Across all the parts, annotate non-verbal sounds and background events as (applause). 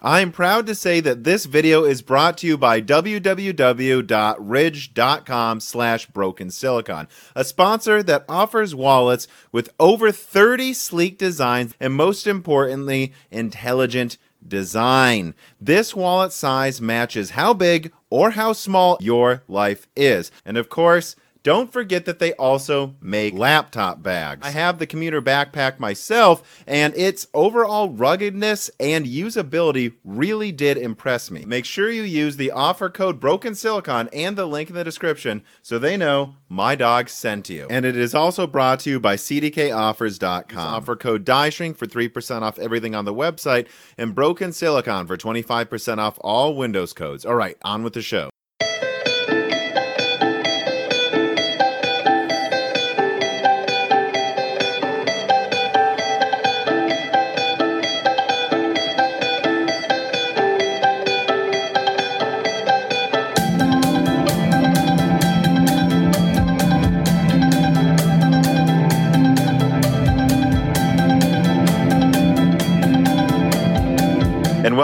I'm proud to say that this video is brought to you by www.ridge.com slash broken silicon, a sponsor that offers wallets with over 30 sleek designs and most importantly, intelligent design. This wallet size matches how big or how small your life is. And of course, don't forget that they also make laptop bags. I have the commuter backpack myself, and its overall ruggedness and usability really did impress me. Make sure you use the offer code Broken Silicon and the link in the description so they know my dog sent you. And it is also brought to you by CDKOffers.com. Offer code DIESHRINK for 3% off everything on the website and Broken Silicon for 25% off all Windows codes. All right, on with the show.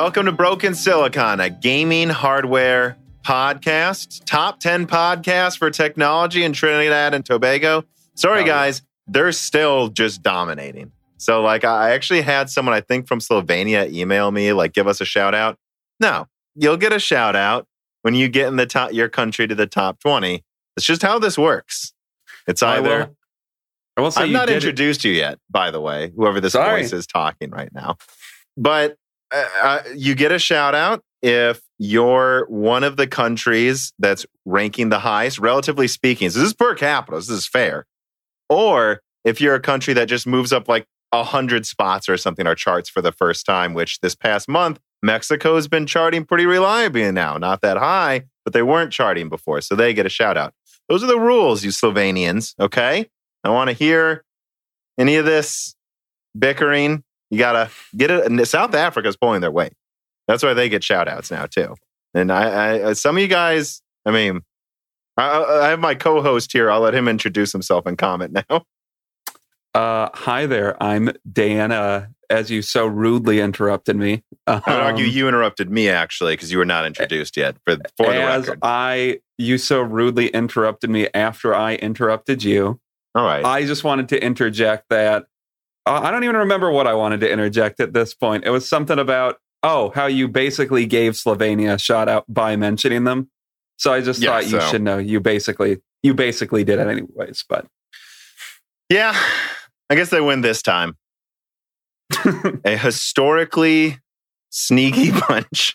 Welcome to Broken Silicon, a gaming hardware podcast, top 10 podcast for technology in Trinidad and Tobago. Sorry, Oh. guys, they're still just dominating. So, like, I actually had someone, I think from Slovenia, email me, like, give us a shout out. No, you'll get a shout out when you get in the top, your country to the top 20. It's just how this works. It's I either. will- I will say you not did it- introduced you yet, by the way, whoever this Sorry. voice is talking right now. But uh, uh, you get a shout out if you're one of the countries that's ranking the highest, relatively speaking. So this is per capita, so this is fair. Or if you're a country that just moves up like a hundred spots or something, our charts for the first time, which this past month, Mexico has been charting pretty reliably now. Not that high, but they weren't charting before. So they get a shout out. Those are the rules, you Slovenians. Okay. I want to hear any of this bickering. You got to get it. And South Africa's pulling their weight. That's why they get shout outs now, too. And I, I some of you guys, I mean, I, I have my co host here. I'll let him introduce himself and comment (laughs) now. Uh, hi there. I'm. Uh, as you so rudely interrupted me. I would argue Um, you interrupted me, actually, because you were not introduced yet, for, for the as record. I you so rudely interrupted me after I interrupted you. All right. I just wanted to interject that uh, Uh, I don't even remember what I wanted to interject at this point. It was something about oh how you basically gave Slovenia a shout out by mentioning them. So I just Yeah, thought you so- should know you basically you basically did it anyways. But yeah. I guess they win this time. (laughs) a historically sneaky (laughs) punch.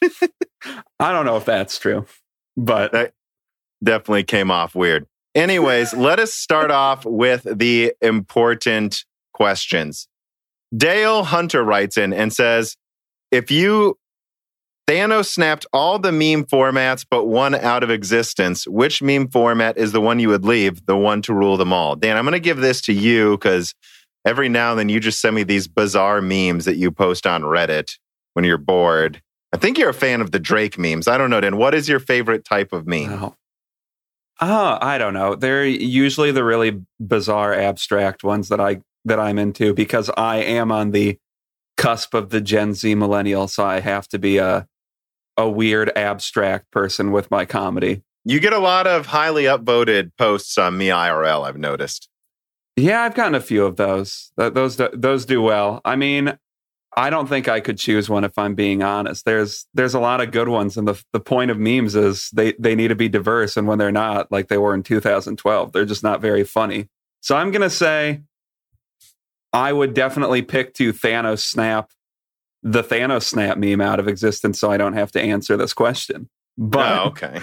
I don't know if that's true. But That- definitely came off weird. Anyways, let us start off with the important questions. Dale Hunter writes in and says, if you Thanos snapped all the meme formats but one out of existence, which meme format is the one you would leave, the one to rule them all? Dan, I'm going to give this to you because every now and then you just send me these bizarre memes that you post on Reddit when you're bored. I think you're a fan of the Drake memes. I don't know, Dan. What is your favorite type of meme? Wow. Oh, uh, I don't know. They're usually the really bizarre, abstract ones that I that I'm into because I am on the cusp of the Gen Z millennial, so I have to be a a weird, abstract person with my comedy. You get a lot of highly upvoted posts on me IRL, I've noticed. Yeah, I've gotten a few of those. Th- Those do- those do well. I mean, I don't think I could choose one if I'm being honest. There's there's a lot of good ones, and the the point of memes is they they need to be diverse, and when they're not, like they were in 2012, they're just not very funny. So I'm gonna say, I would definitely pick to Thanos snap the Thanos snap meme out of existence, so I don't have to answer this question. But oh, okay.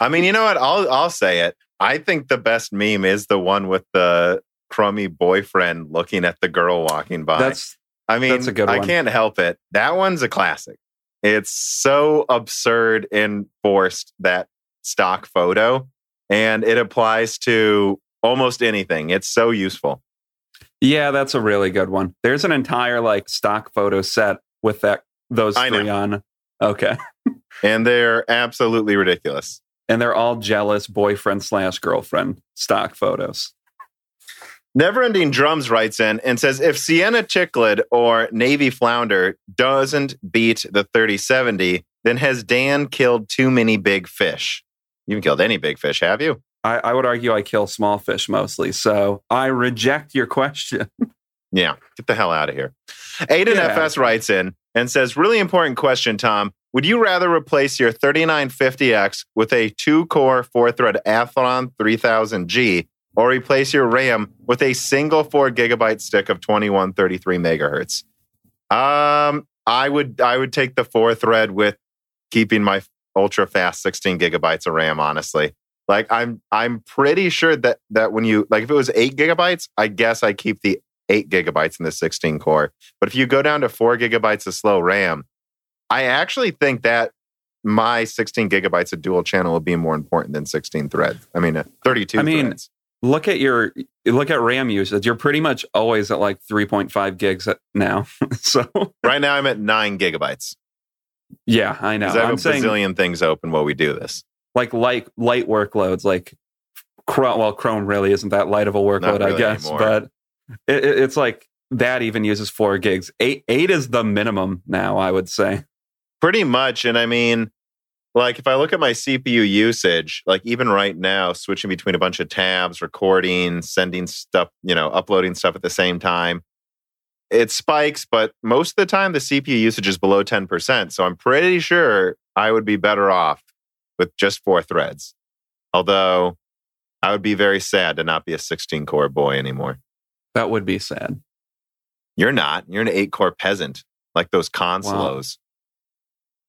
I mean, you know what? I'll I'll say it. I think the best meme is the one with the crummy boyfriend looking at the girl walking by. that's I mean, that's a good one. I can't help it. That one's a classic. It's so absurd and forced that stock photo, and it applies to almost anything. It's so useful. Yeah, that's a really good one. There's an entire like stock photo set with that those I three know. on. Okay. (laughs) And they're absolutely ridiculous. And they're all jealous boyfriend slash girlfriend stock photos. Neverending Drums writes in and says if Sienna Cichlid or Navy Flounder doesn't beat the 3070, then has Dan killed too many big fish? You haven't killed any big fish, have you? I, I would argue I kill small fish mostly. So I reject your question. (laughs) Yeah, get the hell out of here. Aiden Yeah. FS writes in and says, Really important question, Tom. Would you rather replace your 3950X with a two core, four thread Athlon 3000G or replace your RAM with a single four gigabyte stick of 2133 megahertz? Um, I would I would take the four thread with keeping my ultra fast 16 gigabytes of RAM, honestly. Like I'm I'm pretty sure that that when you like if it was eight gigabytes, I guess I keep the eight gigabytes in the 16 core. But if you go down to four gigabytes of slow RAM, I actually think that my 16 gigabytes of dual channel will be more important than 16 threads. I mean, uh, 32 I mean, threads. look at your look at RAM usage. You're pretty much always at like 3.5 gigs now. (laughs) so Right now, I'm at nine gigabytes yeah, I know. I have I'm a saying bazillion things open while we do this. Like light light workloads, like Chrome. Well, Chrome really isn't that light of a workload, I guess. anymore. But it, it- it's like that even uses four gigs. Eight eight is the minimum now. I would say. Pretty much. And I mean, like if I look at my CPU usage, like even right now, switching between a bunch of tabs, recording, sending stuff, you know, uploading stuff at the same time, it spikes, but most of the time the CPU usage is below 10%. So I'm pretty sure I would be better off with just four threads. Although I would be very sad to not be a 16 core boy anymore. That would be sad. You're not. You're an eight core peasant, like those consolos.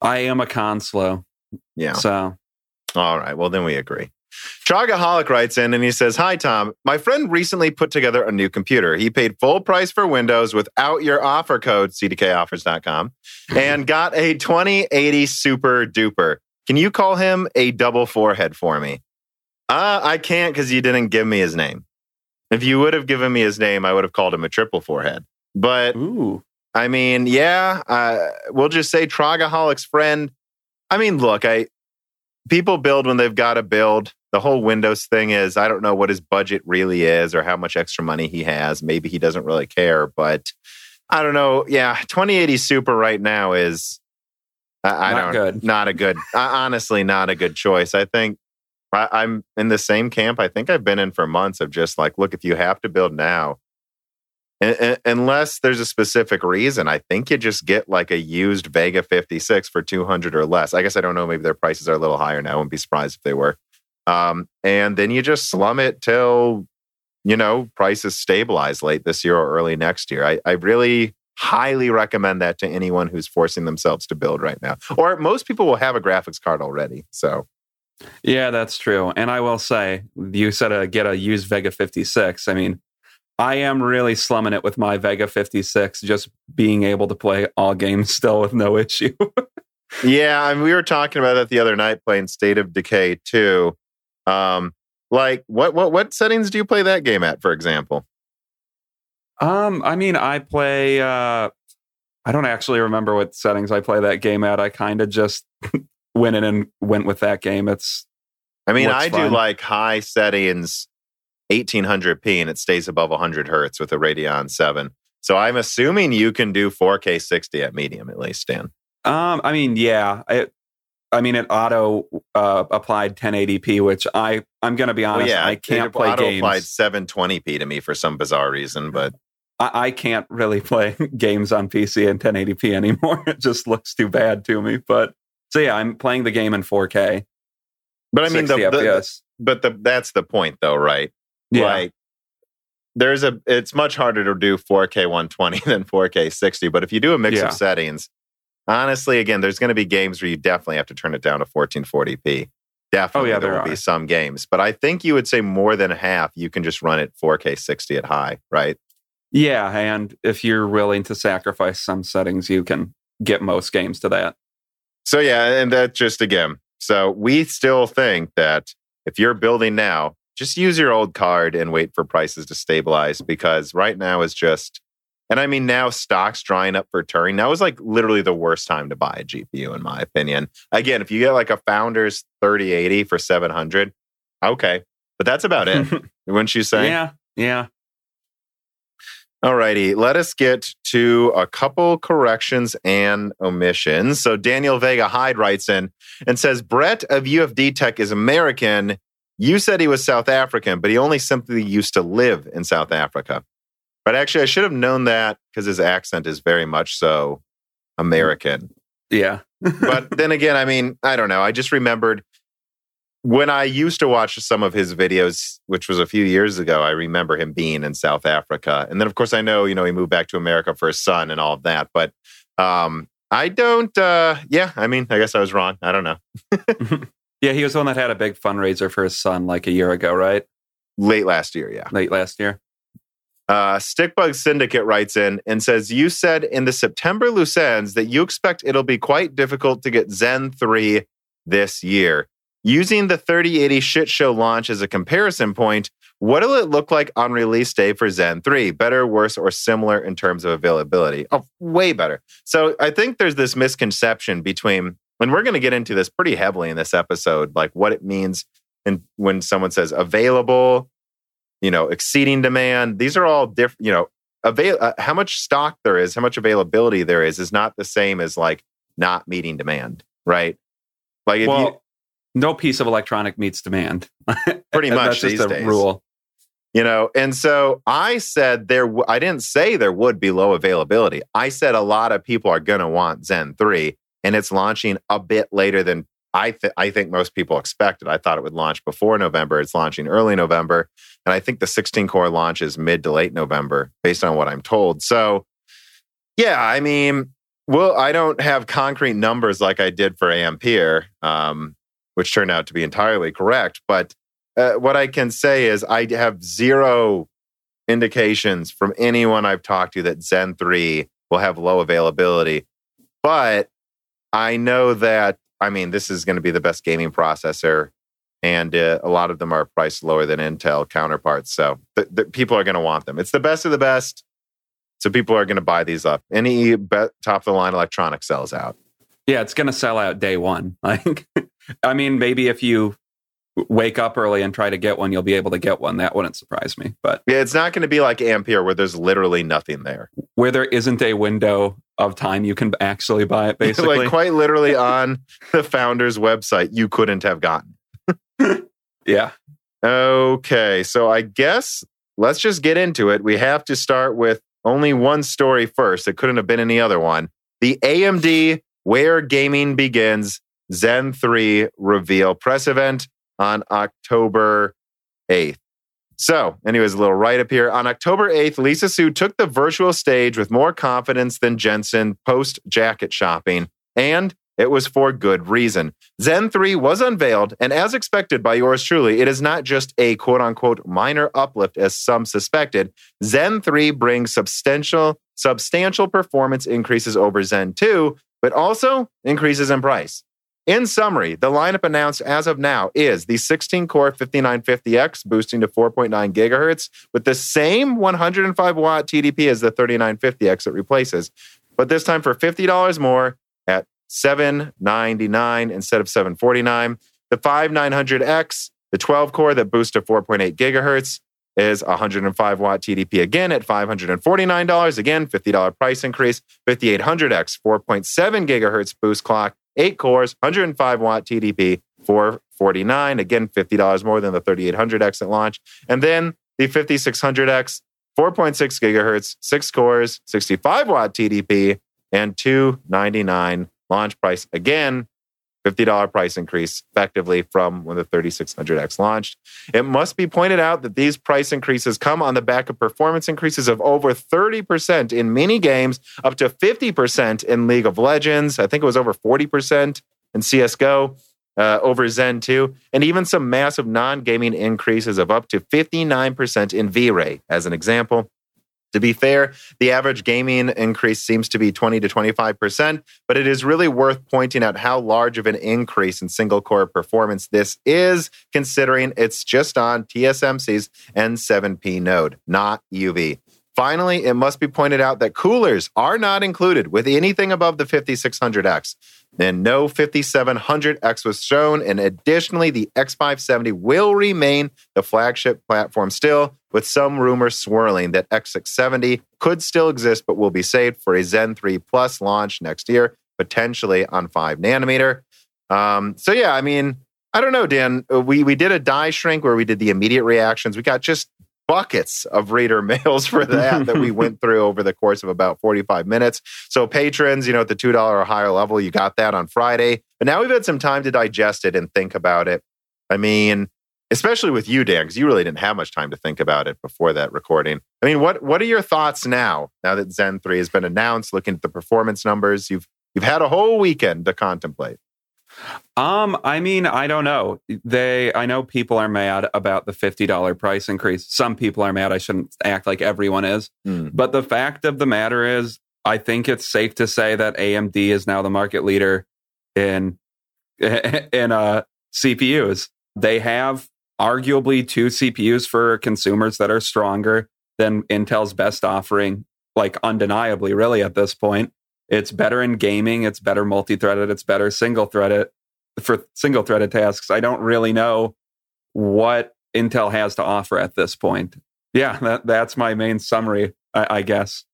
I am a consolo, Yeah. so All right. Well, then we agree. Trogaholic writes in and he says, Hi, Tom. My friend recently put together a new computer. He paid full price for Windows without your offer code, cdkoffers.com, and got a 2080 Super Duper. Can you call him a double forehead for me? Uh, I can't because you didn't give me his name. If you would have given me his name, I would have called him a triple forehead. But ooh, I mean, yeah, uh, we'll just say Trogaholic's friend. I mean, look, I people build when they've got to build. The whole Windows thing is, I don't know what his budget really is or how much extra money he has. Maybe he doesn't really care, but I don't know. Yeah, 2080 Super right now is, I, I Not don't, good. not a good, uh, honestly, not a good choice. I think I, I'm in the same camp. I think I've been in for months of just like, look, if you have to build now, un- un- unless there's a specific reason, I think you just get like a used Vega 56 for 200 or less. I guess I don't know. Maybe their prices are a little higher now. I wouldn't be surprised if they were. Um, and then you just slum it till, you know, prices stabilize late this year or early next year. I, I really highly recommend that to anyone who's forcing themselves to build right now. Or most people will have a graphics card already. So yeah, that's true. And I will say, you said uh, get a used Vega 56. I mean, I am really slumming it with my Vega 56, just being able to play all games still with no issue. (laughs) Yeah, I mean, we were talking about that the other night playing State of Decay 2. Um, like what what what settings do you play that game at, for example? Um, I mean, I play. Uh, I don't actually remember what settings I play that game at. I kind of just (laughs) went in and went with that game. It's I mean, I do like high settings 1800p and it stays above 100 hertz with a Radeon 7. So I'm assuming you can do 4K 60 at medium at least, Dan. um, I mean, yeah. It, I mean, it auto uh, applied 1080p, which I I'm gonna be honest, I can't it play auto games. applied 720p to me for some bizarre reason, but I, I can't really (laughs) play games on PC in 1080p anymore. (laughs) it just looks too bad to me. But so yeah, I'm playing the game in 4K, but I mean, the, 60 the- but the that's the point though, right? yeah, Like there's a it's much harder to do 4K 120 (laughs) than 4K 60, but if you do a mix Yeah. of settings, honestly, again, there's going to be games where you definitely have to turn it down to 1440p. Definitely, Oh, yeah, there, there will be some games, but I think you would say more than half you can just run it 4K 60 at high, right? Yeah. And if you're willing to sacrifice some settings, you can get most games to that. So yeah, and that just again. So we still think that if you're building now, just use your old card and wait for prices to stabilize because right now is just and I mean now stocks drying up for Turing. Now is like literally the worst time to buy a GPU in my opinion. Again, if you get like a Founders 3080 for 700, okay. But that's about it. (laughs) Wouldn't you say? yeah, yeah. Alrighty, let us get to a couple corrections and omissions. So Daniel Vega Hyde writes in and says Brett of UFD Tech is American. You said he was South African, but he only simply used to live in South Africa. But actually, I should have known that because his accent is very much so American. Yeah. (laughs) but then again, I mean, I don't know. I just remembered when I used to watch some of his videos, which was a few years ago, I remember him being in South Africa. And then, of course, I know, you know, he moved back to America for his son and all of that. But um, I don't, uh, yeah, I mean, I guess I was wrong. I don't know. (laughs) yeah, he was the one that had a big fundraiser for his son like a year ago, right? Late last year, yeah. Late last year. Uh, Stickbug Syndicate writes in and says, You said in the September loose ends that you expect it'll be quite difficult to get Zen 3 this year. Using the 3080 shit show launch as a comparison point, what'll it look like on release day for Zen 3? Better, worse, or similar in terms of availability? Oh, way better. So I think there's this misconception between, and we're going to get into this pretty heavily in this episode, like what it means and when someone says available, you know, exceeding demand. These are all different, you know, avail- uh, how much stock there is, how much availability there is, is not the same as like not meeting demand, right? Like if well, you, no piece of electronic meets demand. (laughs) Pretty much That's just a days. rule. You know, and so I said there. W- I didn't say there would be low availability. I said a lot of people are going to want Zen three, and it's launching a bit later than I th- I think most people expected. I thought it would launch before November. It's launching early November, and I think the 16 core launch is mid to late November, based on what I'm told. So, yeah, I mean, well, I don't have concrete numbers like I did for Ampere. Um, which turned out to be entirely correct. But uh, what I can say is I have zero indications from anyone I've talked to that Zen 3 will have low availability. But I know that, I mean, this is going to be the best gaming processor. And uh, a lot of them are priced lower than Intel counterparts. So people are going to want them. It's the best of the best. So people are going to buy these up. Any top of the line electronic sells out. Yeah, it's going to sell out day one. (laughs) Like I mean, maybe if you wake up early and try to get one, you'll be able to get one. That wouldn't surprise me. But yeah, it's not going to be like Ampere where there's literally nothing there. Where there isn't a window of time you can actually buy it, (laughs) basically. like quite literally (laughs) on the founder's website, you couldn't have gotten. yeah. Okay. So I guess let's just get into it. We have to start with only one story first. It couldn't have been any other one. The AMD Where Gaming Begins Zen 3 reveal press event on October 8th. So, anyways, a little write up here. On October 8th, Lisa Su took the virtual stage with more confidence than Jensen post jacket shopping, and it was for good reason. Zen 3 was unveiled, and as expected by yours truly, it is not just a quote unquote minor uplift as some suspected. Zen 3 brings substantial substantial performance increases over Zen 2, but also increases in price. In summary, the lineup announced as of now is the 16 core 5950X boosting to 4.9 gigahertz with the same 105 watt TDP as the 3950X it replaces, but this time for $50 more at 799 instead of 749. The 5900X, the 12 core that boosts to 4.8 gigahertz, is 105 watt TDP again at $549. Again, $50 price increase. 5800X, 4.7 gigahertz boost clock eight cores, 105 watt TDP, 449. Again, $50 more than the 3800X at launch. And then the 5600X, 4.6 gigahertz, six cores, 65 watt TDP, and 299 launch price. Again, $50 price increase effectively from when the 3600X launched. It must be pointed out that these price increases come on the back of performance increases of over 30% in mini games, up to 50% in League of Legends. I think it was over 40% in CSGO. Uh, over Zen 2, and even some massive non gaming increases of up to 59% in V Ray, as an example. To be fair, the average gaming increase seems to be 20 to 25%, but it is really worth pointing out how large of an increase in single core performance this is, considering it's just on TSMC's N7P node, not EUV. Finally, it must be pointed out that coolers are not included with anything above the 5600X. And no 5700X was shown. And additionally, the X570 will remain the flagship platform still, with some rumors swirling that X670 could still exist but will be saved for a Zen 3 Plus launch next year, potentially on 5 nanometer. Um, so, yeah, I mean, I don't know, Dan. We, we did a die shrink where we did the immediate reactions. We got just buckets of reader (laughs) mails for that that we went (laughs) through over the course of about 45 minutes. So patrons, you know, at the $2 or higher level, you got that on Friday. But now we've had some time to digest it and think about it. I mean, especially with you, Dan, because you really didn't have much time to think about it before that recording. I mean, what what are your thoughts now? Now that Zen 3 has been announced, looking at the performance numbers, you've you've had a whole weekend to contemplate. Um, I mean, I don't know. They, I know people are mad about the fifty dollar price increase. Some people are mad. I shouldn't act like everyone is, mm. but the fact of the matter is, I think it's safe to say that AMD is now the market leader in (laughs) in uh, CPUs. They have arguably two CPUs for consumers that are stronger than Intel's best offering, like undeniably, really at this point. It's better in gaming. It's better multi-threaded. It's better single-threaded for single-threaded tasks. I don't really know what Intel has to offer at this point. Yeah, that, that's my main summary, I, I guess.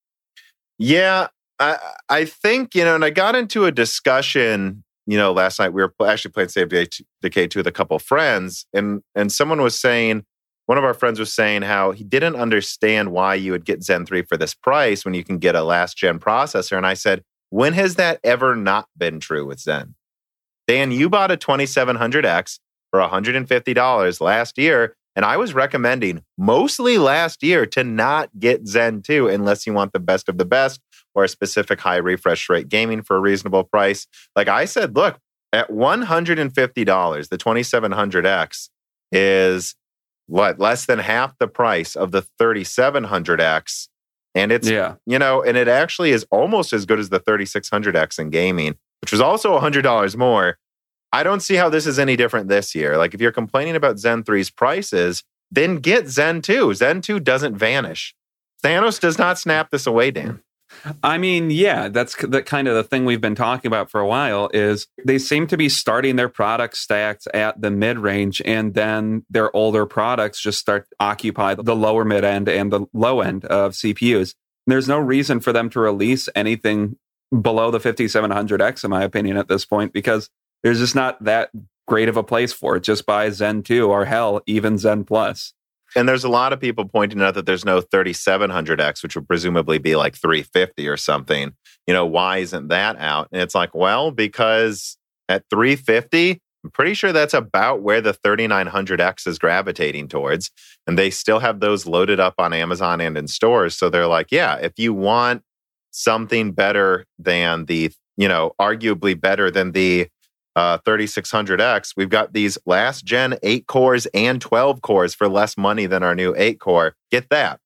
Yeah, I, I think you know, and I got into a discussion. You know, last night we were actually playing State of Decay 2 with a couple friends, and and someone was saying one of our friends was saying how he didn't understand why you would get Zen 3 for this price when you can get a last gen processor. And I said, when has that ever not been true with Zen? Dan, you bought a 2700X for $150 last year. And I was recommending mostly last year to not get Zen 2 unless you want the best of the best or a specific high refresh rate gaming for a reasonable price. Like I said, look, at $150, the 2700X is what less than half the price of the 3700X. And it's, yeah. you know, and it actually is almost as good as the 3600X in gaming, which was also $100 more. I don't see how this is any different this year. Like if you're complaining about Zen 3's prices, then get Zen 2. Zen 2 doesn't vanish. Thanos does not snap this away, Dan. I mean, yeah, that's the kind of the thing we've been talking about for a while is they seem to be starting their product stacks at the mid range and then their older products just start occupy the lower mid end and the low end of CPUs. There's no reason for them to release anything below the 5700X in my opinion at this point because there's just not that great of a place for it. Just buy Zen 2 or hell, even Zen Plus. And there's a lot of people pointing out that there's no 3700X, which would presumably be like 350 or something. You know, why isn't that out? And it's like, well, because at 350, I'm pretty sure that's about where the 3900X is gravitating towards. And they still have those loaded up on Amazon and in stores. So they're like, yeah, if you want something better than the, you know, arguably better than the uh, 3600X, we've got these last gen 8 cores and 12 cores for less money than our new 8 core. Get that.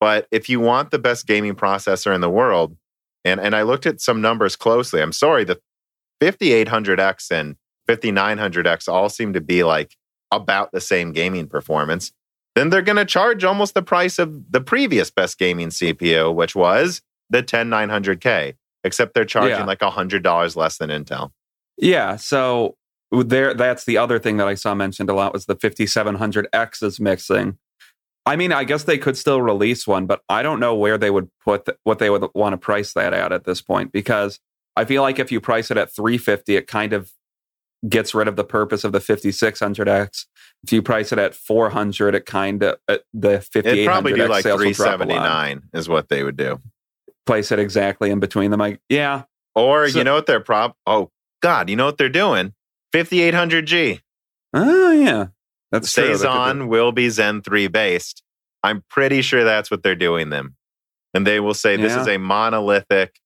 But if you want the best gaming processor in the world, and, and I looked at some numbers closely, I'm sorry, the 5800X and 5900X all seem to be like about the same gaming performance. Then they're going to charge almost the price of the previous best gaming CPU, which was the 10900K, except they're charging yeah. like $100 less than Intel. Yeah. So there, that's the other thing that I saw mentioned a lot was the 5700X is mixing. I mean, I guess they could still release one, but I don't know where they would put the, what they would want to price that at at this point because I feel like if you price it at 350, it kind of gets rid of the purpose of the 5600X. If you price it at 400, it kind of uh, the 5800X probably do like 379 is what they would do. Place it exactly in between them. Like, yeah. Or so, you know what their prop? Oh God, you know what they're doing? 5800G. Oh, yeah. That's Cezanne, will be Zen 3 based. I'm pretty sure that's what they're doing them. And they will say this yeah. is a monolithic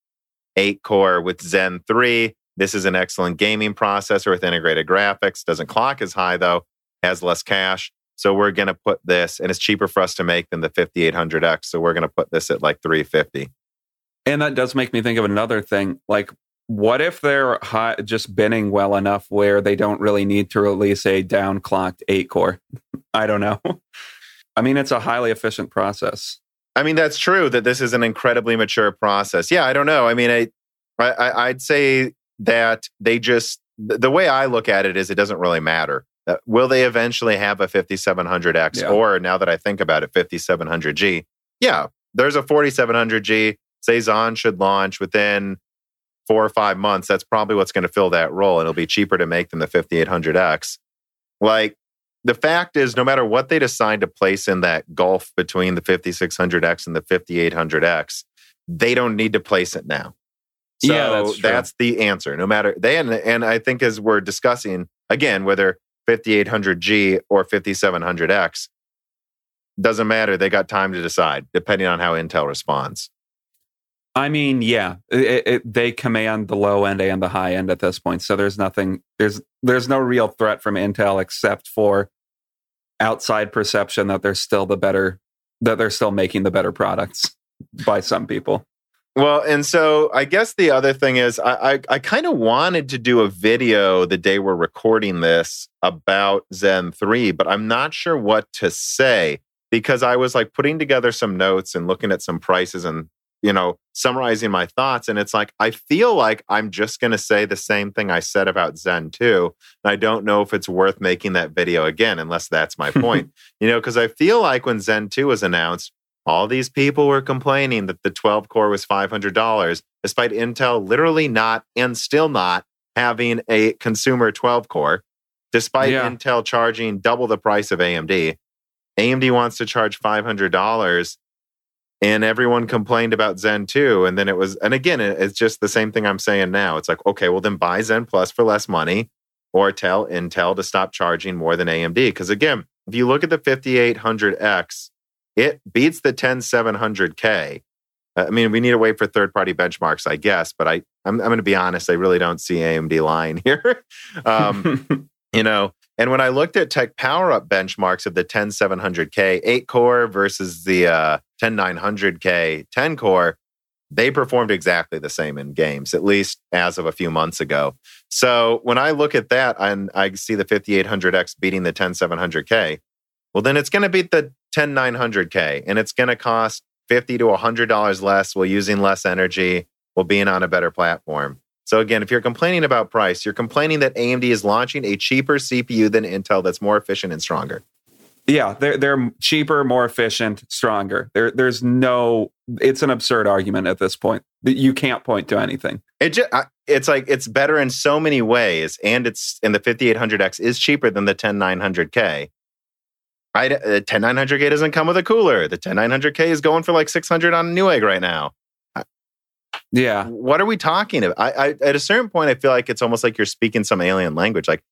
eight core with Zen 3. This is an excellent gaming processor with integrated graphics. Doesn't clock as high though, has less cache. So we're going to put this, and it's cheaper for us to make than the 5800X. So we're going to put this at like 350. And that does make me think of another thing. Like what if they're high, just binning well enough where they don't really need to release a downclocked eight core? (laughs) I don't know. (laughs) I mean, it's a highly efficient process. I mean, that's true that this is an incredibly mature process. Yeah, I don't know. I mean, I, I I'd say that they just the way I look at it is it doesn't really matter. Uh, will they eventually have a 5700X Yeah. or now that I think about it, 5700G? Yeah, there's a 4700G. Cezanne should launch within four or five months. That's probably what's going to fill that role. And it'll be cheaper to make than the 5800X. Like the fact is, no matter what they decide to place in that gulf between the 5600X and the 5800X, they don't need to place it now. So Yeah, that's true. that's the answer. No matter they and, and I think as we're discussing again, whether 5800G or 5700X doesn't matter. They got time to decide, depending on how Intel responds. I mean, yeah, it, it, they command the low end and the high end at this point. So there's nothing. There's there's no real threat from Intel except for outside perception that they're still the better that they're still making the better products by some people. Well, and so I guess the other thing is I I, I kind of wanted to do a video the day we're recording this about Zen 3, but I'm not sure what to say because I was like putting together some notes and looking at some prices and you know summarizing my thoughts and it's like I feel like I'm just going to say the same thing I said about Zen 2 and I don't know if it's worth making that video again unless that's my point. (laughs) you know, cuz I feel like when Zen 2 was announced all these people were complaining that the 12 core was $500, despite Intel literally not and still not having a consumer 12 core, despite Yeah. Intel charging double the price of AMD. AMD wants to charge $500 and everyone complained about Zen 2 and then it was and again it's just the same thing I'm saying now. It's like okay, well then buy Zen Plus for less money or tell Intel to stop charging more than AMD because again, if you look at the 5800X it beats the 10700K. Uh, mean, we need to wait for third party benchmarks, I guess, but I, I'm, I'm going to be honest, I really don't see AMD lying (laughs) here. um, (laughs) you know, and when I looked at TechPowerUp benchmarks of the 10700K 8 core versus the uh, 10900K 10 core, they performed exactly the same in games, at least as of a few months ago. So when I look at that and I see the 5800X beating the 10700K, well, then it's going to beat the 10900K and it's going to cost 50 to $100 less while using less energy while being on a better platform. So again, if you're complaining about price, you're complaining that AMD is launching a cheaper CPU than Intel that's more efficient and stronger. yeah, they're they're cheaper, more efficient, stronger. There there's no. It's an absurd argument at this point. You can't point to anything. It just, it's like it's better in so many ways, and it's and the 5800X is cheaper than the 10900K. Right, uh, the 10900K doesn't come with a cooler. The 10900K is going for like 600 on Newegg right now. Yeah, What are we talking about? I, I at a certain point, I feel like it's almost like you're speaking some alien language. Like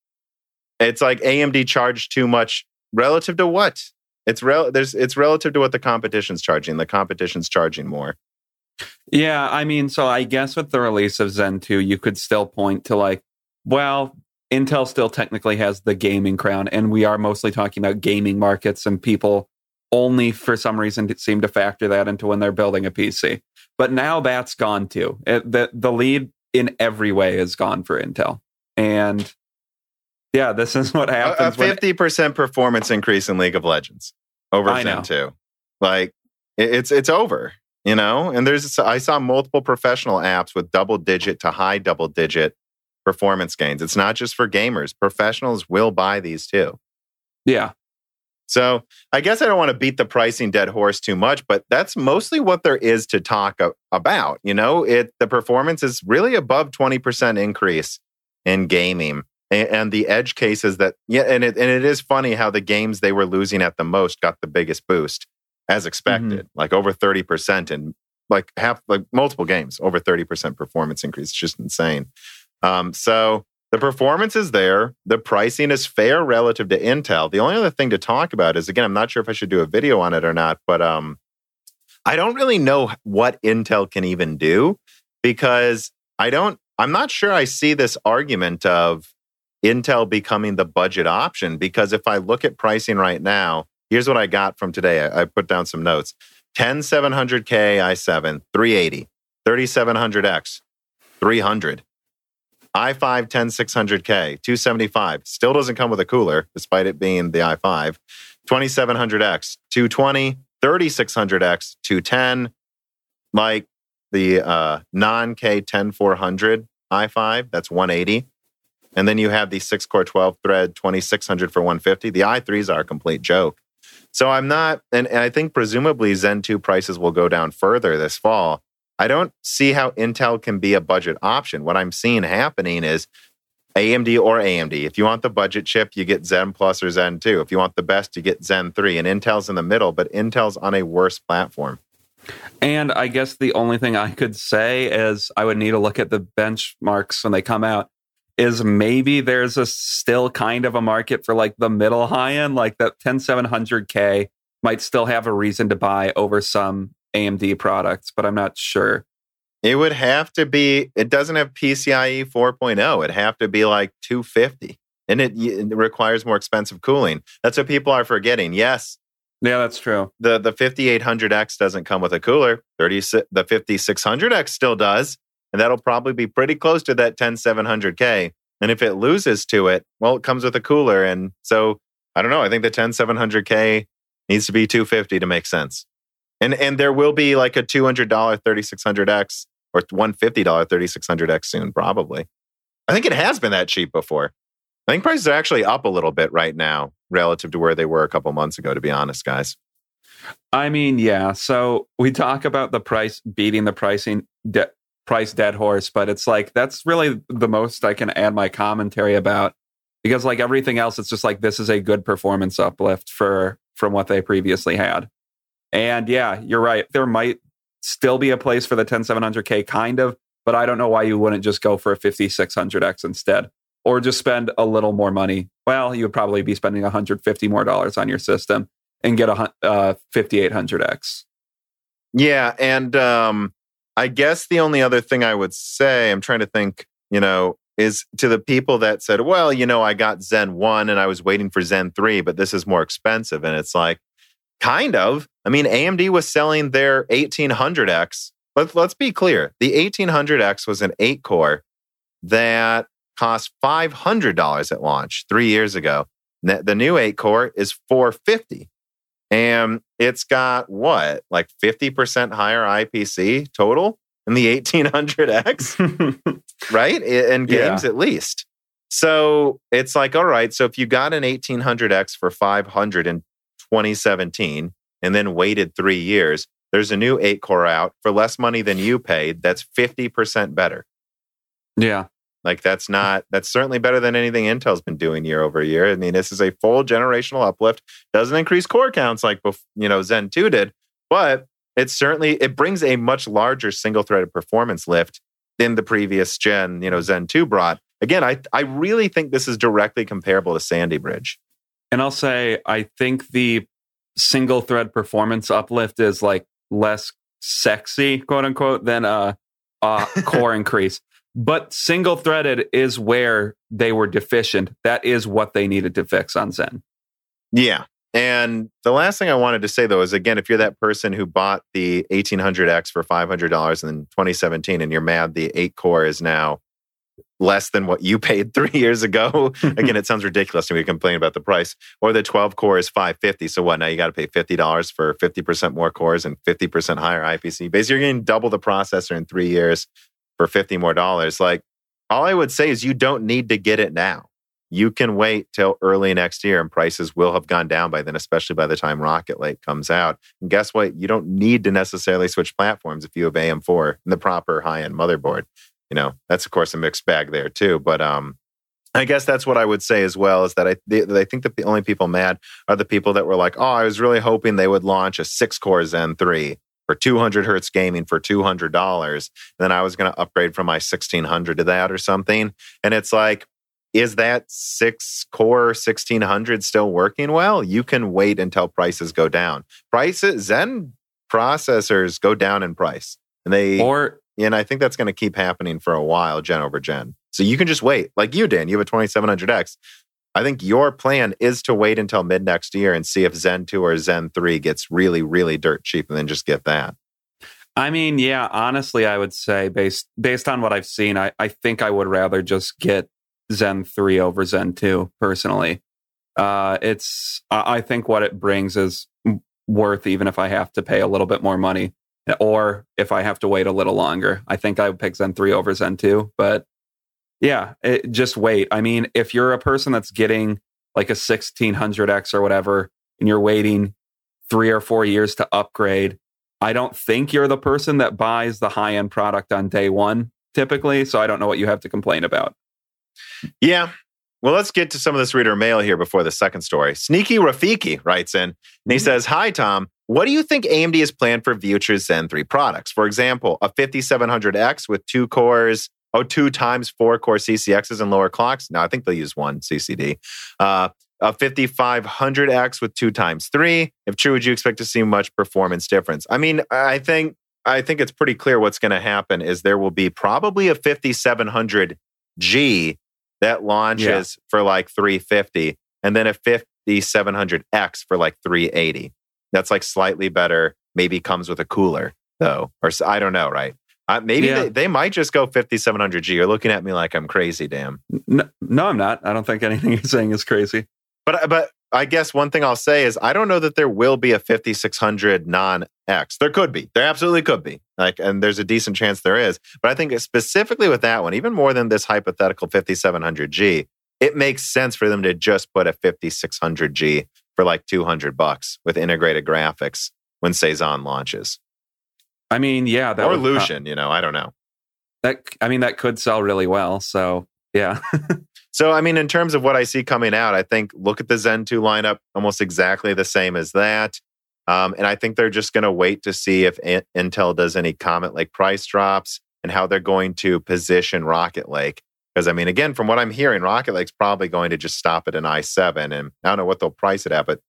it's like AMD charged too much relative to what? It's rel- there's it's relative to what the competition's charging. The competition's charging more. Yeah, I mean, so I guess with the release of Zen 2, you could still point to like, well, Intel still technically has the gaming crown, and we are mostly talking about gaming markets, and people only for some reason seem to factor that into when they're building a PC. But now that's gone too. It, the the lead in every way is gone for Intel, and yeah, this is what A- A happens fifty percent performance increase in League of Legends over I Zen know. two. Like it- it's it's over. You know, and there's I saw multiple professional apps with double digit to high double digit performance gains. It's not just for gamers. Professionals will buy these too. yeah, So I guess I don't want to beat the pricing dead horse too much, but that's mostly what there is to talk about. You know, it the performance is really above twenty percent increase in gaming, and, and the edge cases that yeah, and it and it is funny how the games they were losing at the most got the biggest boost as expected, like over thirty percent and like half like multiple games over thirty percent performance increase. It's just insane. Um, so the performance is there. The pricing is fair relative to Intel. The only other thing to talk about is again, I'm not sure if I should do a video on it or not, but um, I don't really know what Intel can even do because I don't. I'm not sure I see this argument of Intel becoming the budget option because if I look at pricing right now, here's what I got from today. I, I put down some notes: 10700K i7, 380, 3700X, 300. I5 10600K, 275. Still doesn't come with a cooler, despite it being the i5. 2700X, 220, 3600X, 210. Like the uh, non K10400 i5, that's 180. And then you have the six core 12 thread 2600 for 150. The i3s are a complete joke. So I'm not, and, and I think presumably Zen 2 prices will go down further this fall. I don't see how Intel can be a budget option. What I'm seeing happening is AMD or AMD. If you want the budget chip, you get Zen Plus or Zen 2. If you want the best, you get Zen 3. And Intel's in the middle, but Intel's on a worse platform. And I guess the only thing I could say is I would need to look at the benchmarks when they come out. Is maybe there's a still kind of a market for like the middle high end, like that 10700K might still have a reason to buy over some AMD products, but I'm not sure. It would have to be, it doesn't have PCIe 4.0. It'd have to be like 250. And it, it requires more expensive cooling. That's what people are forgetting. Yes, yeah, that's true. The the 5800X doesn't come with a cooler. 30 the 5600X still does, and that'll probably be pretty close to that 10700K. And if it loses to it, well, it comes with a cooler and so I don't know, I think the 10700K needs to be 250 to make sense. And and there will be like a $200 3600X or $150 3600X soon probably. I think it has been that cheap before. I think prices are actually up a little bit right now relative to where they were a couple months ago, to be honest, guys. I mean, yeah. So we talk about the price beating the pricing de- price dead horse, but it's like that's really the most I can add my commentary about because like everything else, it's just like this is a good performance uplift for from what they previously had. And yeah, you're right. There might still be a place for the 10700K, kind of, but I don't know why you wouldn't just go for a 5600X instead or just spend a little more money. Well, you would probably be spending 150 more dollars on your system and get a uh, 5800X. Yeah, and um, I guess the only other thing I would say, I'm trying to think, you know, is to the people that said, well, you know, I got Zen 1 and I was waiting for Zen 3, but this is more expensive. And it's like, kind of. I mean, AMD was selling their 1800X. Let's, let's be clear the 1800X was an eight core that cost $500 at launch three years ago. The new 8 core is 450 and it's got what, like 50% higher IPC total (laughs) in the 1800X, right? In games yeah. at least. So it's like, all right, so if you got an 1800X for 500 in 2017 and then waited three years, there's a new 8 core out for less money than you paid that's 50% better. Yeah. Like that's not that's certainly better than anything Intel's been doing year over year. I mean, this is a full generational uplift. Doesn't increase core counts like you know Zen 2 did, but it certainly it brings a much larger single-threaded performance lift than the previous gen, you know, Zen 2 brought. Again, I I really think this is directly comparable to Sandy Bridge. And I'll say I think the single thread performance uplift is like less sexy, quote unquote, than uh, a, a (laughs) core increase. But single threaded is where they were deficient. That is what they needed to fix on Zen. Yeah. And the last thing I wanted to say though is again, if you're that person who bought the 1800X for $500 in 2017 and you're mad the 8 core is now less than what you paid (laughs) three years ago. (laughs) Again, it sounds ridiculous to me to complain about the price. Or the 12 core is 550. So what? Now you got to pay $50 for 50% more cores and 50% higher IPC. Basically, you're getting double the processor in three years for 50 more dollars. Like, all I would say is you don't need to get it now. You can wait till early next year and prices will have gone down by then, especially by the time Rocket Lake comes out. And guess what? You don't need to necessarily switch platforms if you have AM4 and the proper high end motherboard. You know, that's of course a mixed bag there too. But um, I guess that's what I would say as well is that I, I think that the only people mad are the people that were like, oh, I was really hoping they would launch a six core Zen 3 for 200 hertz gaming for $200. and Then I was going to upgrade from my 1600 to that or something. And it's like, is that six core 1600 still working well? You can wait until prices go down. Prices, Zen processors go down in price. And they, or, and I think that's going to keep happening for a while, gen over gen. So you can just wait. Like you, Dan, you have a 2700X. I think your plan is to wait until mid next year and see if Zen 2 or Zen 3 gets really, really dirt cheap and then just get that. I mean, yeah, honestly, I would say based based on what I've seen, I, I think I would rather just get Zen 3 over Zen 2 personally. Uh, it's I think what it brings is worth even if I have to pay a little bit more money or if I have to wait a little longer. I think I would pick Zen 3 over Zen 2, but Yeah, it, just wait. I mean, if you're a person that's getting like a 1600X or whatever, and you're waiting three or four years to upgrade, I don't think you're the person that buys the high end product on day one typically. So I don't know what you have to complain about. Yeah. Well, let's get to some of this reader mail here before the second story. Sneaky Rafiki writes in and he mm-hmm. says, Hi, Tom. What do you think AMD has planned for future Zen 3 products? For example, a 5700X with two cores, oh, two times four core CCXs and lower clocks. No, I think they'll use one CCD. Uh, a 5500X with two times three. If true, would you expect to see much performance difference? I mean, I think I think it's pretty clear what's going to happen is there will be probably a 5700G that launches yeah. for like 350 and then a 5700X for like 380. That's like slightly better. Maybe comes with a cooler though, or I don't know, right? Uh, maybe yeah. they, they might just go 5700G. You're looking at me like I'm crazy, damn. No, no, I'm not. I don't think anything you're saying is crazy. But but I guess one thing I'll say is I don't know that there will be a 5600 non X. There could be. There absolutely could be. Like, and there's a decent chance there is. But I think specifically with that one, even more than this hypothetical 5700G, it makes sense for them to just put a 5600G for like 200 bucks with integrated graphics when Cezanne launches. I mean, yeah, that or would, Lucienne, uh, you know, I don't know. That I mean, that could sell really well. So yeah. (laughs) So, I mean, in terms of what I see coming out, I think look at the Zen 2 lineup, almost exactly the same as that. Um, and I think they're just going to wait to see if in- Intel does any Comet Lake price drops and how they're going to position Rocket Lake. Because, I mean, again, from what I'm hearing, Rocket Lake's probably going to just stop at an i7. And I don't know what they'll price it at, but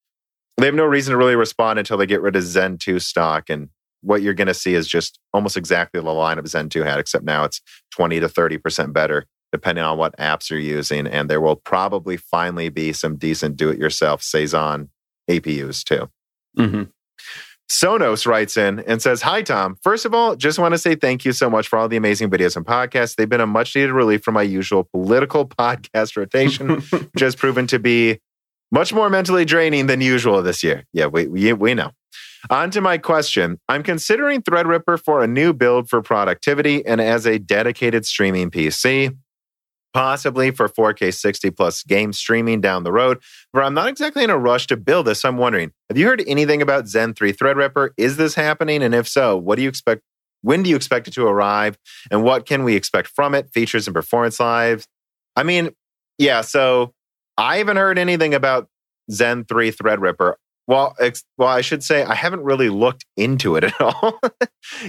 they have no reason to really respond until they get rid of Zen 2 stock. And what you're going to see is just almost exactly the lineup Zen 2 had, except now it's 20 to 30% better depending on what apps you're using. And there will probably finally be some decent do it yourself Cezanne APUs too. Mm-hmm. Sonos writes in and says, Hi, Tom. First of all, just want to say thank you so much for all the amazing videos and podcasts. They've been a much needed relief from my usual political (laughs) podcast rotation, (laughs) which has proven to be much more mentally draining than usual this year. Yeah, we, we, we know. On to my question. I'm considering Threadripper for a new build for productivity and as a dedicated streaming PC possibly for 4K 60 plus game streaming down the road. But I'm not exactly in a rush to build this. I'm wondering, have you heard anything about Zen 3 Threadripper? Is this happening? And if so, what do you expect? When do you expect it to arrive? And what can we expect from it? Features and performance lives? I mean, yeah, so I haven't heard anything about Zen 3 Threadripper. Well, ex- well, I should say I haven't really looked into it at (laughs) all.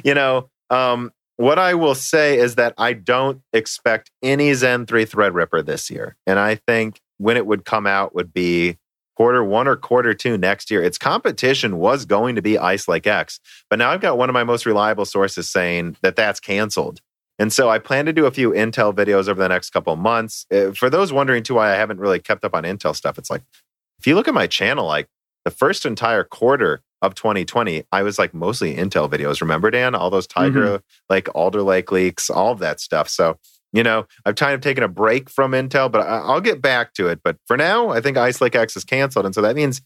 you know, um, what I will say is that I don't expect any Zen 3 Threadripper this year. And I think when it would come out would be quarter one or quarter two next year. Its competition was going to be Ice Lake X. But now I've got one of my most reliable sources saying that that's canceled. And so I plan to do a few Intel videos over the next couple months. Uh, for those wondering too why I haven't really kept up on Intel stuff, it's like if you look at my channel, like the first entire quarter of 2020, I was like mostly Intel videos. Remember, Dan? All those Tiger, mm-hmm. like Alder Lake leaks, all of that stuff. So, you know, I've kind of taken a break from Intel, but I'll get back to it. But for now, I think Ice Lake X is canceled. And so that means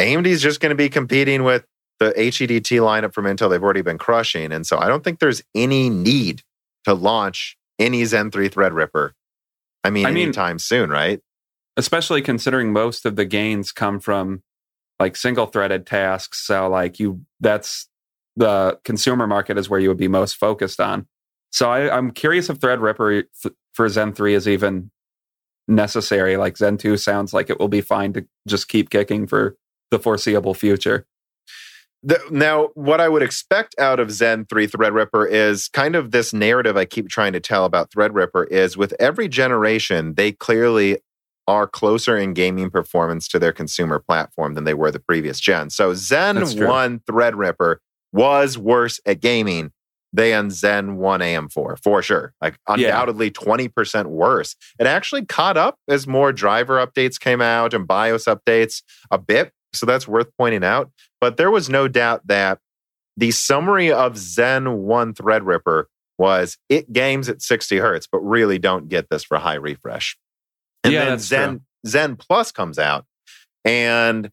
AMD is just going to be competing with the HEDT lineup from Intel they've already been crushing. And so I don't think there's any need to launch any Zen 3 Threadripper. I mean, I mean anytime soon, right? Especially considering most of the gains come from like single threaded tasks. So like you, that's the consumer market is where you would be most focused on. So I, am curious if Threadripper for Zen 3 is even necessary. Like Zen 2 sounds like it will be fine to just keep kicking for the foreseeable future. The, now, what I would expect out of Zen 3 Threadripper is kind of this narrative I keep trying to tell about Threadripper is with every generation, they clearly are closer in gaming performance to their consumer platform than they were the previous gen. So Zen 1 Threadripper was worse at gaming than Zen 1 AM4 for sure. Like undoubtedly yeah. 20% worse. It actually caught up as more driver updates came out and BIOS updates a bit. So that's worth pointing out. But there was no doubt that the summary of Zen 1 Threadripper was it games at 60 hertz, but really don't get this for high refresh. And yeah, then Zen true. Zen Plus comes out, and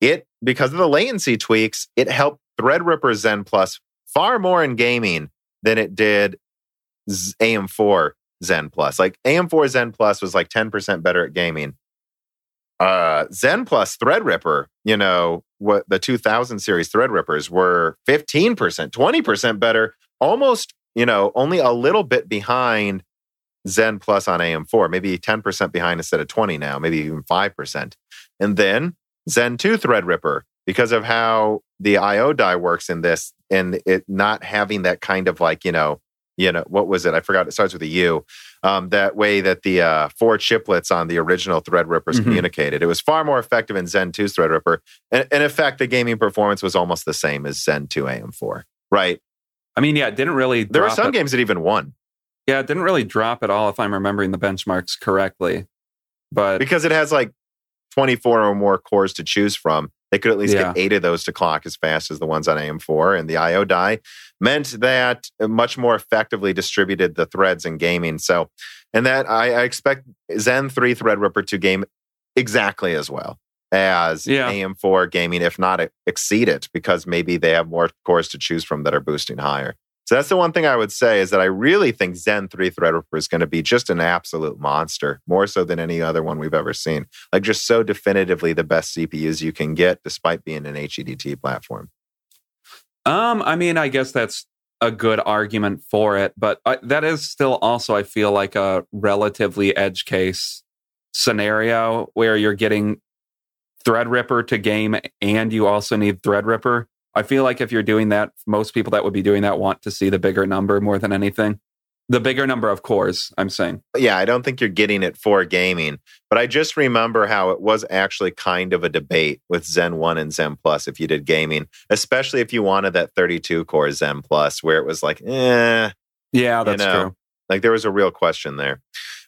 it because of the latency tweaks, it helped Threadripper Zen Plus far more in gaming than it did AM4 Zen Plus. Like AM4 Zen Plus was like 10% better at gaming. Uh, Zen Plus Threadripper, you know, what the 2000 series Threadrippers were 15%, 20% better, almost, you know, only a little bit behind Zen Plus on AM4, maybe 10% behind instead of 20 now, maybe even 5%. And then Zen 2 Threadripper, because of how the IO die works in this and it not having that kind of like, you know, you know, what was it? I forgot. It starts with a U. Um, that way that the uh, four chiplets on the original Threadrippers mm-hmm. communicated. It was far more effective in Zen 2's Threadripper. And, and in fact, the gaming performance was almost the same as Zen 2 AM4, right? I mean, yeah, it didn't really. There were some it. games that even won. Yeah, it didn't really drop at all, if I'm remembering the benchmarks correctly. But because it has like 24 or more cores to choose from, they could at least yeah. get eight of those to clock as fast as the ones on AM4. And the IO die meant that much more effectively distributed the threads in gaming. So, and that I, I expect Zen 3 Threadripper to game exactly as well as yeah. AM4 gaming, if not exceed it, because maybe they have more cores to choose from that are boosting higher. So that's the one thing I would say is that I really think Zen 3 Threadripper is going to be just an absolute monster, more so than any other one we've ever seen. Like just so definitively the best CPUs you can get despite being an HEDT platform. Um, I mean, I guess that's a good argument for it, but I, that is still also I feel like a relatively edge case scenario where you're getting Threadripper to game and you also need Threadripper I feel like if you're doing that, most people that would be doing that want to see the bigger number more than anything. The bigger number of cores, I'm saying. Yeah, I don't think you're getting it for gaming, but I just remember how it was actually kind of a debate with Zen 1 and Zen Plus if you did gaming, especially if you wanted that 32 core Zen Plus, where it was like, eh. Yeah, that's you know, true. Like there was a real question there.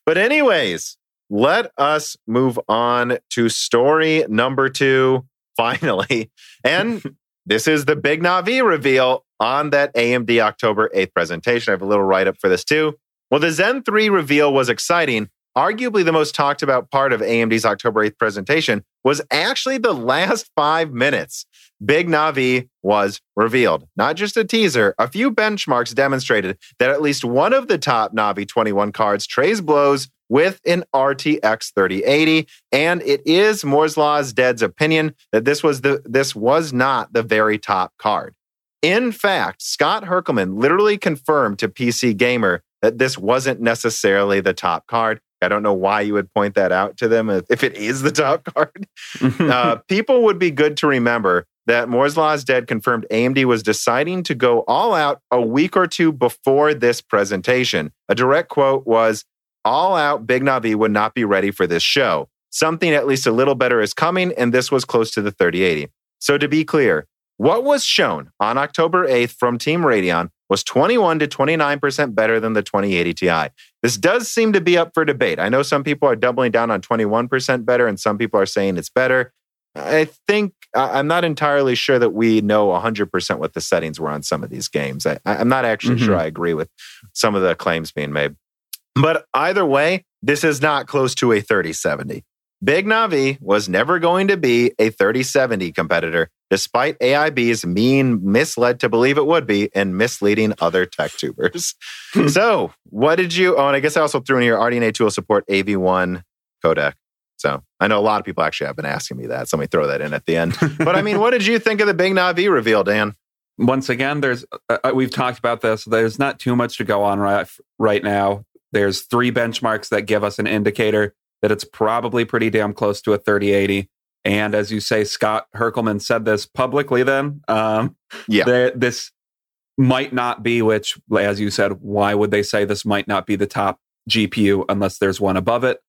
But, anyways, let us move on to story number two, (laughs) finally. And (laughs) this is the big Navi reveal on that AMD October 8th presentation. I have a little write up for this too. Well, the Zen 3 reveal was exciting. Arguably, the most talked about part of AMD's October 8th presentation was actually the last five minutes. Big Navi was revealed. Not just a teaser, a few benchmarks demonstrated that at least one of the top Navi 21 cards trays blows with an RTX 3080. And it is Moore's Law's Dead's opinion that this was the this was not the very top card. In fact, Scott Herkelman literally confirmed to PC Gamer that this wasn't necessarily the top card. I don't know why you would point that out to them if it is the top (laughs) card. (laughs) uh, people would be good to remember that Moore's Law is Dead confirmed AMD was deciding to go all out a week or two before this presentation. A direct quote was all out Big Navi would not be ready for this show. Something at least a little better is coming, and this was close to the 3080. So to be clear, what was shown on October 8th from Team Radeon was 21 to 29% better than the 2080 Ti. This does seem to be up for debate. I know some people are doubling down on 21% better, and some people are saying it's better. I think I'm not entirely sure that we know 100% what the settings were on some of these games. I, am not actually mm-hmm. sure I agree with some of the claims being made. But either way, this is not close to a 3070. Big Navi was never going to be a 3070 competitor, despite AIB's mean misled to believe it would be and misleading other tech tubers. so, what did you? Oh, and I guess I also threw in here RDNA tool support AV1 codec. So, I know a lot of people actually have been asking me that. So, let me throw that in at the end. (laughs) but I mean, what did you think of the Big Navi reveal, Dan? Once again, there's uh, uh we've talked about this. There's not too much to go on right right now. There's three benchmarks that give us an indicator that it's probably pretty damn close to a 3080. And as you say, Scott Herkelman said this publicly then. Um, yeah. This might not be, which, as you said, why would they say this might not be the top GPU unless there's one above it?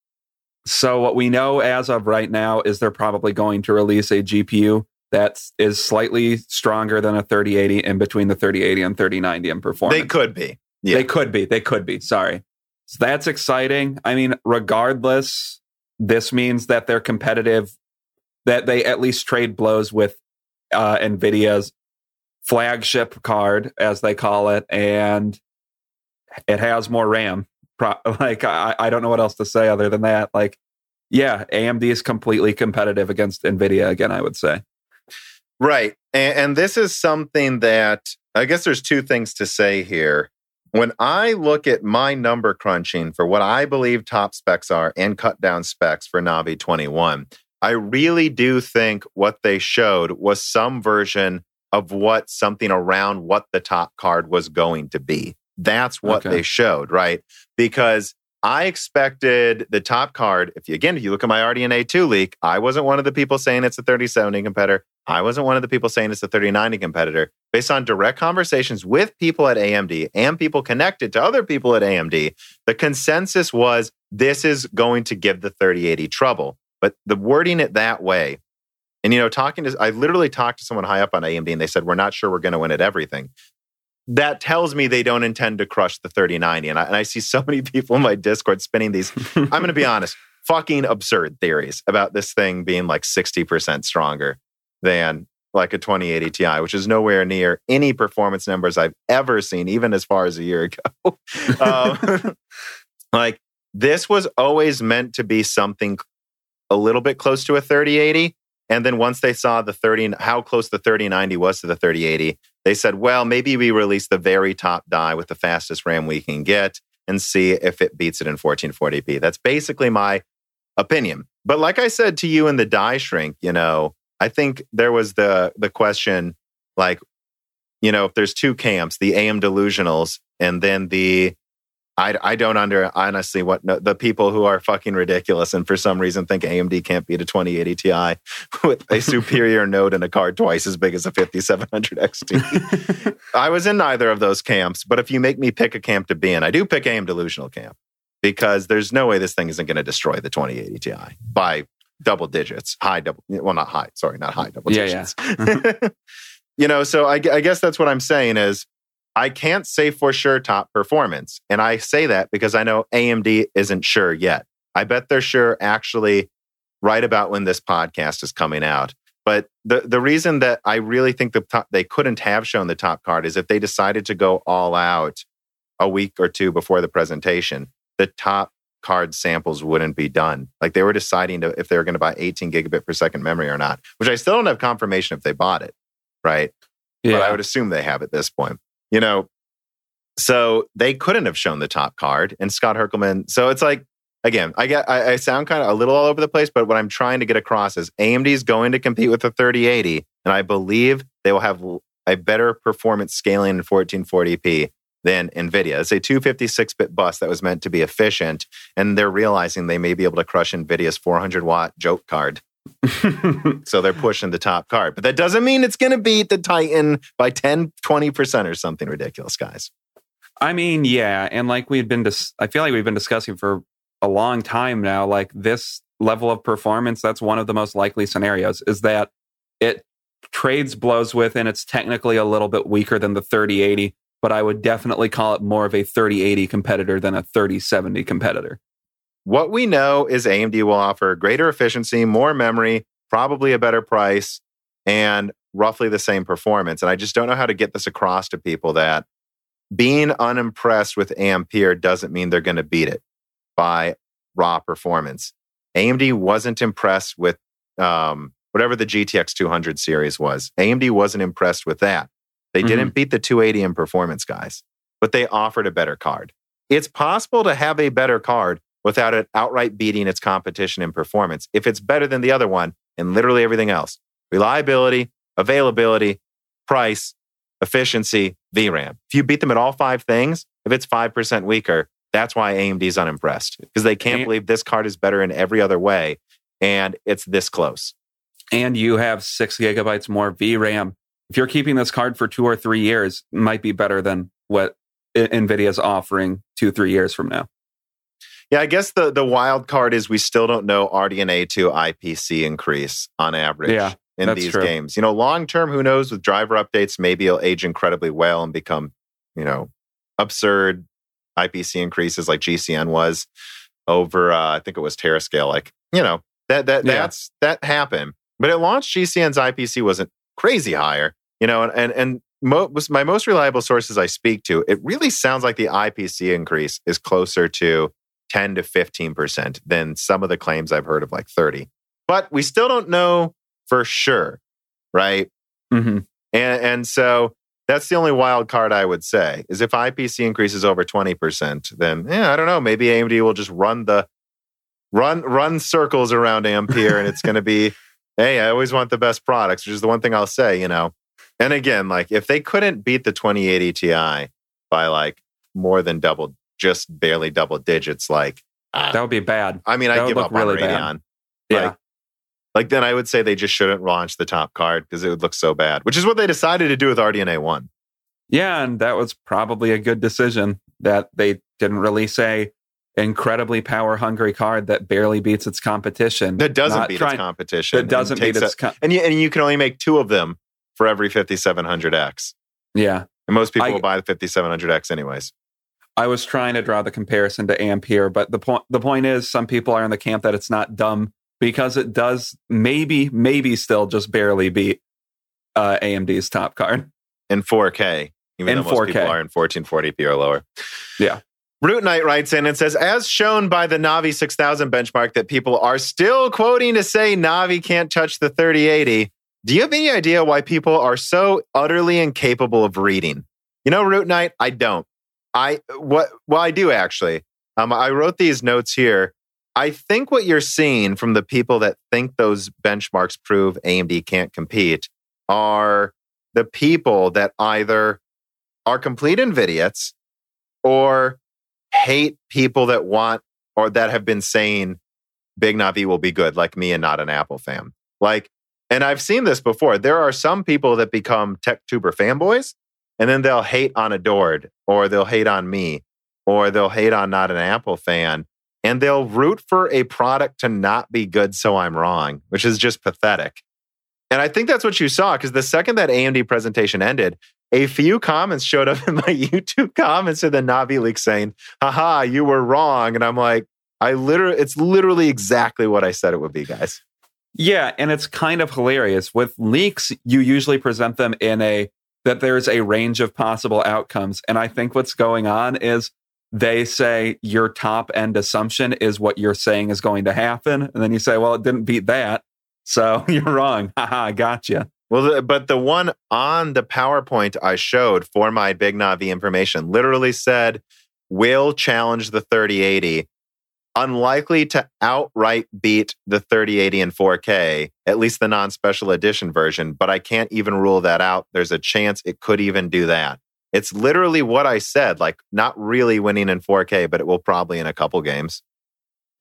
So, what we know as of right now is they're probably going to release a GPU that is slightly stronger than a 3080 in between the 3080 and 3090 in performance. They could be. Yeah. They could be. They could be. Sorry. So that's exciting. I mean, regardless, this means that they're competitive, that they at least trade blows with uh, NVIDIA's flagship card, as they call it, and it has more RAM. Pro- (laughs) like, I, I don't know what else to say other than that. Like, yeah, AMD is completely competitive against NVIDIA again, I would say. Right. And, and this is something that I guess there's two things to say here when I look at my number crunching for what I believe top specs are and cut down specs for Navi 21, I really do think what they showed was some version of what something around what the top card was going to be. That's what okay. they showed, right? Because I expected the top card. If you again, if you look at my RDNA 2 leak, I wasn't one of the people saying it's a 3070 competitor. I wasn't one of the people saying it's a 3090 competitor. Based on direct conversations with people at AMD and people connected to other people at AMD, the consensus was this is going to give the 3080 trouble. But the wording it that way, and you know, talking to I literally talked to someone high up on AMD and they said, We're not sure we're going to win at everything that tells me they don't intend to crush the 3090. And I, and I see so (laughs) many people in my Discord spinning these, I'm going to be (laughs) honest, fucking absurd theories about this thing being like 60% stronger than like a 2080 Ti, which is nowhere near any performance numbers I've ever seen, even as far as a year ago. (laughs) um, (laughs) like this was always meant to be something a little bit close to a 3080. And then once they saw the 30, how close the 3090 was to the 3080, they said, well, maybe we release the very top die with the fastest RAM we can get and see if it beats it in 1440p. That's basically my opinion. But like I said to you in the die shrink, you know, I think there was the the question like, you know, if there's two camps, the AM delusionals and then the I, I don't under honestly what no, the people who are fucking ridiculous and for some reason think AMD can't beat a 2080 Ti (laughs) with a superior (laughs) node and a card twice as big as a 5700 XT. (laughs) I was in neither of those camps, but if you make me pick a camp to be in, I do pick AM delusional camp because there's no way this thing isn't going to destroy the 2080 Ti by double digits, high double, well, not high, sorry, not high double digits. Yeah, yeah. (laughs) you know, so I, I guess that's what I'm saying is I can't say for sure top performance. And I say that because I know AMD isn't sure yet. I bet they're sure actually right about when this podcast is coming out. But the, the reason that I really think the top, they couldn't have shown the top card is if they decided to go all out a week or two before the presentation, the top card samples wouldn't be done. Like they were deciding to, if they were going to buy 18 gigabit per second memory or not, which I still don't have confirmation if they bought it. Right. Yeah. But I would assume they have at this point you know, so they couldn't have shown the top card. And Scott Herkelman, so it's like, again, I get I, I sound kind of a little all over the place, but what I'm trying to get across is AMD is going to compete with the 3080, and I believe they will have a better performance scaling in 1440p than NVIDIA. It's a 256 bit bus that was meant to be efficient, and they're realizing they may be able to crush NVIDIA's 400 watt joke card. (laughs) so they're pushing the top card. But that doesn't mean it's going to beat the Titan by 10, 20% or something ridiculous, guys. I mean, yeah. And like we've been, dis- I feel like we've been discussing for a long time now, like this level of performance, that's one of the most likely scenarios is that it trades blows with and it's technically a little bit weaker than the 3080, but I would definitely call it more of a 3080 competitor than a 3070 competitor. What we know is AMD will offer greater efficiency, more memory, probably a better price, and roughly the same performance. And I just don't know how to get this across to people that being unimpressed with Ampere doesn't mean they're going to beat it by raw performance. AMD wasn't impressed with um, whatever the GTX 200 series was. AMD wasn't impressed with that. They mm-hmm. didn't beat the 280 in performance, guys, but they offered a better card. It's possible to have a better card without it outright beating its competition in performance if it's better than the other one in literally everything else reliability, availability, price, efficiency, VRAM. If you beat them at all five things, if it's 5% weaker, that's why AMD is unimpressed because they can't and, believe this card is better in every other way and it's this close. And you have six gigabytes more VRAM. If you're keeping this card for two or three years, might be better than what NVIDIA's offering two, three years from now. Yeah, I guess the the wild card is we still don't know RDNA 2 IPC increase on average. Yeah, in these true. games. You know, long term, who knows? With driver updates, maybe it'll age incredibly well and become, you know, absurd IPC increases like GCN was over. Uh, I think it was Terascale. Like, you know, that that yeah. that's that happened. But at launch, GCN's IPC wasn't crazy higher. You know, and and and mo- my most reliable sources I speak to, it really sounds like the IPC increase is closer to 10 to 15% than some of the claims I've heard of like 30. But we still don't know for sure, right? Mm-hmm. And, and so That's the only wild card I would say is if IPC increases over 20%, then yeah, I don't know. Maybe AMD will just run the run run circles around Ampere and it's going to be, (laughs) hey, I always want the best products, which is the one thing I'll say, you know. And again, like if they couldn't beat the 2080 Ti by like more than double, just barely double digits, like uh, that would be bad. I mean, That I give up really on bad. Radeon. Yeah. Like, like then I would say they just shouldn't launch the top card because it would look so bad, which is what they decided to do with RDNA one. Yeah, and that was probably a good decision that they didn't release a incredibly power hungry card that barely beats its competition. That doesn't beat trying- its competition. That doesn't beat its a- com- and you and you can only make two of them for every 5700X. Yeah. And most people I- will buy the 5700X anyways. I was trying to draw the comparison to Ampere, but the point the point is some people are in the camp that it's not dumb because it does maybe maybe still just barely beat uh, AMD's top card. in 4K, even In though most 4K. people are in 1440p or lower. Yeah. Root Knight writes in and says, as shown by the Navi 6000 benchmark, that people are still quoting to say Navi can't touch the 3080. Do you have any idea why people are so utterly incapable of reading? You know, Root Knight, I don't. I what well, I do actually. Um, I wrote these notes here. I think what you're seeing from the people that think those benchmarks prove AMD can't compete are the people that either are complete Nvidians or hate people that want or that have been saying Big Navi will be good, like me and not an Apple fan. Like, and I've seen this before. There are some people that become tech tuber fanboys, and then they'll hate on Adored, or they'll hate on me, or they'll hate on not an Apple fan, and they'll root for a product to not be good, so I'm wrong, which is just pathetic. And I think that's what you saw because the second that AMD presentation ended, a few comments showed up (laughs) in my YouTube comments of the Navi leak saying, haha, you were wrong. And I'm like, I literally, it's literally exactly what I said it would be, guys. Yeah, and it's kind of hilarious. With leaks, you usually present them in a that there's a range of possible outcomes. And I think what's going on is they say your top end assumption is what you're saying is going to happen. And then you say, well, it didn't beat that. So (laughs) you're wrong. Haha, gotcha. Well, the, but the one on the PowerPoint I showed for my Big Navi information literally said, will challenge the 3080, unlikely to outright beat the 3080 in 4K, at least the non special edition version, but I can't even rule that out. There's a chance it could even do that. It's literally what I said, like not really winning in 4K, but it will probably in a couple games.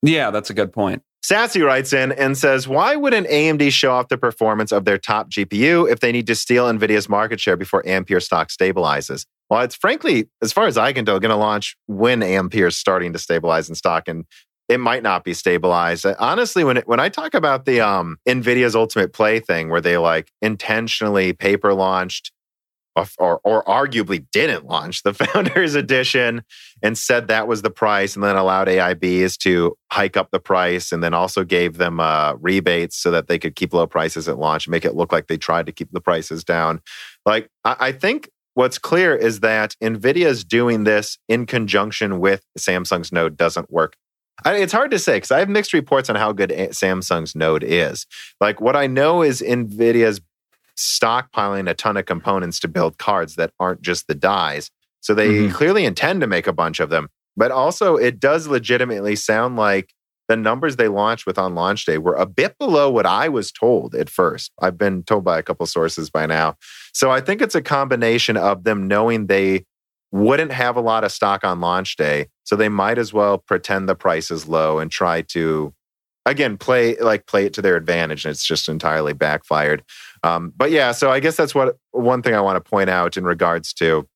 Yeah, that's a good point. Sassy writes in and says, Why wouldn't AMD show off the performance of their top GPU if they need to steal NVIDIA's market share before Ampere stock stabilizes? Well, it's frankly, as far as I can tell, going to launch when Ampere is starting to stabilize in stock, and it might not be stabilized. Uh, Honestly, when it, when I talk about the um, NVIDIA's Ultimate Play thing, where they like intentionally paper launched or, or, arguably didn't launch the (laughs) Founders Edition and said that was the price, and then allowed AIBs to hike up the price, and then also gave them uh, rebates so that they could keep low prices at launch, and make it look like they tried to keep the prices down. Like I, I think what's clear is that Nvidia's doing this in conjunction with Samsung's Node doesn't work. I, it's hard to say because I have mixed reports on how good A- Samsung's Node is. Like what I know is Nvidia's stockpiling a ton of components to build cards that aren't just the dies. So they Mhm. clearly intend to make a bunch of them. But also, it does legitimately sound like the numbers they launched with on launch day were a bit below what I was told at first. I've been told by a couple sources by now. So I think it's a combination of them knowing they wouldn't have a lot of stock on launch day. So they might as well pretend the price is low and try to again play like play it to their advantage and it's just entirely backfired um, but yeah so i guess that's what one thing i want to point out in regards to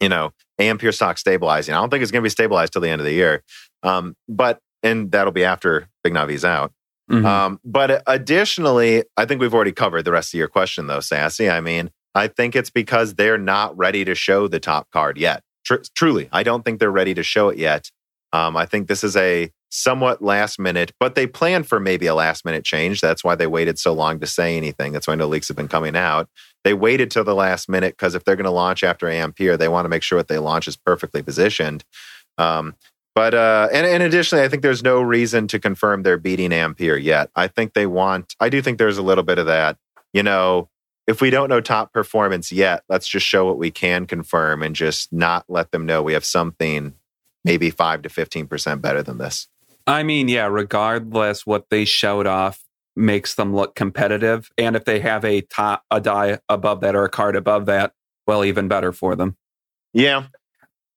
you know ampere stock stabilizing i don't think it's going to be stabilized till the end of the year um, but and that'll be after big navi's out Mhm. um, but additionally, I think we've already covered the rest of your question, though, Sassy. I mean, I think it's because they're not ready to show the top card yet. Tr- truly, I don't think they're ready to show it yet. Um, I think this is a somewhat last minute, but they planned for maybe a last minute change. That's why they waited so long to say anything. That's why no leaks have been coming out. They waited till the last minute because if they're going to launch after Ampere, they want to make sure what they launch is perfectly positioned. Um, but uh, and, and additionally, I think there's no reason to confirm they're beating Ampere yet. I think they want. I do think there's a little bit of that. You know, if we don't know top performance yet, let's just show what we can confirm and just not let them know we have something maybe 5 to 15% better than this. I mean, yeah, regardless what they showed off makes them look competitive and if they have a top a die above that or a card above that, well even better for them. Yeah.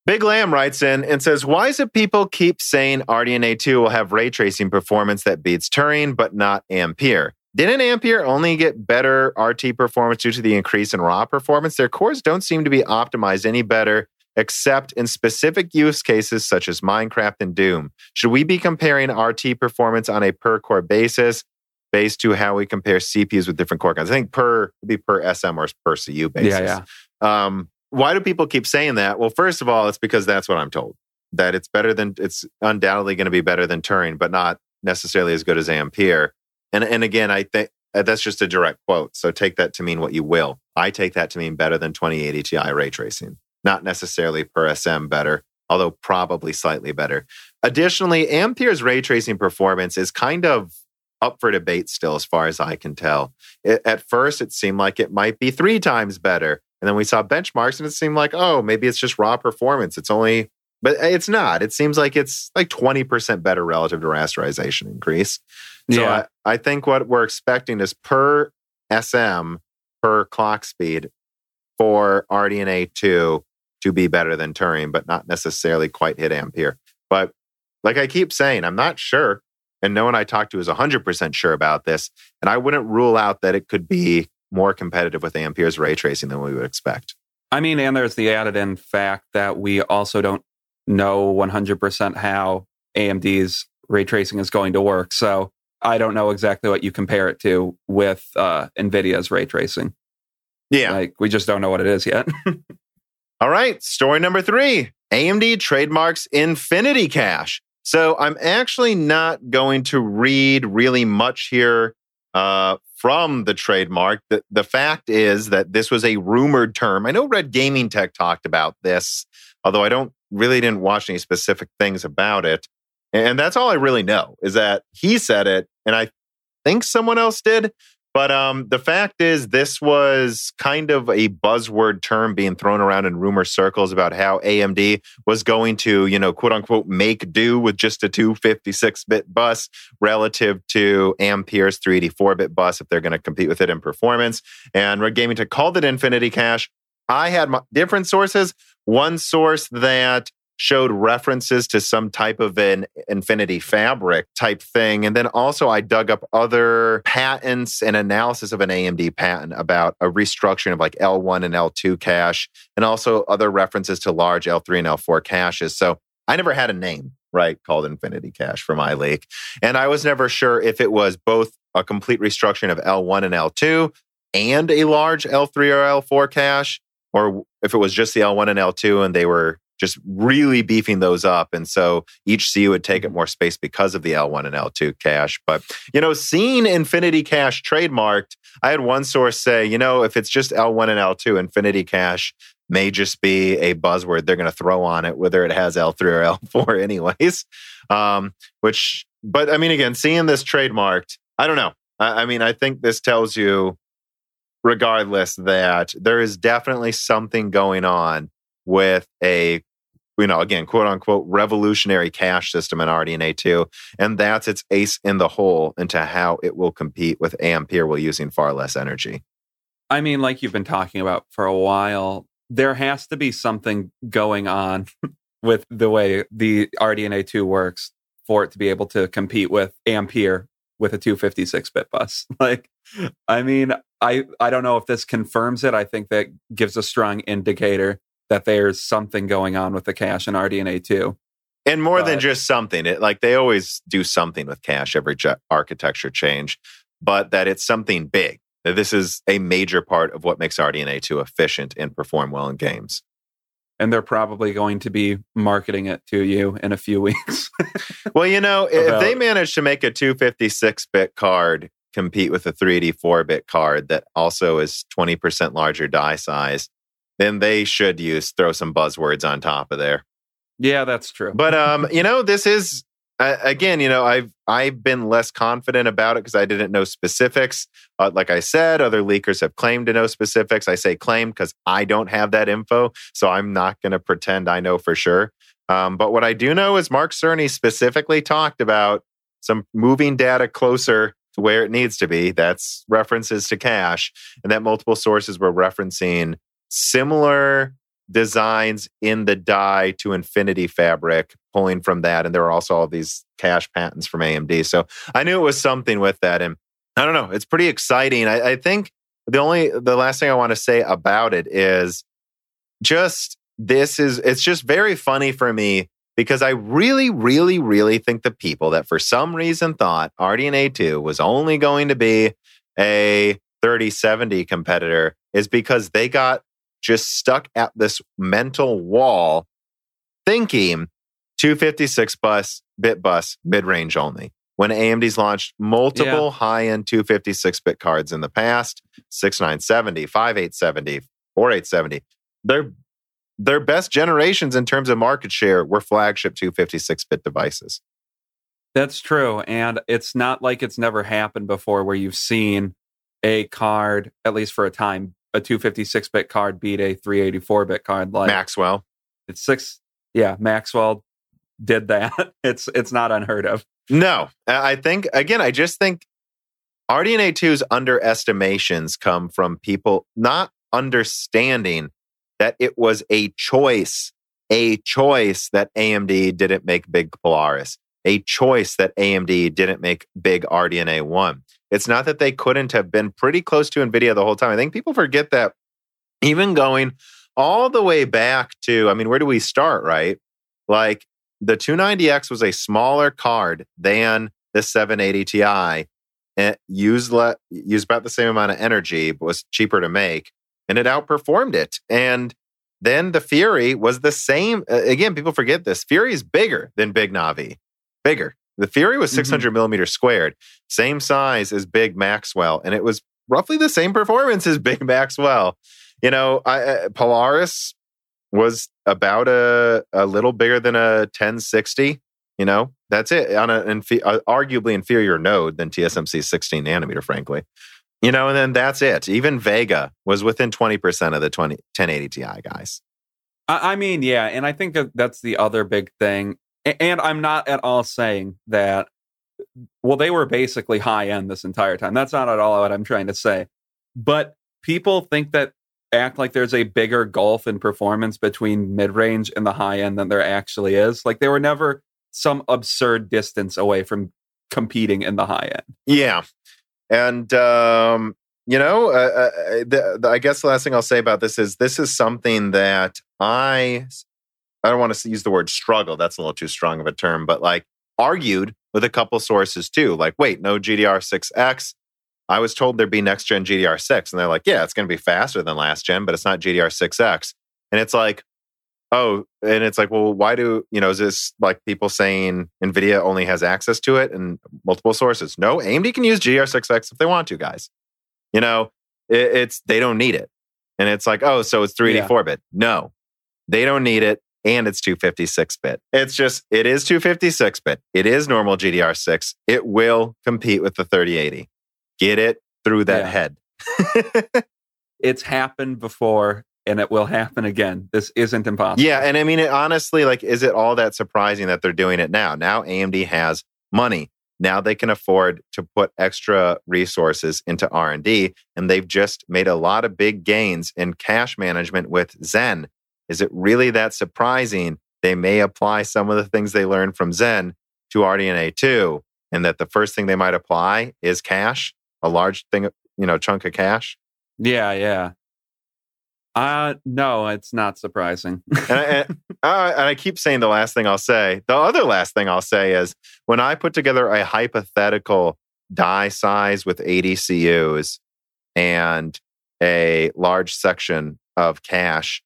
Big Lamb writes in and says, Why is it people keep saying RDNA 2 will have ray tracing performance that beats Turing, but not Ampere? Didn't Ampere only get better RT performance due to the increase in raw performance? Their cores don't seem to be optimized any better, except in specific use cases such as Minecraft and Doom. Should we be comparing RT performance on a per core basis based to how we compare CPUs with different core counts? I think per would be per SM or per CU basis. Yeah, yeah. Um, why do people keep saying that? Well, first of all, it's because that's what I'm told. That it's better than it's undoubtedly going to be better than Turing, but not necessarily as good as Ampere. And and again, I think uh, that's just a direct quote. So take that to mean what you will. I take that to mean better than 2080 Ti ray tracing, not necessarily per SM better, although probably slightly better. Additionally, Ampere's ray tracing performance is kind of up for debate still, as far as I can tell. It, at first, it seemed like it might be three times better. And then we saw benchmarks and it seemed like, oh, maybe it's just raw performance. It's only, but uh, it's not. It seems like it's like 20% better relative to rasterization increase. So Yeah. I, I think what we're expecting is per SM, per clock speed for RDNA 2 to be better than Turing, but not necessarily quite hit Ampere. But like I keep saying, I'm not sure. And no one I talked to is 100% sure about this. And I wouldn't rule out that it could be more competitive with Ampere's ray tracing than we would expect. I mean, and there's the added in fact that we also don't know 100% how AMD's ray tracing is going to work. So I don't know exactly what you compare it to with uh, NVIDIA's ray tracing. Yeah. Like, we just don't know what it is yet. (laughs) All right, story number three AMD trademarks Infinity Cache. So I'm actually not going to read really much here uh, from the trademark. The, the fact is that this was a rumored term. I know Red Gaming Tech talked about this, although I don't really didn't watch any specific things about it. And that's all I really know is that he said it, and I think someone else did. But um, the fact is, this was kind of a buzzword term being thrown around in rumor circles about how AMD was going to, you know, quote unquote, make do with just a 256 bit bus relative to Ampere's 384 bit bus if they're going to compete with it in performance. And Red Gaming Tech called it Infinity Cache. I had different sources. One source that showed references to some type of an infinity fabric type thing. And then also I dug up other patents and analysis of an AMD patent about a restructuring of like L1 and L2 cache, and also other references to large L3 and L4 caches. So I never had a name, right, called Infinity Cache for my leak. And I was never sure if it was both a complete restructuring of L1 and L2 and a large L3 or L4 cache, or if it was just the L1 and L2 and they were just really beefing those up. And so each CU would take up more space because of the L1 and L2 cache. But, you know, seeing Infinity Cache trademarked, I had one source say, you know, if it's just L1 and L2, Infinity Cache may just be a buzzword they're going to throw on it, whether it has L3 or L4, (laughs) anyways. Um, which, but I mean, again, seeing this trademarked, I don't know. I, I mean, I think this tells you, regardless, that there is definitely something going on with a you know, again, quote unquote, revolutionary cache system in RDNA 2. And that's its ace in the hole into how it will compete with Ampere while using far less energy. I mean, like you've been talking about for a while, there has to be something going on (laughs) with the way the RDNA 2 works for it to be able to compete with Ampere with a 256 bit bus. (laughs) Like, I mean, I, I don't know if this confirms it. I think that gives a strong indicator that there's something going on with the cache in RDNA 2. And more than just something, it like they always do something with cache every ge- architecture change, but that it's something big. That this is a major part of what makes RDNA 2 efficient and perform well in games. And they're probably going to be marketing it to you in a few (laughs) weeks. Well, you know, if About- they manage to make a 256 bit card compete with a 384 bit card that also is 20% larger die size, then they should use throw some buzzwords on top of there. yeah, that's true. But um, (laughs) you know, this is uh, again, you know, I've I've been less confident about it because I didn't know specifics. Uh, like I said, other leakers have claimed to know specifics. I say claim because I don't have that info, so I'm not going to pretend I know for sure. Um, but what I do know is Mark Cerny specifically talked about some moving data closer where it needs to be. That's references to cache, and that multiple sources were referencing similar designs in the die to Infinity Fabric, pulling from that. And there were also all these cache patents from AMD. So I knew it was something with that. And I don't know, it's pretty exciting. I, I think the only, the last thing I want to say about it is just this is, it's just very funny for me because I really, really, really think the people that for some reason thought RDNA 2 was only going to be a 3070 competitor is because they got just stuck at this mental wall thinking 256 bus, bit bus, mid range only. When AMD's launched multiple yeah. high end 256 bit cards in the past 6970, 5870, 4870, their, their best generations in terms of market share were flagship 256 bit devices. That's true. And it's not like it's never happened before where you've seen a card, at least for a time, a 256 bit card beat a 384 bit card like Maxwell. It's six. Yeah, Maxwell did that. (laughs) It's it's not unheard of. No, I think again. I just think RDNA 2's underestimations come from people not understanding that it was a choice, a choice that AMD didn't make Big Polaris, a choice that AMD didn't make Big RDNA 1. It's not that they couldn't have been pretty close to NVIDIA the whole time. I think people forget that even going all the way back to, I mean, where do we start, right? Like the 290X was a smaller card than the 780 Ti. Eh, it used, le- used about the same amount of energy, but was cheaper to make. And it outperformed it. And then the Fury was the same. Again, people forget this. Fury is bigger than Big Navi, bigger. The Fury was 600 mm-hmm. millimeters squared, same size as Big Maxwell, and it was roughly the same performance as Big Maxwell. You know, I, uh, Polaris was about a, a little bigger than a 1060. You know, that's it on an uh, arguably inferior node than TSMC's 16 nanometer, frankly. You know, and then that's it. Even Vega was within 20% of the 20, 1080 Ti guys. I mean, yeah. And I think that that's the other big thing and I'm not at all saying that, well, they were basically high end this entire time. That's not at all what I'm trying to say. But people think that act like there's a bigger gulf in performance between mid range and the high end than there actually is. Like they were never some absurd distance away from competing in the high end. Yeah. And, um, you know, uh, uh, the, the, I guess the last thing I'll say about this is this is something that I I don't want to use the word struggle. That's a little too strong of a term, but like argued with a couple sources too. Like, wait, no GDDR6X. I was told there'd be next gen GDDR6. And they're like, yeah, it's going to be faster than last gen, but it's not GDDR6X. And it's like, oh, and it's like, well, why do, you know, is this like people saying NVIDIA only has access to it and multiple sources? No, AMD can use GDDR6X if they want to, guys. You know, it, it's, they don't need it. And it's like, oh, so it's 384 bit. No, they don't need it and it's 256 bit. It's just, it is 256 bit. It is normal GDDR6. It will compete with the 3080. Get it through that yeah. head. (laughs) it's happened before and it will happen again. This isn't impossible. Yeah. And I mean, it, honestly, like, is it all that surprising that they're doing it now? Now AMD has money. Now they can afford to put extra resources into R&D and they've just made a lot of big gains in cache management with Zen is it really that surprising they may apply some of the things they learned from Zen to RDNA 2 and that the first thing they might apply is cache, a large thing, you know, chunk of cache? Yeah, yeah. Uh, no, it's not surprising. (laughs) and, I, and, uh, and I keep saying the last thing I'll say. The other last thing I'll say is when I put together a hypothetical die size with 80 CUs and a large section of cache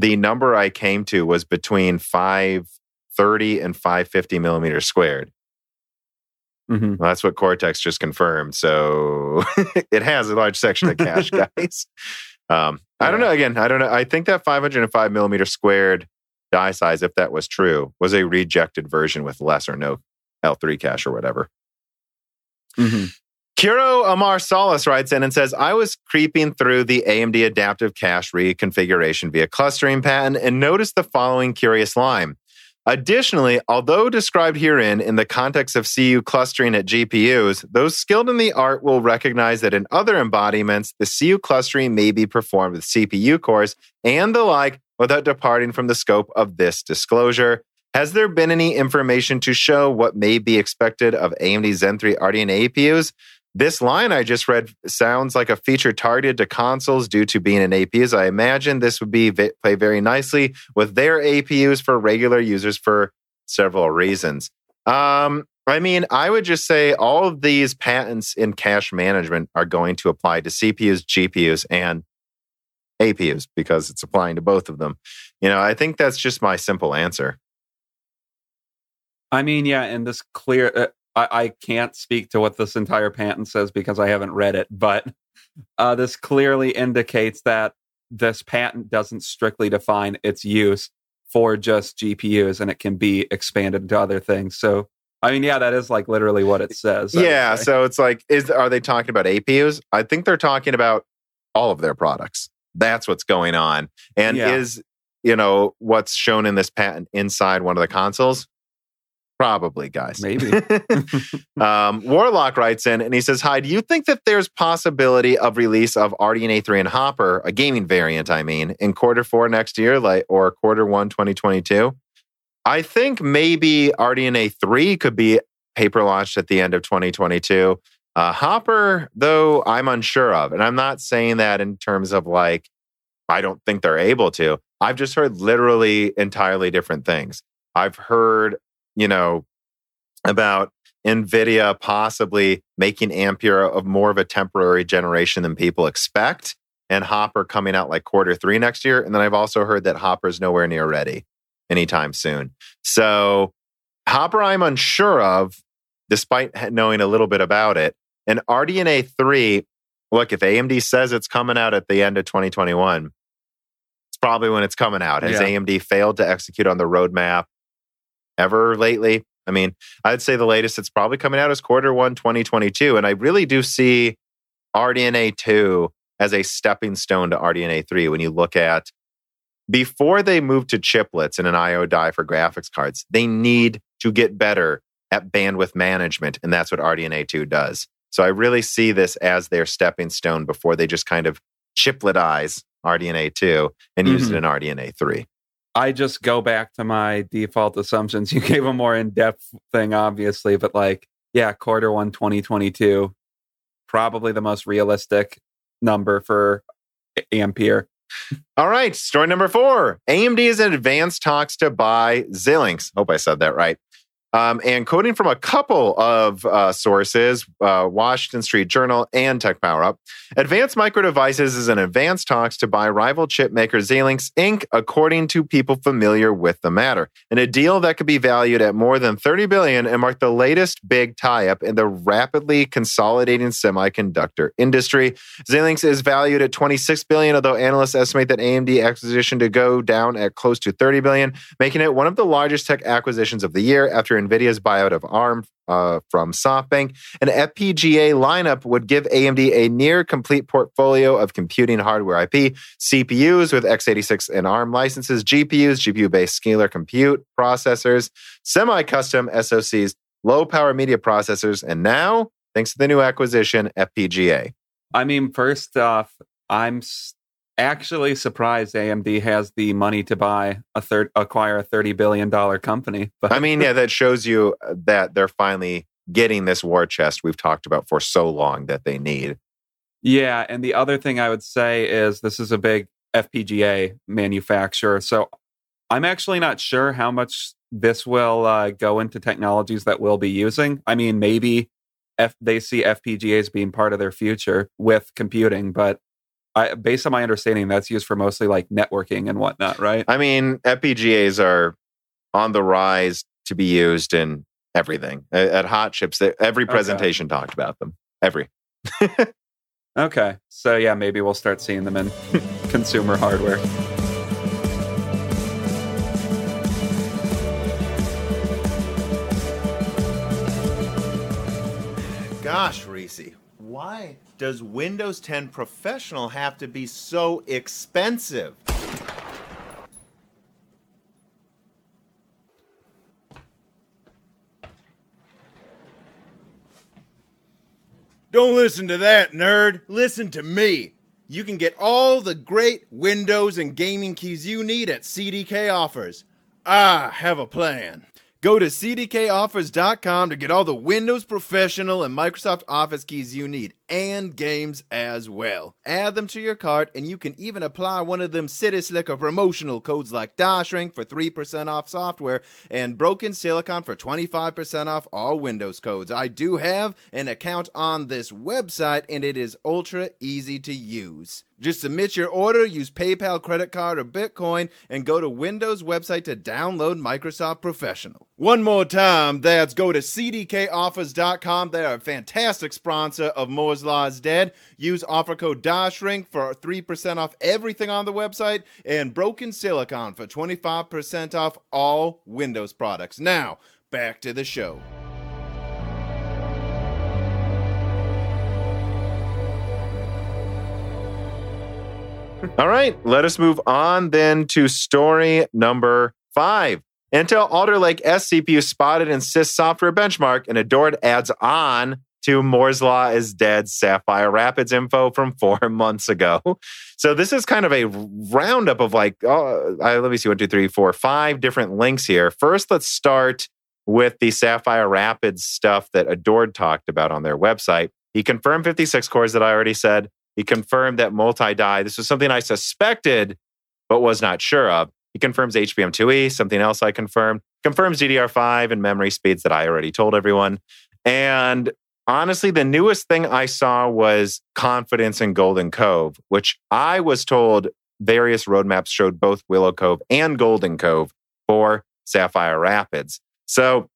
the number I came to was between 530 and 550 millimeters squared. Mm-hmm. Well, that's what Cortex just confirmed. So (laughs) it has a large section of cache, (laughs) guys. Um, yeah. I don't know. Again, I don't know. I think that 505 millimeter squared die size, if that was true, was a rejected version with less or no L3 cache or whatever. Mm-hmm. Kuro Amar Solis writes in and says, I was creeping through the AMD adaptive cache reconfiguration via clustering patent and noticed the following curious line. Additionally, although described herein in the context of CU clustering at GPUs, those skilled in the art will recognize that in other embodiments, the CU clustering may be performed with CPU cores and the like without departing from the scope of this disclosure. Has there been any information to show what may be expected of AMD Zen 3 RDNA APUs? This line I just read sounds like a feature targeted to consoles due to being an APUs. I imagine this would be play very nicely with their APUs for regular users for several reasons. Um, I mean, I would just say all of these patents in cache management are going to apply to CPUs, GPUs, and APUs because it's applying to both of them. You know, I think that's just my simple answer. I mean, yeah, and this clear. Uh, I, I can't speak to what this entire patent says because I haven't read it, but uh, this clearly indicates that this patent doesn't strictly define its use for just GPUs, and it can be expanded to other things. So, I mean, yeah, that is like literally what it says. Yeah, so it's like, is are they talking about APUs? I think they're talking about all of their products. That's what's going on. And Yeah. is you know what's shown in this patent inside one of the consoles? Probably, guys. Maybe. (laughs) (laughs) um, Warlock writes in and he says, "Hi, do you think that there's possibility of release of RDNA 3 and Hopper, a gaming variant, I mean, in quarter four next year, like or quarter one 2022? I think maybe RDNA 3 could be paper launched at the end of 2022. Uh, Hopper, though, I'm unsure of. And I'm not saying that in terms of like, I don't think they're able to. I've just heard literally entirely different things. I've heard, you know, about NVIDIA possibly making Ampere of more of a temporary generation than people expect, and Hopper coming out like quarter three next year. And then I've also heard that Hopper is nowhere near ready anytime soon. So Hopper, I'm unsure of, despite knowing a little bit about it. And RDNA 3, look, if AMD says it's coming out at the end of 2021, it's probably when it's coming out. Has Yeah. AMD failed to execute on the roadmap ever lately? I mean, I'd say the latest it's probably coming out is quarter one 2022. And I really do see RDNA 2 as a stepping stone to RDNA 3 when you look at before they move to chiplets and an IO die for graphics cards, they need to get better at bandwidth management. And that's what RDNA 2 does. So I really see this as their stepping stone before they just kind of chipletize RDNA 2 and use it Mhm. in RDNA 3. I just go back to my default assumptions. (laughs) You gave a more in depth thing, obviously, but like, yeah, quarter one 2022, probably the most realistic number for Ampere. All right, story number four. AMD is in advanced talks to buy Xilinx. Hope I said that right. Um, and quoting from a couple of uh, sources, uh, Washington Street Journal and TechPowerUp, Advanced Micro Devices is in advanced talks to buy rival chip maker Xilinx Inc., according to people familiar with the matter. In a deal that could be valued at more than 30 billion and mark the latest big tie-up in the rapidly consolidating semiconductor industry. Xilinx is valued at 26 billion, although analysts estimate that AMD acquisition to go down at close to 30 billion, making it one of the largest tech acquisitions of the year after Nvidia's buyout of ARM uh, from SoftBank. An FPGA lineup would give AMD a near complete portfolio of computing hardware IP, CPUs with x86 and ARM licenses, GPUs, GPU-based scalar compute processors, semi-custom SoCs, low-power media processors, and now, thanks to the new acquisition, FPGA. I mean, first off, I'm actually surprised AMD has the money to buy a third, acquire a thirty billion dollar company. (laughs) But I mean, yeah, that shows you uh, that they're finally getting this war chest we've talked about for so long that they need. Yeah, and the other thing I would say is this is a big FPGA manufacturer, so I'm actually not sure how much this will uh, go into technologies that we'll be using. I mean, maybe F- they see FPGAs being part of their future with computing, but I, based on my understanding, that's used for mostly like networking and whatnot, right? I mean, FPGAs are on the rise to be used in everything. At, at hot chips, every presentation okay. talked about them. Every. (laughs) okay. So, yeah, maybe we'll start seeing them in (laughs) consumer hardware. Gosh, does Windows 10 Professional have to be so expensive? Don't listen to that, nerd. Listen to me. You can get all the great Windows and gaming keys you need at CDK Offers. I have a plan. Go to cdkoffers.com to get all the Windows Professional and Microsoft Office keys you need and games as well. Add them to your cart and you can even apply one of them City Slicker promotional codes like DashRink for 3% off software and Broken Silicon for 25% off all Windows codes. I do have an account on this website and it is ultra easy to use. Just submit your order, use PayPal, credit card, or Bitcoin, and go to Windows website to download Microsoft Professional. One more time, that's go to cdkoffers.com. They are a fantastic sponsor of Moore's Law is Dead. Use offer code DashRink for 3% off everything on the website and Broken Silicon for 25% off all Windows products. Now, back to the show. (laughs) All right, let us move on then to story number five. Intel Alder Lake S CPU spotted in SiSoftware benchmark and Adored adds on to Moore's Law is Dead Sapphire Rapids info from (laughs) four months ago. So this is kind of a roundup of like, oh, let me see, one, two, three, four, five different links here. First, let's start with the Sapphire Rapids stuff that Adored talked about on their website. He confirmed 56 cores that I already said. He confirmed that multi die, this was something I suspected, but was not sure of. He confirms HBM2E, something else I confirmed. Confirms DDR5 and memory speeds that I already told everyone. And honestly, the newest thing I saw was confidence in Golden Cove, which I was told various roadmaps showed both Willow Cove and Golden Cove for Sapphire Rapids. So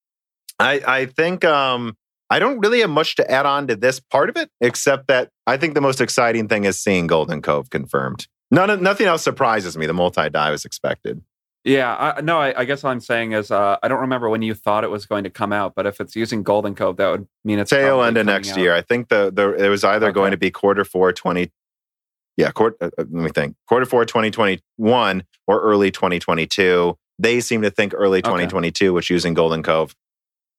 I, I think um, I don't really have much to add on to this part of it, except that I think the most exciting thing is seeing Golden Cove confirmed. None, nothing else surprises me. The multi die was expected. Yeah, I, no, I, I, guess what I'm saying is uh, I don't remember when you thought it was going to come out, but if it's using Golden Cove, that would mean it's tail end of next out. year. I think the, the it was either okay. going to be quarter four 20. Yeah, quarter, uh, uh, let me think. Quarter four 2021 or early 2022. They seem to think early 2022, okay. which using Golden Cove.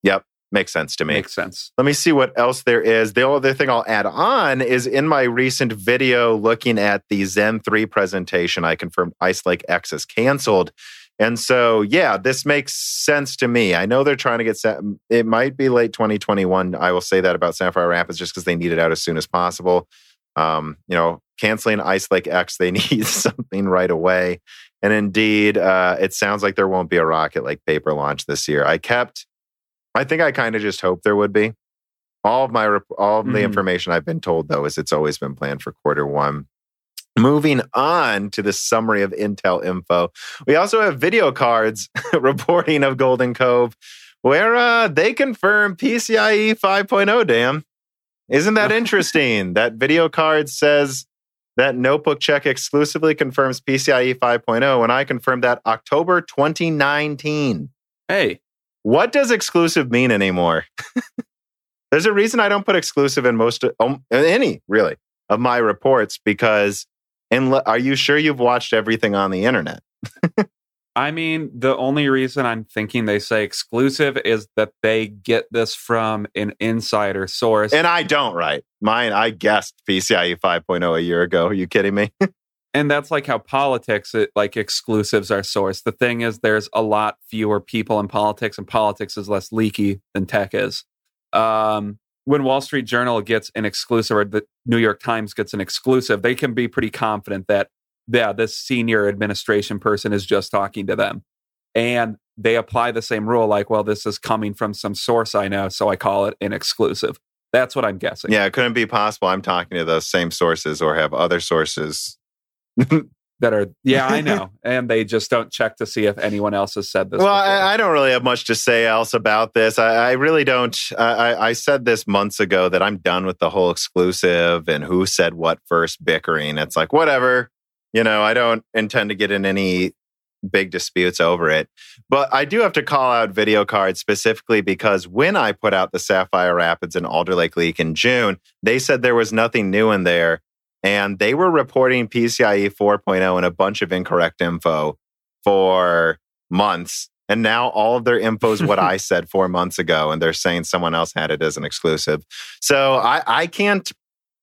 Yep, Makes sense to me. Makes sense. Let me see what else there is. The other thing I'll add on is in my recent video looking at the Zen 3 presentation, I confirmed Ice Lake X is canceled. And so, yeah, this makes sense to me. I know they're trying to get set. It might be late 2021. I will say that about Sapphire Rapids just because they need it out as soon as possible. Um, you know, canceling Ice Lake X, they (laughs) need something right away. And indeed, uh, it sounds like there won't be a Rocket Lake paper launch this year. I kept I think I kind of just hoped there would be. All of my all of mm-hmm. the information I've been told though is it's always been planned for quarter one. Moving on to the summary of Intel info, we also have VideoCardz (laughs) reporting of Golden Cove, where uh, they confirm PCIe 5.0. Damn, isn't that (laughs) interesting? that video card says that Notebook Check exclusively confirms PCIe 5.0, and I confirmed that October 2019. Hey, what does exclusive mean anymore? (laughs) There's a reason I don't put exclusive in most, um, any really, of my reports because, and are you sure you've watched everything on the internet? I mean, the only reason I'm thinking they say exclusive is that they get this from an insider source. And I don't, right? Mine, I guessed PCIe 5.0 a year ago. Are you kidding me? (laughs) and that's like how politics it, like exclusives are sourced. The thing is there's a lot fewer people in politics and politics is less leaky than tech is. Um, when wall street journal gets an exclusive or the new york times gets an exclusive they can be pretty confident that yeah this senior administration person is just talking to them. And they apply the same rule like well this is coming from some source i know so i call it an exclusive. That's what i'm guessing. Yeah it couldn't be possible i'm talking to those same sources or have other sources (laughs) that are yeah i (laughs) know and they just don't check to see if anyone else has said this well I, I, don't really have much to say else about this i, I really don't I, I, said this months ago that i'm done with the whole exclusive and who said what first bickering it's like whatever you know i don't intend to get in any big disputes over it. But I do have to call out VideoCardz specifically because when I put out the Sapphire Rapids and Alder Lake leak in June, they said there was nothing new in there. And they were reporting PCIe 4.0 and a bunch of incorrect info for months. And now all of their info is what I (laughs) said four months ago, and they're saying someone else had it as an exclusive. So I, I can't,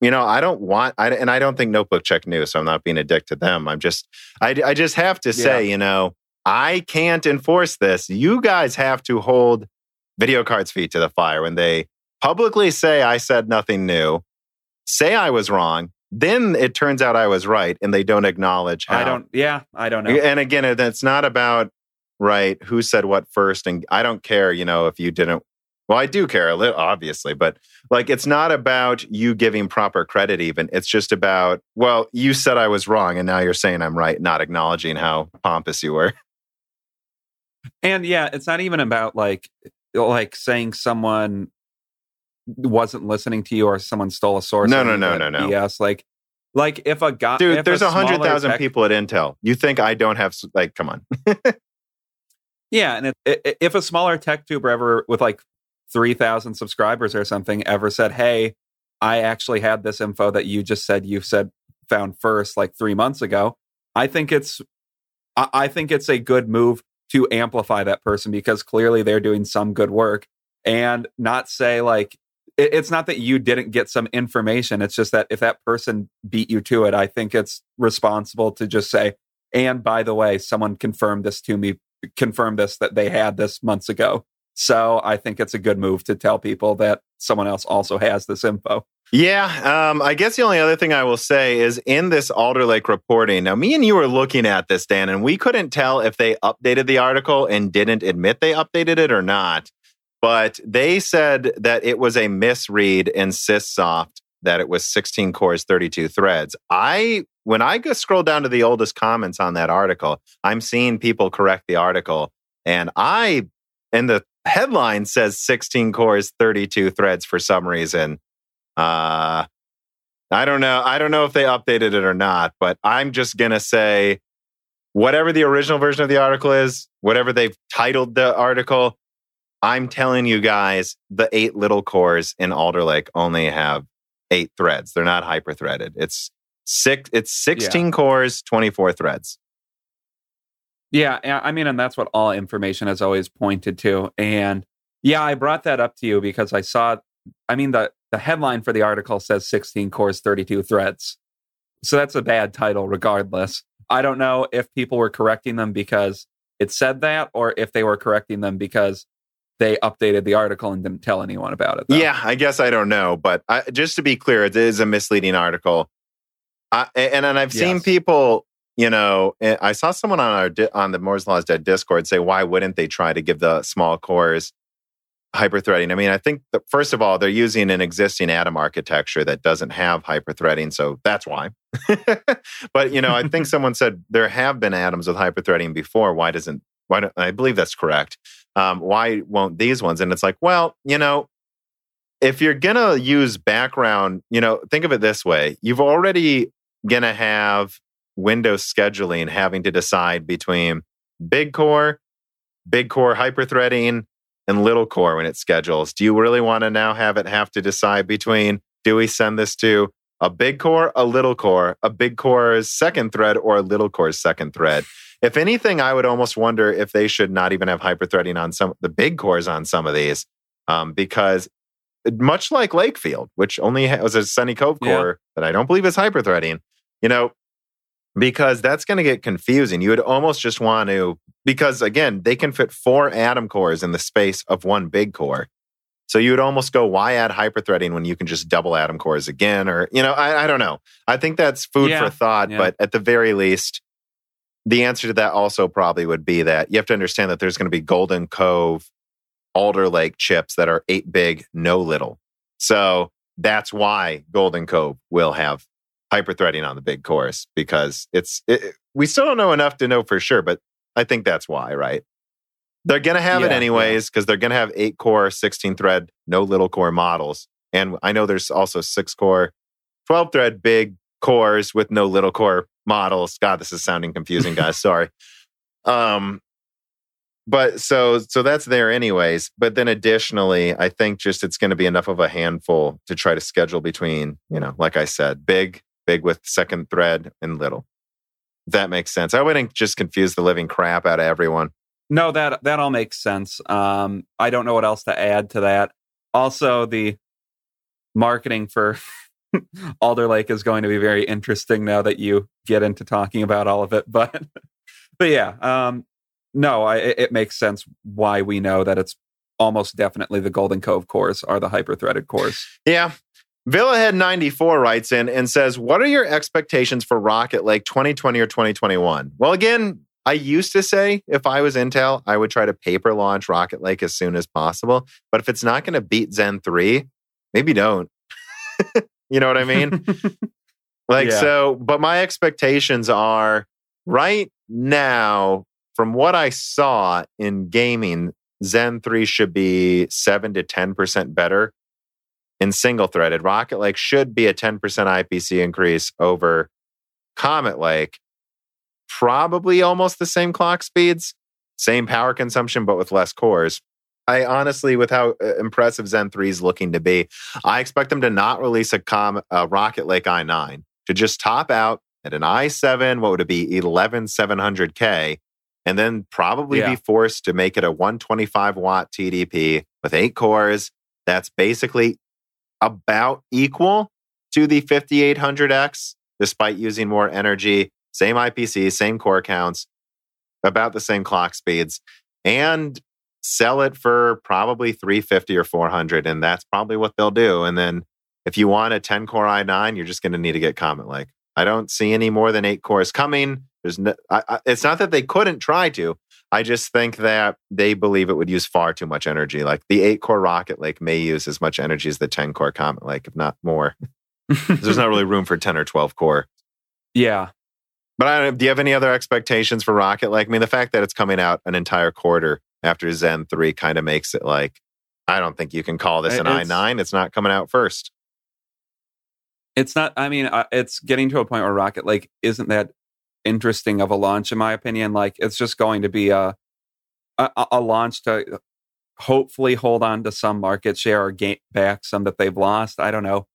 you know, I don't want, I, and I don't think Notebook Check knew, so I'm not being a dick to them. I'm just, I, I just have to say, yeah. you know, I can't enforce this. You guys have to hold VideoCardz' feet to the fire when they publicly say I said nothing new, say I was wrong, then it turns out I was right, and they don't acknowledge how. I don't. Yeah, I don't know. And again, it's not about right who said what first, and I don't care. You know, if you didn't. Well, I do care a little, obviously, but like it's not about you giving proper credit. Even it's just about well, you said I was wrong, and now you're saying I'm right, not acknowledging how pompous you were. And yeah, it's not even about like like saying someone wasn't listening to you or someone stole a source. No, no, no, no, no. Yes, like like if a guy, dude, there's a hundred thousand tech- people at Intel. You think I don't have like? Come on. (laughs) yeah, and it, it, if a smaller tech tuber ever with like three thousand subscribers or something ever said, "Hey, I actually had this info that you just said you said found first like three months ago," I think it's I, I think it's a good move to amplify that person because clearly they're doing some good work and not say like it, it's not that you didn't get some information. It's just that if that person beat you to it, I think it's responsible to just say, and by the way, someone confirmed this to me, confirmed this that they had this months ago. So I think it's a good move to tell people that someone else also has this info. Yeah, um, I guess the only other thing I will say is in this Alder Lake reporting. Now, me and you were looking at this, Dan, and we couldn't tell if they updated the article and didn't admit they updated it or not but they said that it was a misread in SiSoft that it was 16 cores, 32 threads. I when I go scroll down to the oldest comments on that article, I'm seeing people correct the article, and I and the headline says 16 cores, 32 threads for some reason. Uh, I don't know. I don't know if they updated it or not, but I'm just gonna say whatever the original version of the article is, whatever they've titled the article, I'm telling you guys, the eight little cores in Alder Lake only have eight threads. They're not hyper threaded. It's six. It's 16 yeah. cores, 24 threads. Yeah, I mean, and that's what all information has always pointed to. And yeah, I brought that up to you because I saw. I mean, the the headline for the article says 16 cores, 32 threads. So that's a bad title, regardless. I don't know if people were correcting them because it said that, or if they were correcting them because they updated the article and didn't tell anyone about it. Though. Yeah, I guess I don't know, but I, just to be clear, it is a misleading article. I, and and I've yes. seen people, you know, eh, I saw someone on our on the Moore's Law's Dead Discord say, why wouldn't they try to give the small cores hyperthreading? I mean, I think that first of all, they're using an existing Atom architecture that doesn't have hyperthreading, so that's why. (laughs) but you know, I think (laughs) someone said there have been atoms with hyperthreading before. Why doesn't why don't, I believe that's correct. Um, why won't these ones? And it's like, well, you know, if you're gonna use background, you know, think of it this way: you've already gonna have Windows scheduling having to decide between big core, big core hyperthreading, and little core when it schedules. Do you really want to now have it have to decide between do we send this to a big core, a little core, a big core's second thread, or a little core's second thread? If anything, I would almost wonder if they should not even have hyperthreading on some the big cores on some of these, um, because much like Lakefield, which only has a Sunny Cove core yeah. that I don't believe is hyperthreading, you know, because that's going to get confusing. You would almost just want to, because again, they can fit four atom cores in the space of one big core. So you would almost go, why add hyperthreading when you can just double atom cores again? Or, you know, I, I don't know. I think that's food yeah. for thought, yeah. but at the very least, the answer to that also probably would be that you have to understand that there's going to be Golden Cove, Alder Lake chips that are eight big, no little. So that's why Golden Cove will have hyperthreading on the big cores because it's it, we still don't know enough to know for sure, but I think that's why, right? They're going to have yeah, it anyways because yeah. they're going to have eight core, 16 thread, no little core models. And I know there's also six core, 12 thread big cores with no little core models. God, this is sounding confusing, guys. (laughs) Sorry. Um, but so so that's there anyways. But then additionally, I think just it's going to be enough of a handful to try to schedule between, you know, like I said, big, big with second thread and little. That makes sense. I wouldn't just confuse the living crap out of everyone. No, that that all makes sense. Um, I don't know what else to add to that. Also, the marketing for (laughs) Alder Lake is going to be very interesting now that you get into talking about all of it. (laughs) But but yeah, um, no, I, it makes sense why we know that it's almost definitely the Golden Cove cores are the hyper threaded cores. Yeah. Villahead 94 writes in and says, What are your expectations for Rocket Lake 2020 or 2021? Well, again, I used to say if I was Intel, I would try to paper launch Rocket Lake as soon as possible. But if it's not going to beat Zen 3, maybe don't. (laughs) you know what I mean? (laughs) like, yeah. so, but my expectations are right now, from what I saw in gaming, Zen 3 should be 7 to 10% better in single threaded. Rocket Lake should be a 10% IPC increase over Comet Lake. Probably almost the same clock speeds, same power consumption, but with less cores. I honestly, with how uh, impressive Zen 3 is looking to be, I expect them to not release a, Com- a Rocket Lake i9, to just top out at an i7, what would it be, 11700K, and then probably yeah. be forced to make it a 125 watt TDP with eight cores. That's basically about equal to the 5800X, despite using more energy, same IPC, same core counts, about the same clock speeds. And sell it for probably 350 or 400 and that's probably what they'll do and then if you want a 10 core i9 you're just going to need to get comet lake. I don't see any more than eight cores coming. There's no I, I, it's not that they couldn't try to i just think that they believe it would use far too much energy like the eight core rocket lake may use as much energy as the 10 core comet lake if not more. (laughs) There's not really room for 10 or 12 core. Yeah. But I do you have any other expectations for Rocket Lake? I mean, the fact that it's coming out an entire quarter after Zen 3 kind of makes it like, I don't think you can call this an it's, i9. It's not coming out first. It's not, I mean, it's getting to a point where Rocket Lake isn't that interesting of a launch, in my opinion. Like, it's just going to be a, a, a launch to hopefully hold on to some market share or gain back some that they've lost. I don't know.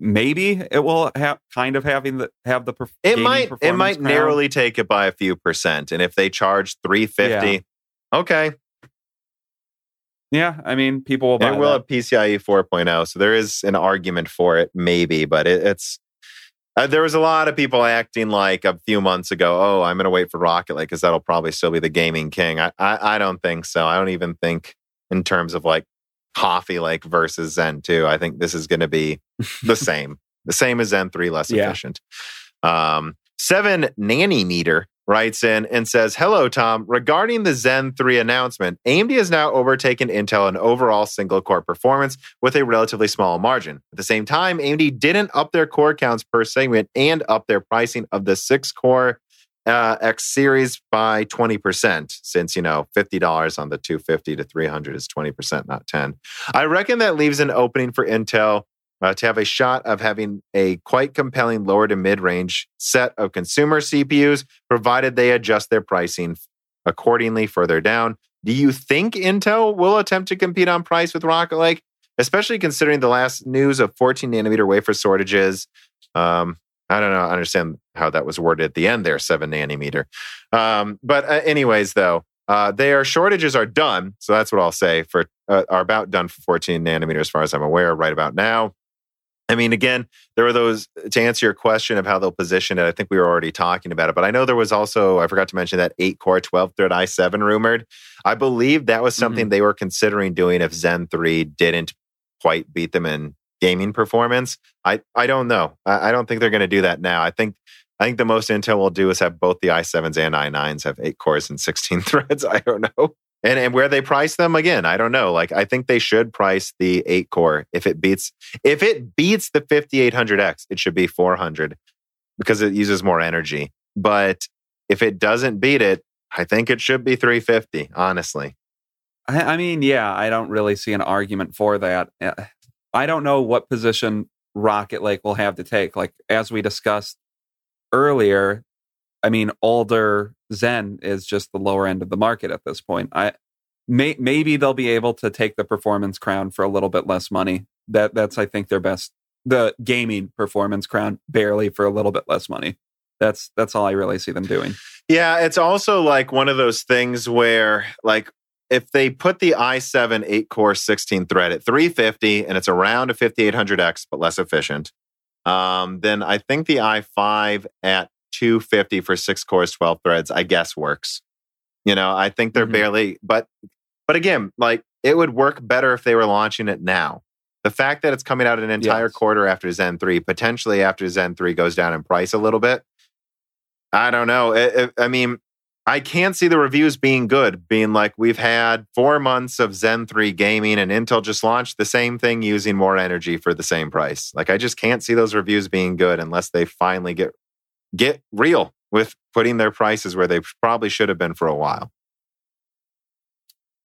Maybe it will have kind of having the have the perf- it might it might crown. narrowly take it by a few percent, and if they charge three fifty, yeah. okay, yeah, I mean, people will buy it. will have PCIe 4.0, so there is an argument for it, maybe, but it, it's. Uh, there was a lot of people acting like a few months ago, oh, I'm going to wait for Rocket Lake because that'll probably still be the gaming king. I, I, I don't think so. I don't even think in terms of like Coffee Lake versus Zen 2. I think this is going to be (laughs) the same, the same as Zen 3, less yeah. efficient. Um, seven nanometer writes in and says, Hello, Tom. Regarding the Zen 3 announcement, AMD has now overtaken Intel in overall single core performance with a relatively small margin. At the same time, AMD didn't up their core counts per segment and up their pricing of the six core uh, X series by 20%, since, you know, $50 on the 250 to 300 is 20%, not 10. I reckon that leaves an opening for Intel uh, to have a shot of having a quite compelling lower to mid range set of consumer CPUs, provided they adjust their pricing accordingly further down. Do you think Intel will attempt to compete on price with Rocket Lake, especially considering the last news of 14 nanometer wafer shortages? Um, I don't know. I understand how that was worded at the end there, seven nanometer. Um, but uh, anyways, though, uh, their shortages are done. So that's what I'll say for uh, are about done for 14 nanometer, as far as I'm aware, right about now. I mean, again, there were those to answer your question of how they'll position it. I think we were already talking about it, but I know there was also, I forgot to mention that eight core, 12 thread i7 rumored. I believe that was something mm-hmm. they were considering doing if Zen 3 didn't quite beat them in gaming performance. I, I don't know. I, I don't think they're going to do that now. I think I think the most Intel will do is have both the i7s and i9s have eight cores and 16 (laughs) threads. I don't know. And and where they price them again, I don't know. Like I think they should price the eight core if it beats if it beats the 5800X, it should be 400 because it uses more energy. But if it doesn't beat it, I think it should be 350. Honestly, I, I mean, yeah, I don't really see an argument for that. Uh, I don't know what position Rocket Lake will have to take. Like as we discussed earlier, I mean, older Zen is just the lower end of the market at this point. I may, maybe they'll be able to take the performance crown for a little bit less money. That that's I think their best the gaming performance crown barely for a little bit less money. That's that's all I really see them doing. Yeah, it's also like one of those things where like if they put the i7 8 core 16 thread at 350 and it's around a 5800X but less efficient, um, then I think the i5 at 250 for six cores, 12 threads, I guess works. You know, I think they're mm-hmm. barely, but but again, like it would work better if they were launching it now. The fact that it's coming out an entire yes. quarter after Zen 3, potentially after Zen 3 goes down in price a little bit, I don't know. It, it, I mean, I can't see the reviews being good, being like, we've had four months of Zen 3 gaming and Intel just launched the same thing using more energy for the same price. Like, I just can't see those reviews being good unless they finally get get real with putting their prices where they probably should have been for a while.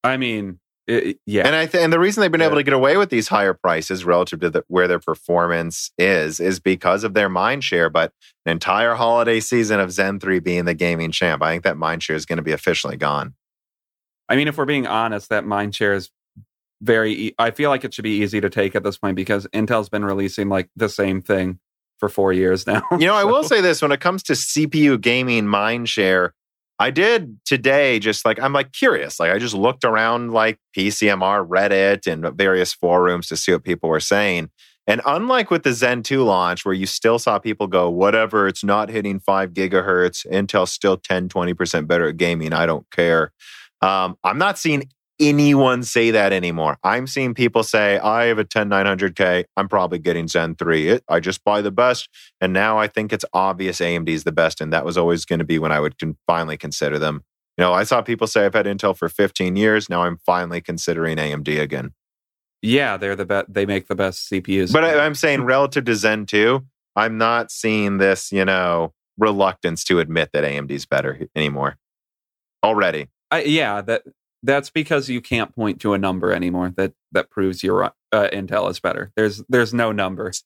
I mean, it, yeah, and I th- and the reason they've been yeah. able to get away with these higher prices relative to the, where their performance is is because of their mind share. But an entire holiday season of Zen three being the gaming champ, I think that mind share is going to be officially gone. I mean, if we're being honest, that mind share is very. E- I feel like it should be easy to take at this point because Intel's been releasing like the same thing for four years now. You know. I will say this: when it comes to CPU gaming mind share, I did today just like I'm like curious. Like I just looked around like PCMR, Reddit, and various forums to see what people were saying. And unlike with the Zen 2 launch, where you still saw people go, whatever, it's not hitting five gigahertz, Intel's still 10, 20% better at gaming. I don't care. Um, I'm not seeing anyone say that anymore. I'm seeing people say, I have a 10900K. I'm probably getting Zen 3. It, I just buy the best. And now I think it's obvious AMD is the best. And that was always going to be when I would con- finally consider them. You know, I saw people say I've had Intel for 15 years. Now I'm finally considering AMD again. Yeah, they're the best. They make the best CPUs. But I, I'm saying relative to Zen 2, I'm not seeing this, you know, reluctance to admit that AMD is better anymore already. I, yeah, that that's because you can't point to a number anymore that that proves your uh, Intel is better. There's there's no numbers.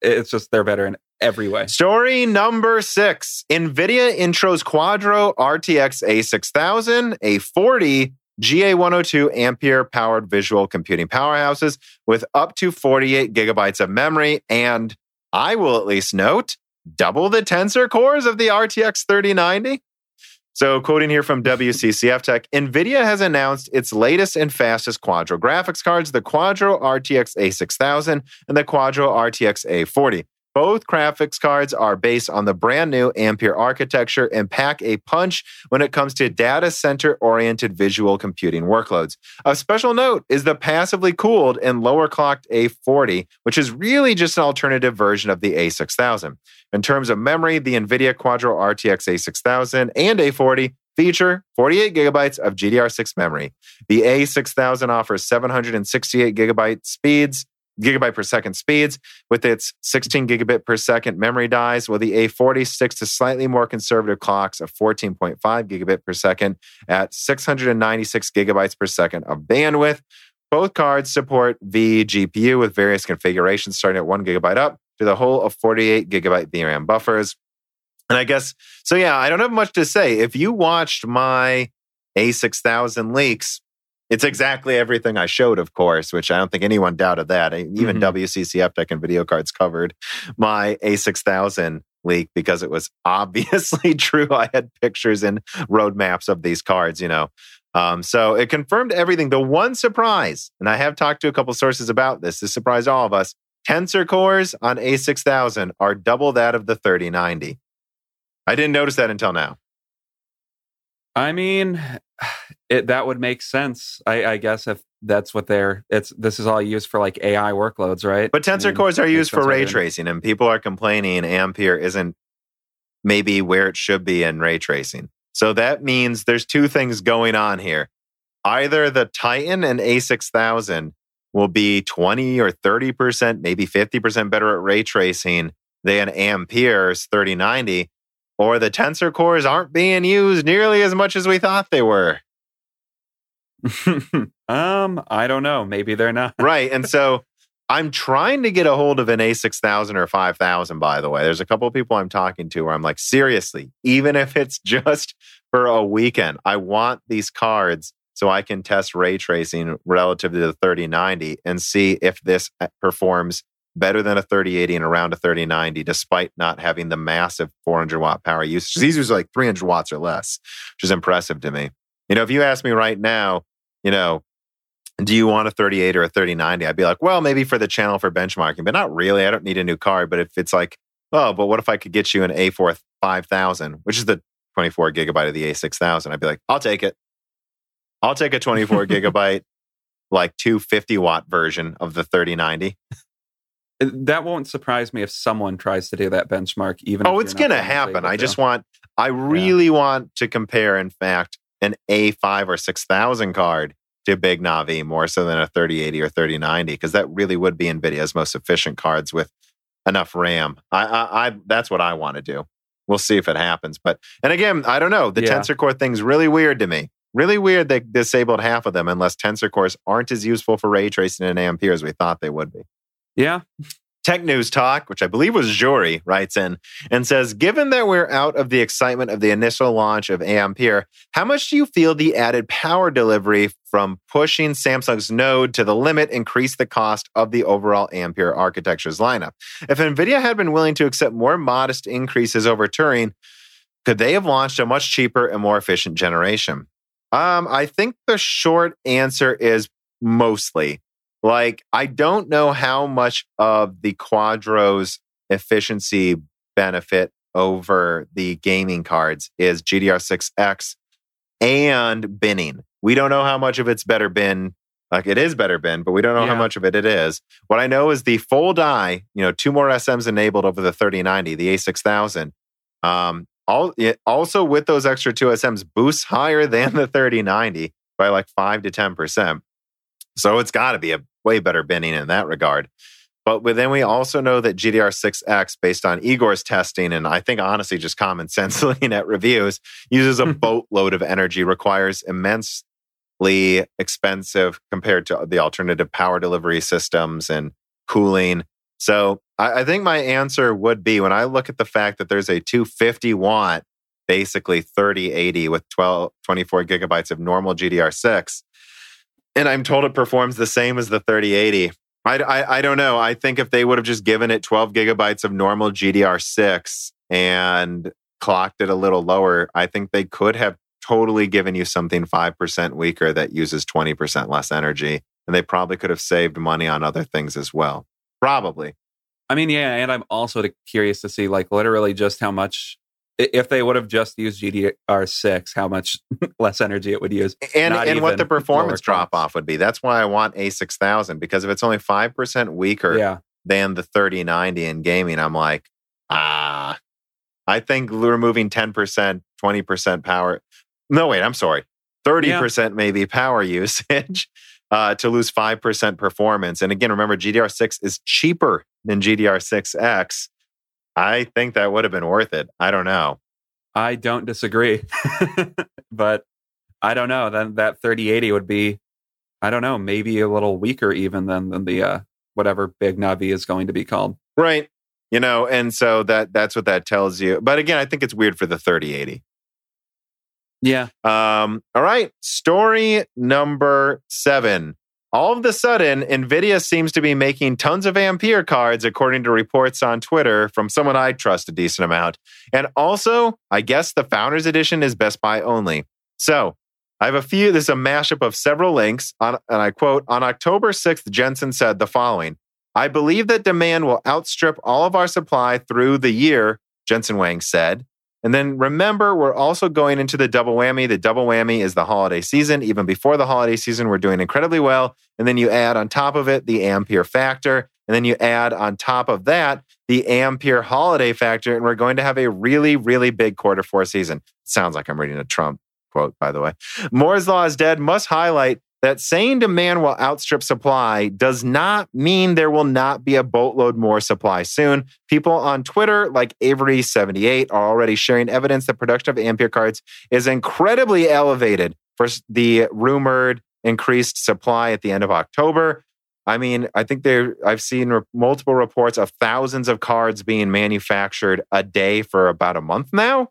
It's just they're better in every way. Story number six: NVIDIA intros Quadro RTX A6000, A40 GA102 ampere powered visual computing powerhouses with up to 48 gigabytes of memory, and I will at least note double the tensor cores of the RTX 3090. So, quoting here from WCCF Tech, NVIDIA has announced its latest and fastest Quadro graphics cards, the Quadro RTX A6000 and the Quadro RTX A40. Both graphics cards are based on the brand new Ampere architecture and pack a punch when it comes to data center oriented visual computing workloads. A special note is the passively cooled and lower clocked A40, which is really just an alternative version of the A6000. In terms of memory, the NVIDIA Quadro RTX A6000 and A40 feature 48 gigabytes of GDDR6 memory. The A6000 offers 768 gigabyte speeds gigabyte per second speeds with its 16 gigabit per second memory dies, while the A40 sticks to slightly more conservative clocks of 14.5 gigabit per second at 696 gigabytes per second of bandwidth. Both cards support vGPU with various configurations starting at one gigabyte up to the whole of 48 gigabyte VRAM buffers. And I guess, so yeah, I don't have much to say. If you watched my A6000 leaks, it's exactly everything I showed, of course, which I don't think anyone doubted that. Even mm-hmm. WCCF Tech and VideoCardz covered my A6000 leak because it was (laughs) obviously true. I had pictures and roadmaps of these cards, you know. Um, so it confirmed everything. The one surprise, and I have talked to a couple sources about this, this surprised all of us. Tensor cores on A6000 are double that of the 3090. I didn't notice that until now. I mean, it that would make sense. I, I, guess if that's what they're it's this is all used for like AI workloads, right? But tensor I mean, cores are used for ray tracing, and people are complaining Ampere isn't maybe where it should be in ray tracing. So that means there's two things going on here. Either the Titan and A6000 will be 20 or 30%, maybe 50% better at ray tracing than Ampere's 3090, or the tensor cores aren't being used nearly as much as we thought they were. (laughs) um, I don't know. Maybe they're not. (laughs) right. And so I'm trying to get a hold of an A6000 or 5000, by the way. There's a couple of people I'm talking to where I'm like, seriously, even if it's (laughs) just for a weekend, I want these cards so I can test ray tracing relative to the 3090 and see if this uh, performs better than a 3080 and around a 3090, despite not having the massive 400 watt power usage. These are like 300 watts or less, which is impressive to me. You know, if you ask me right now, you know, do you want a 38 or a 3090? I'd be like, well, maybe for the channel for benchmarking, but not really. I don't need a new card. But if it's like, oh, but what if I could get you an A4 5000, which is the 24 gigabyte of the A6000? I'd be like, I'll take it. I'll take a 24 (laughs) gigabyte, like 250 watt version of the 3090. Uh, that won't surprise me if someone tries to do that benchmark. Even oh, it's gonna happen. I just want, I really yeah. want to compare. In fact, an A5 or 6000 card to Big Navi more so than a 3080 or 3090 because that really would be Nvidia's most efficient cards with enough RAM. I, I, I that's what I want to do. We'll see if it happens. But and again, I don't know. The yeah. Tensor Core thing's really weird to me. Really weird they disabled half of them unless Tensor Cores aren't as useful for ray tracing in Ampere as we thought they would be. Yeah. Tech News Talk, which I believe was Jory, writes in and says, Given that we're out of the excitement of the initial launch of Ampere, how much do you feel the added power delivery from pushing Samsung's node to the limit increase the cost of the overall Ampere architecture's lineup? If NVIDIA had been willing to accept more modest increases over Turing, could they have launched a much cheaper and more efficient generation? Um, I think the short answer is mostly. Like, I don't know how much of the Quadro's efficiency benefit over the gaming cards is GDDR6X and binning. We don't know how much of it's better bin. Like it is better bin, but we don't know yeah. how much of it it is. What I know is the full die, you know, two more SMs enabled over the 3090, the A6000. Um, all, also with those extra two SMs boosts higher than the 3090 by like five to 10%. So it's got to be a way better binning in that regard. But then we also know that GDDR6X, based on Igor's testing, and I think honestly just common sense (laughs) looking at reviews, uses a (laughs) boatload of energy, requires immensely expensive compared to the alternative power delivery systems and cooling. So I, I think my answer would be when I look at the fact that there's a 250 watt, basically 3080 with 12, 24 gigabytes of normal GDDR6, and I'm told it performs the same as the 3080. I, I, I don't know. I think if they would have just given it 12 gigabytes of normal GDDR6 and clocked it a little lower, I think they could have totally given you something 5% weaker that uses 20% less energy. And they probably could have saved money on other things as well. Probably. I mean, yeah. And I'm also curious to see, like, literally just how much if they would have just used GDDR6, how much (laughs) less energy it would use, and and what the performance drop off would be. That's why I want A6000 because if it's only five percent weaker yeah. than the 3090 in gaming, I'm like, ah, I think we're removing 10 percent, 20 percent power. No, wait, I'm sorry, 30 yeah. percent maybe power (laughs) usage. Uh, to lose 5% performance. And again, remember, GDDR6 is cheaper than GDDR6X. I think that would have been worth it. I don't know. I don't disagree. (laughs) but I don't know. Then that 3080 would be, I don't know, maybe a little weaker even than, than the uh, whatever big Navi is going to be called. Right. You know, and so that that's what that tells you. But again, I think it's weird for the 3080. Yeah. Um, all right. Story number seven. All of the sudden, NVIDIA seems to be making tons of Ampere cards, according to reports on Twitter from someone I trust a decent amount. And also, I guess the Founders Edition is Best Buy only. So I have a few, this is a mashup of several links. On, and I quote On October 6th, Jensen said the following I believe that demand will outstrip all of our supply through the year, Jensen Huang said. And then remember, we're also going into the double whammy. The double whammy is the holiday season. Even before the holiday season, we're doing incredibly well. And then you add on top of it the Ampere factor. And then you add on top of that the Ampere holiday factor. And we're going to have a really, really big quarter four season. Sounds like I'm reading a Trump quote, by the way. Moore's Law is dead must highlight that saying demand will outstrip supply does not mean there will not be a boatload more supply soon. People on Twitter, like Avery78, are already sharing evidence that production of Ampere cards is incredibly elevated for the rumored increased supply at the end of October. I mean, I think there. I've seen re- multiple reports of thousands of cards being manufactured a day for about a month now.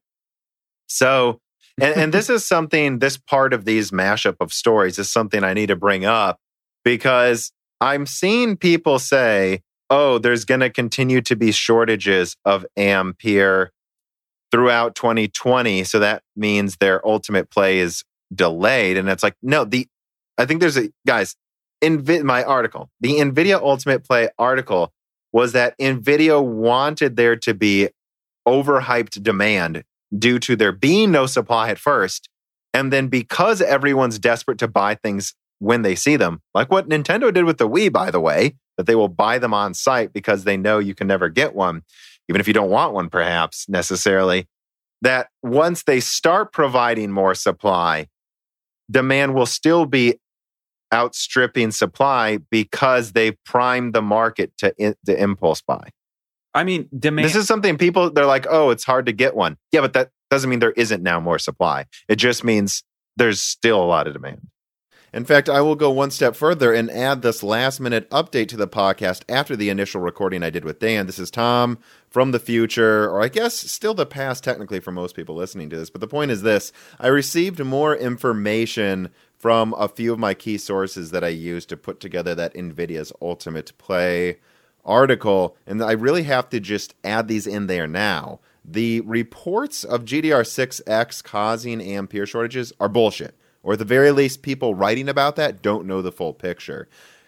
So, and, and this is something. This part of these mashup of stories is something I need to bring up because I'm seeing people say, "Oh, there's going to continue to be shortages of Ampere throughout 2020, so that means their ultimate play is delayed." And it's like, no, the I think there's a guys in my article, the NVIDIA Ultimate Play article was that NVIDIA wanted there to be overhyped demand due to there being no supply at first. And then because everyone's desperate to buy things when they see them, like what Nintendo did with the Wii, by the way, that they will buy them on sight because they know you can never get one, even if you don't want one, perhaps necessarily. That once they start providing more supply, demand will still be outstripping supply because they've primed the market to, in, to impulse buy. I mean, demand. This is something people, they're like, oh, it's hard to get one. Yeah, but that doesn't mean there isn't now more supply. It just means there's still a lot of demand. In fact, I will go one step further and add this last minute update to the podcast after the initial recording I did with Dan. This is Tom from the future, or I guess still the past technically for most people listening to this. But the point is this I received more information from a few of my key sources that I used to put together that NVIDIA's Ultimate Play article. And I really have to just add these in there now. The reports of GDDR6X causing ampere shortages are bullshit. Or at the very least, people writing about that don't know the full picture.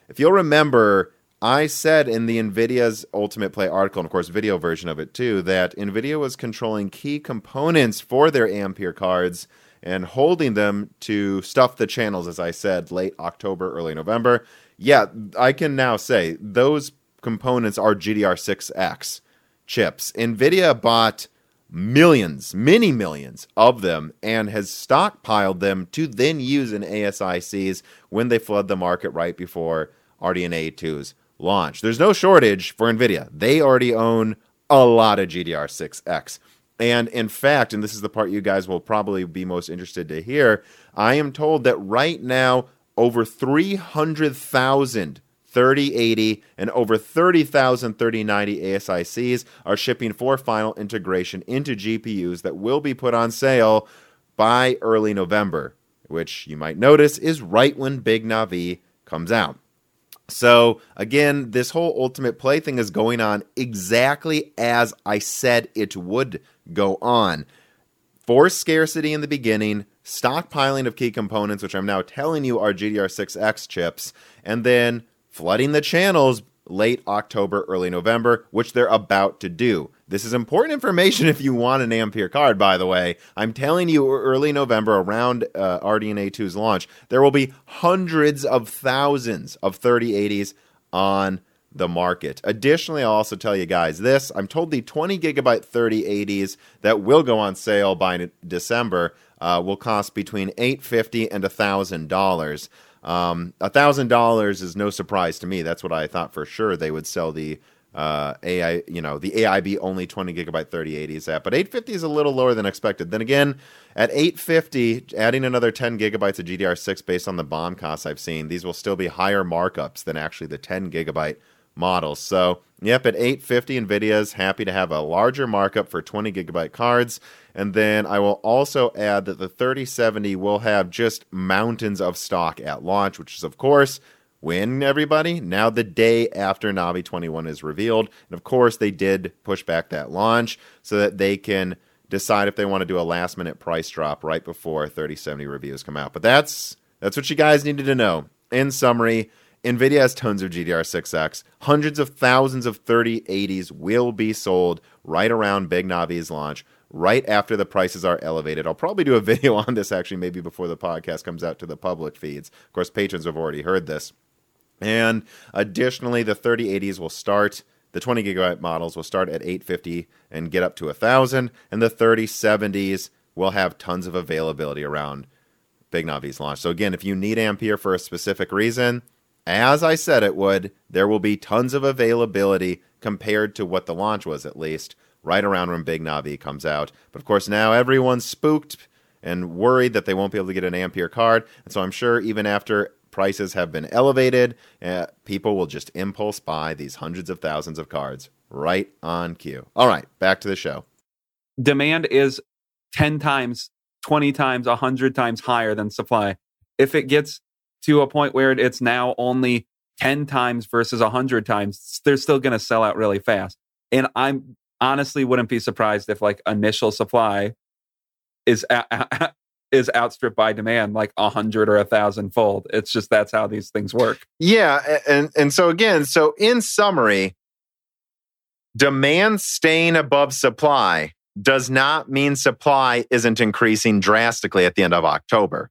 If you'll remember, I said in the NVIDIA's Ultimate Play article, and of course, video version of it too, that NVIDIA was controlling key components for their Ampere cards and holding them to stuff the channels, as I said, late October, early November. Yeah, I can now say those components are GDDR6X chips. NVIDIA bought millions, many millions of them, and has stockpiled them to then use in ASICs when they flood the market right before RDNA 2's launch. There's no shortage for NVIDIA. They already own a lot of GDDR6X. And in fact, and this is the part you guys will probably be most interested to hear, I am told that right now over 300,000 3080 and over 30,000 3090 ASICs are shipping for final integration into GPUs that will be put on sale by early November, which you might notice is right when Big Navi comes out. So again, this whole ultimate play thing is going on exactly as I said it would go on. Force scarcity in the beginning, stockpiling of key components, which I'm now telling you are GDDR6X chips, and then flooding the channels late October, early November, which they're about to do. This is important information (laughs) if you want an Ampere card, by the way. I'm telling you, early November, around uh, RDNA 2's launch, there will be hundreds of thousands of 3080s on the market. Additionally, I'll also tell you guys this I'm told the 20 gigabyte 3080s that will go on sale by December uh, will cost between 850 and $1,000. Um, $1,000 is no surprise to me. That's what I thought for sure they would sell the uh, AI, you know, the AIB only 20 gigabyte 3080s at. But 850 is a little lower than expected. Then again, at 850, adding another 10 gigabytes of GDDR6 based on the bomb costs I've seen, these will still be higher markups than actually the 10 gigabyte models. So, yep, at 850, NVIDIA's happy to have a larger markup for 20 gigabyte cards. And then I will also add that the 3070 will have just mountains of stock at launch, which is, of course, when everybody? Now, the day after Navi 21 is revealed. And of course, they did push back that launch so that they can decide if they want to do a last minute price drop right before 3070 reviews come out. But that's that's what you guys needed to know. In summary, NVIDIA has tons of GDDR6X. Hundreds of thousands of 3080s will be sold right around Big Navi's launch, right after the prices are elevated. I'll probably do a (laughs) video on this actually, maybe before the podcast comes out to the public feeds. Of course, patrons have already heard this. And additionally, the 3080s will start, the 20 gigabyte models will start at 850 and get up to 1000, and the 3070s will have tons of availability around Big Navi's launch. So again, if you need Ampere for a specific reason, as I said it would, there will be tons of availability compared to what the launch was, at least, right around when Big Navi comes out. But of course, now everyone's spooked and worried that they won't be able to get an Ampere card. And so I'm sure even after prices have been elevated, uh, people will just impulse buy these hundreds of thousands of cards right on cue. All right, back to the show. Demand is 10 times, 20 times, 100 times higher than supply. If it gets to a point where it's now only 10 times versus 100 times, they're still going to sell out really fast. And I'm honestly wouldn't be surprised if like initial supply is a- (laughs) is outstripped by demand like a hundred or a thousand fold. It's just that's how these things work. Yeah, and and so again, so in summary, demand staying above supply does not mean supply isn't increasing drastically at the end of October.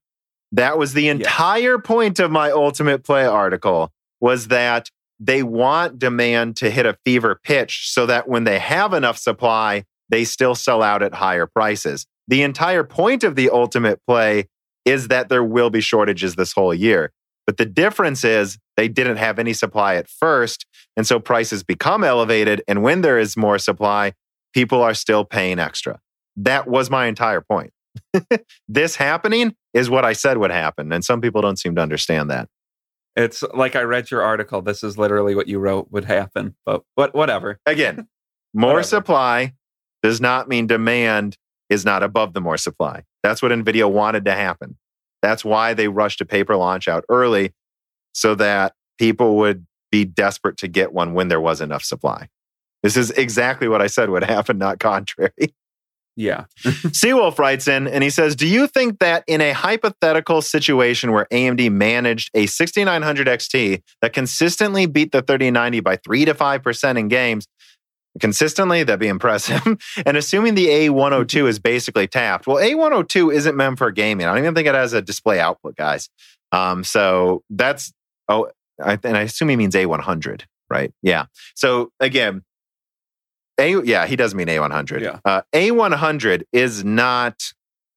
That was the entire point of my ultimate play article was that they want demand to hit a fever pitch so that when they have enough supply, they still sell out at higher prices. The entire point of the ultimate play is that there will be shortages this whole year. But the difference is they didn't have any supply at first. And so prices become elevated. And when there is more supply, people are still paying extra. That was my entire point. (laughs) this happening is what I said would happen. And some people don't seem to understand that. It's like I read your article. This is literally what you wrote would happen. But but whatever. Again, (laughs) more whatever. supply does not mean demand is not above the more supply. That's what NVIDIA wanted to happen. That's why they rushed a paper launch out early so that people would be desperate to get one when there was enough supply. This is exactly what I said would happen, not contrary. (laughs) Yeah. (laughs) Seawolf writes in and he says, Do you think that in a hypothetical situation where AMD managed a 6900 XT that consistently beat the 3090 by 3 to 5% in games, consistently, that'd be impressive. (laughs) and assuming the A102 is basically tapped, well, A102 isn't meant for gaming. I don't even think it has a display output, guys. Um, so that's oh, I, and I assume he means A100, right? Yeah. So again, A yeah, he does mean A100. Yeah. Uh, A100 is not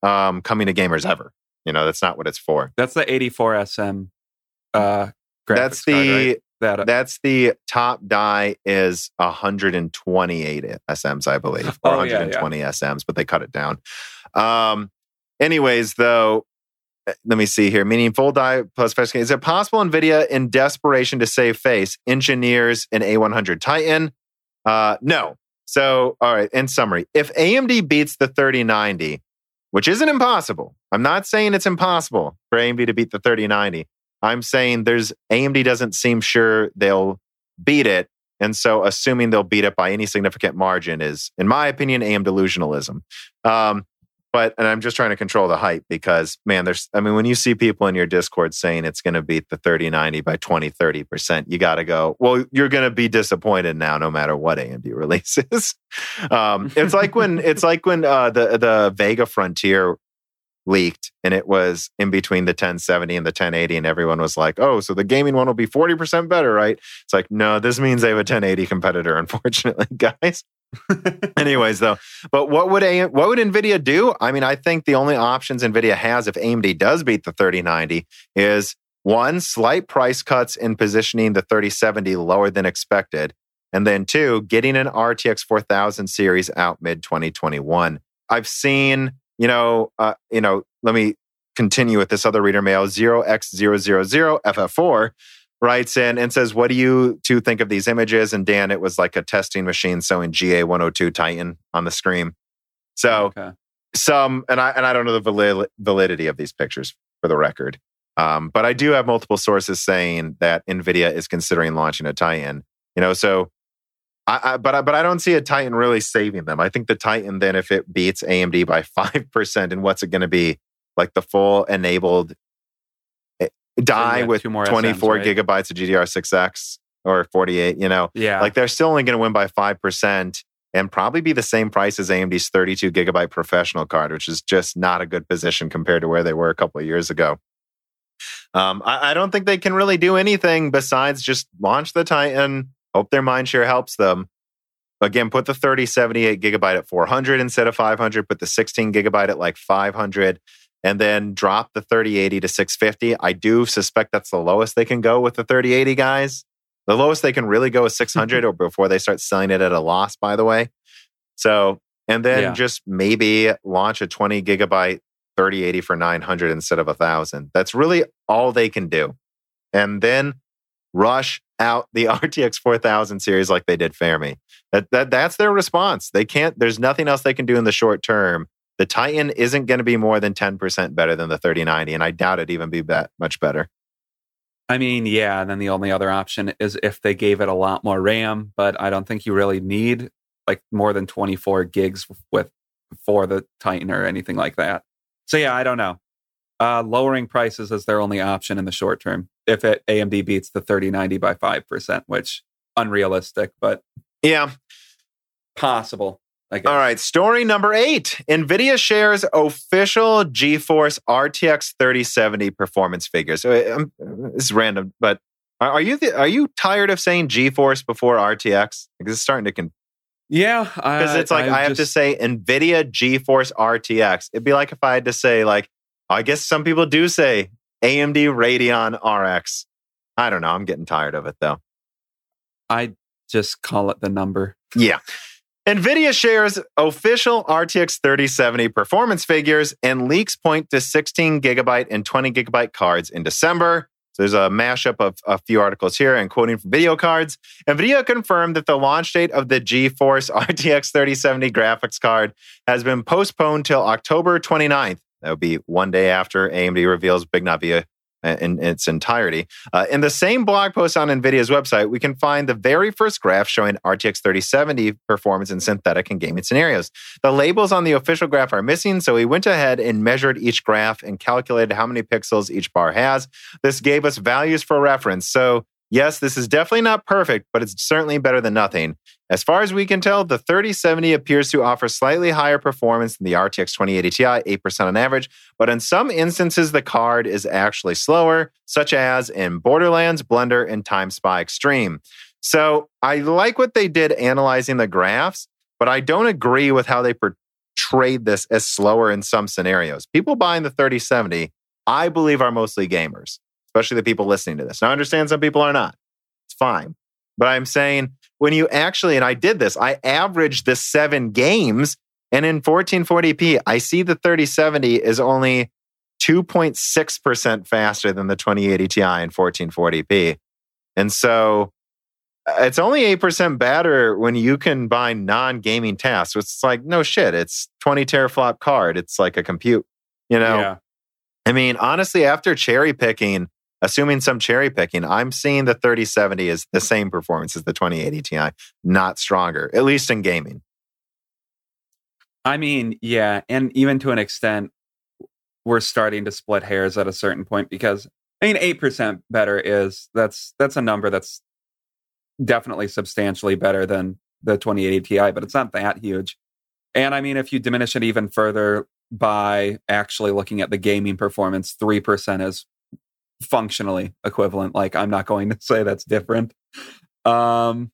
um, coming to gamers ever. You know, that's not what it's for. That's the 84 SM. Uh, that's the card, right? that, uh, that's the top die is 128 SMs, I believe, (laughs) or oh, 120 yeah, yeah. SMs, but they cut it down. Um, anyways, though, eh, let me see here. Meaning full die plus specification. Is it possible NVIDIA, in desperation to save face, engineers an A100 Titan? Uh, no. So, all right, in summary, if AMD beats the 3090, which isn't impossible, I'm not saying it's impossible for AMD to beat the 3090. I'm saying there's AMD doesn't seem sure they'll beat it. And so assuming they'll beat it by any significant margin is, in my opinion, AM delusionalism. Um, but, and I'm just trying to control the hype because, man, there's, I mean, when you see people in your Discord saying it's going to beat the 3090 by 20, 30%, you got to go, well, you're going to be disappointed now, no matter what AMD (laughs) releases. um, it's like when, it's like when uh, the, the Vega Frontier leaked and it was in between the 1070 and the 1080 and everyone was like oh so the gaming one will be 40% better right it's like no this means they have a 1080 competitor (laughs) unfortunately guys (laughs) (laughs) anyways though but what would a what would nvidia do i mean i think the only options nvidia has if amd does beat the 3090 is one slight price cuts in positioning the 3070 lower than expected and then two getting an rtx 4000 series out mid 2021 i've seen you know, uh, you know, let me continue with this other reader mail. 0x000FF4 writes in and says, What do you two think of these images? And Dan, it was like a testing machine showing GA102 Titan on the screen. So okay. some, and I and I don't know the valid, validity of these pictures for the record. Um, but I do have multiple sources saying that NVIDIA is considering launching a Titan. You know, so I, I, but I, but I don't see a Titan really saving them. I think the Titan then, if it beats AMD by (laughs) five percent, and what's it going to be like the full enabled die with twenty four right? gigabytes of GDDR6X or forty eight? You know, yeah, like they're still only going to win by five percent and probably be the same price as AMD's thirty two gigabyte professional card, which is just not a good position compared to where they were a couple of years ago. Um, I, I don't think they can really do anything besides just launch the Titan Hope their mind share helps them. Again, put the 3078 gigabyte at 400 instead of 500. Put the 16 gigabyte at like 500 and then drop the 3080 to 650. I do suspect that's the lowest they can go with the 3080 guys. The lowest they can really go is 600 (laughs) or before they start selling it at a loss, by the way. So, and then yeah. just maybe launch a 20 gigabyte 3080 for 900 instead of a 1000. That's really all they can do. and then rush out the (laughs) RTX 4000 series like they did Fermi. That, that that's their response. They can't. There's nothing else they can do in the short term. The Titan isn't going to be more than 10% better than the 3090, and I doubt it even be that much better. I mean, yeah. And then the only other option is if they gave it a lot more RAM, but I don't think you really need like more than 24 gigs with for the Titan or anything like that. So yeah, I don't know. Uh, lowering prices is their only option in the short term. If it, AMD beats the 3090 by five percent, which unrealistic, but yeah, possible. All right, story number eight. NVIDIA shares official GeForce RTX 3070 performance figures. So, um, this is random, but are you the, are you tired of saying GeForce before RTX? Because it's starting to con- yeah, because it's like I, I have just, to say NVIDIA GeForce RTX. It'd be like if I had to say like I guess some people do say AMD Radeon RX. I don't know. I'm getting tired of it though. I just call it the number. Yeah. NVIDIA shares official RTX 3070 performance figures and leaks point to 16 gigabyte and 20 gigabyte cards in December. So there's a mashup of a few articles here and quoting from VideoCardz. NVIDIA confirmed that the launch date of the GeForce (laughs) RTX 3070 graphics card has been postponed till October 29th. That would be one day after AMD reveals Big Navi in, its entirety. Uh, in the same blog post on NVIDIA's website, we can find the very first graph showing RTX 3070 performance in synthetic and gaming scenarios. The labels on the official graph are missing, so we went ahead and measured each graph and calculated how many pixels each bar has. This gave us values for reference. So Yes, this is definitely not perfect, but it's certainly better than nothing. As far as we can tell, the 3070 appears to offer slightly higher performance than the RTX 2080 Ti, 8% on average, but in some instances, the card is actually slower, such as in Borderlands, Blender, and Time Spy Extreme. So I like what they did analyzing the graphs, but I don't agree with how they portrayed this as slower in some scenarios. People buying the 3070, I believe, are mostly gamers especially the people listening to this. Now, I understand some people are not. It's fine. But I'm saying when you actually, and I did this, I averaged the seven games, and in 1440p, I see the 3070 is only 2.6% faster than the 2080 Ti in 1440p. And so uh, it's only 8% better when you combine non gaming tasks. It's like, no shit, it's 20 teraflop card. It's like a compute, you know? Yeah. I mean, honestly, after cherry picking, assuming some cherry picking, I'm seeing the 3070 is the same performance as the 2080 Ti, not stronger, at least in gaming. I mean, yeah, and even to an extent, we're starting to split hairs at a certain point because I mean, eight percent better is that's that's a number that's definitely substantially better than the 2080 Ti, but it's not that huge. And I mean, if you diminish it even further by actually looking at the gaming performance, three percent is functionally equivalent. Like I'm not going to (laughs) say that's different. Um,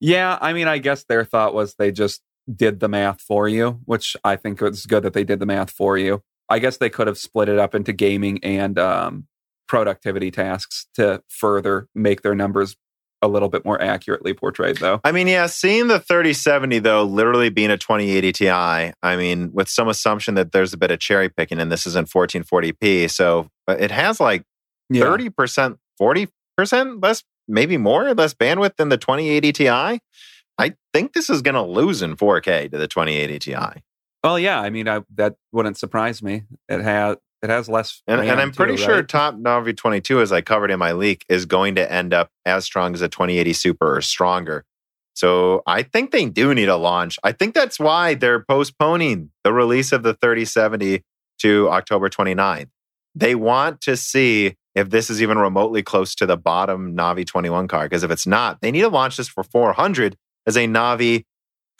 yeah, I mean, I guess their thought was they just did the math for you, which I think was good that they did the math for you. I guess they could have split it up into gaming and um, productivity tasks to further make their numbers a little bit more accurately portrayed, though. I mean, yeah, seeing the 3070, though, literally being a 2080 Ti, I mean, with some assumption that there's a bit of cherry picking and this is in 1440p. So uh, it has like yeah. 30%, 40% less, maybe more, less bandwidth than the 2080 Ti. I think this is going to lose in 4K to the 2080 Ti. Well, yeah, I mean, I, that wouldn't surprise me. It has it has less. And, and I'm pretty too, sure right? top Navi 22, as I covered in my leak, is going to end up as strong as a 2080 Super or stronger. So I think they do need a launch. I think that's why they're postponing the release of the 3070 to October 29th. They want to see if this is even remotely close to the bottom Navi 21 card. Because if it's not, they need to launch this for 400 as a Navi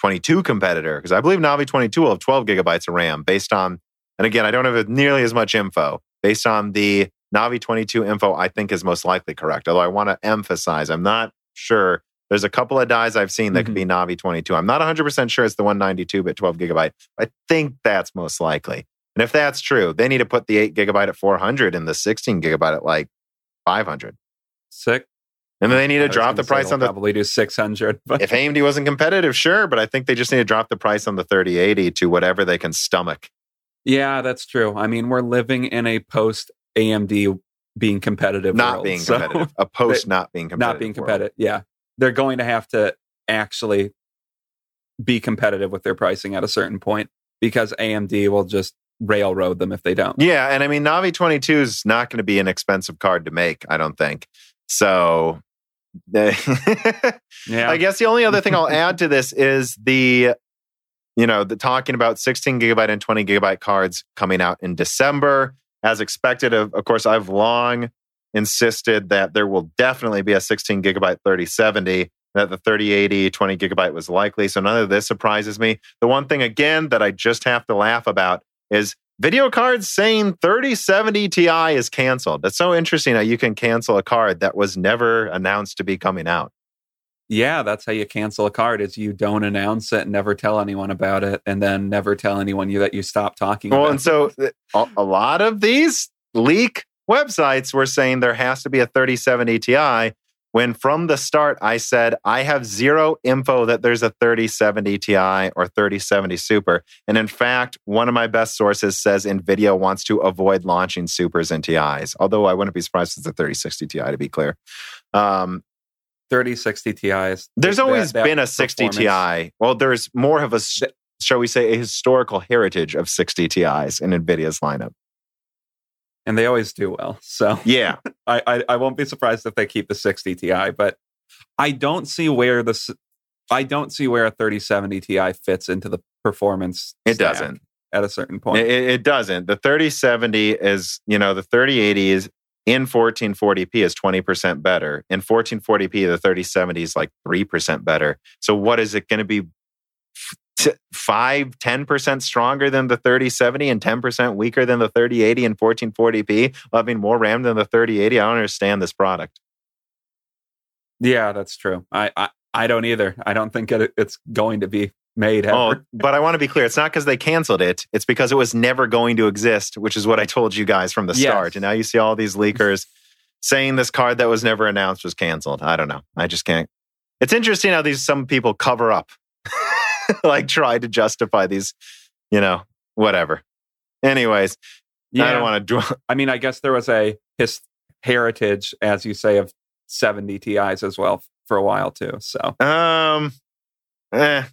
22 competitor. Because I believe Navi 22 will have 12 gigabytes of RAM based on and again, I don't have nearly as much info based on the Navi 22 info, I think is most likely correct. Although I want to emphasize, I'm not sure. There's a couple of dies I've seen that mm-hmm. could be Navi 22. I'm not 100% sure it's the 192 bit 12 gigabyte. I think that's most likely. And if that's true, they need to put the 8 gigabyte at 400 and the 16 gigabyte at like 500. Sick. And then they need to drop the price on the probably do 600. But. If AMD wasn't competitive, sure, but I think they just need to drop the price on the 3080 to whatever they can stomach. Yeah, that's true. I mean, we're living in a post AMD being competitive, not world. being So- competitive. a (laughs) post not being competitive. not being competitive. Yeah. They're going to have to actually be competitive with their pricing at a certain point because AMD will just railroad them if they don't. Yeah, and I mean Navi 22 is not going to be an expensive card to make, I don't think. So Yeah. (laughs) I guess the only other thing I'll (laughs) add to this is the you know, the talking about 16 gigabyte and 20 gigabyte cards coming out in December. As expected of of course I've long insisted that there will definitely be a 16 gigabyte 3070 that the 3080 20 gigabyte was likely. So none of this surprises me. The one thing again that i just have to laugh about is VideoCardz saying 3070 ti is canceled. That's so interesting how you can cancel a card that was never announced to be coming out yeah, that's how you cancel a card is you don't announce it, never tell anyone about it, and then never tell anyone you that you stop talking well and so a, a lot of these leak websites were saying there has to be a 3070 ti when from the start I said I have zero info that there's a 3070 Ti or 3070 Super. And in fact, one of my best sources says NVIDIA wants to avoid launching Supers and TIs, although I wouldn't be surprised if it's a 3060 Ti to be clear. Um, 3060 Ti is there's that- always that been a 60 Ti. Well, there's more of a, shall we say, a historical heritage of 60 Ti's in NVIDIA's lineup. and they always do well. So Yeah. (laughs) I, I I won't be surprised if they keep the 60 Ti, but I don't see where the I don't see where a 3070 Ti fits into the performance. It doesn't. at a certain point. It, it doesn't. The 3070 is, you know, the 3080 is in 1440p is 20% better. In 1440p, the 3070 is like 3% better. So what is it going to be? T- Five, 10% stronger than the 3070 and 10% weaker than the 3080 and 1440p, having more RAM than the 3080. I don't understand this product. yeah, that's true. I, I I don't either. I don't think it, it's going to be made ever. Oh, (laughs) but I want to be clear. It's not because they canceled it. It's because it was never going to exist, which is what I told you guys from the Yes. start. And now you see all these leakers saying this card that was never announced was canceled. I don't know. I just can't. It's interesting how these some people cover up, (laughs) like try to justify these, you know, whatever. Anyways, I yeah. don't want to dwell. (laughs) I mean, I guess there was a his heritage, as you say, of 70 Ti's as well for a while too. So Um, eh, I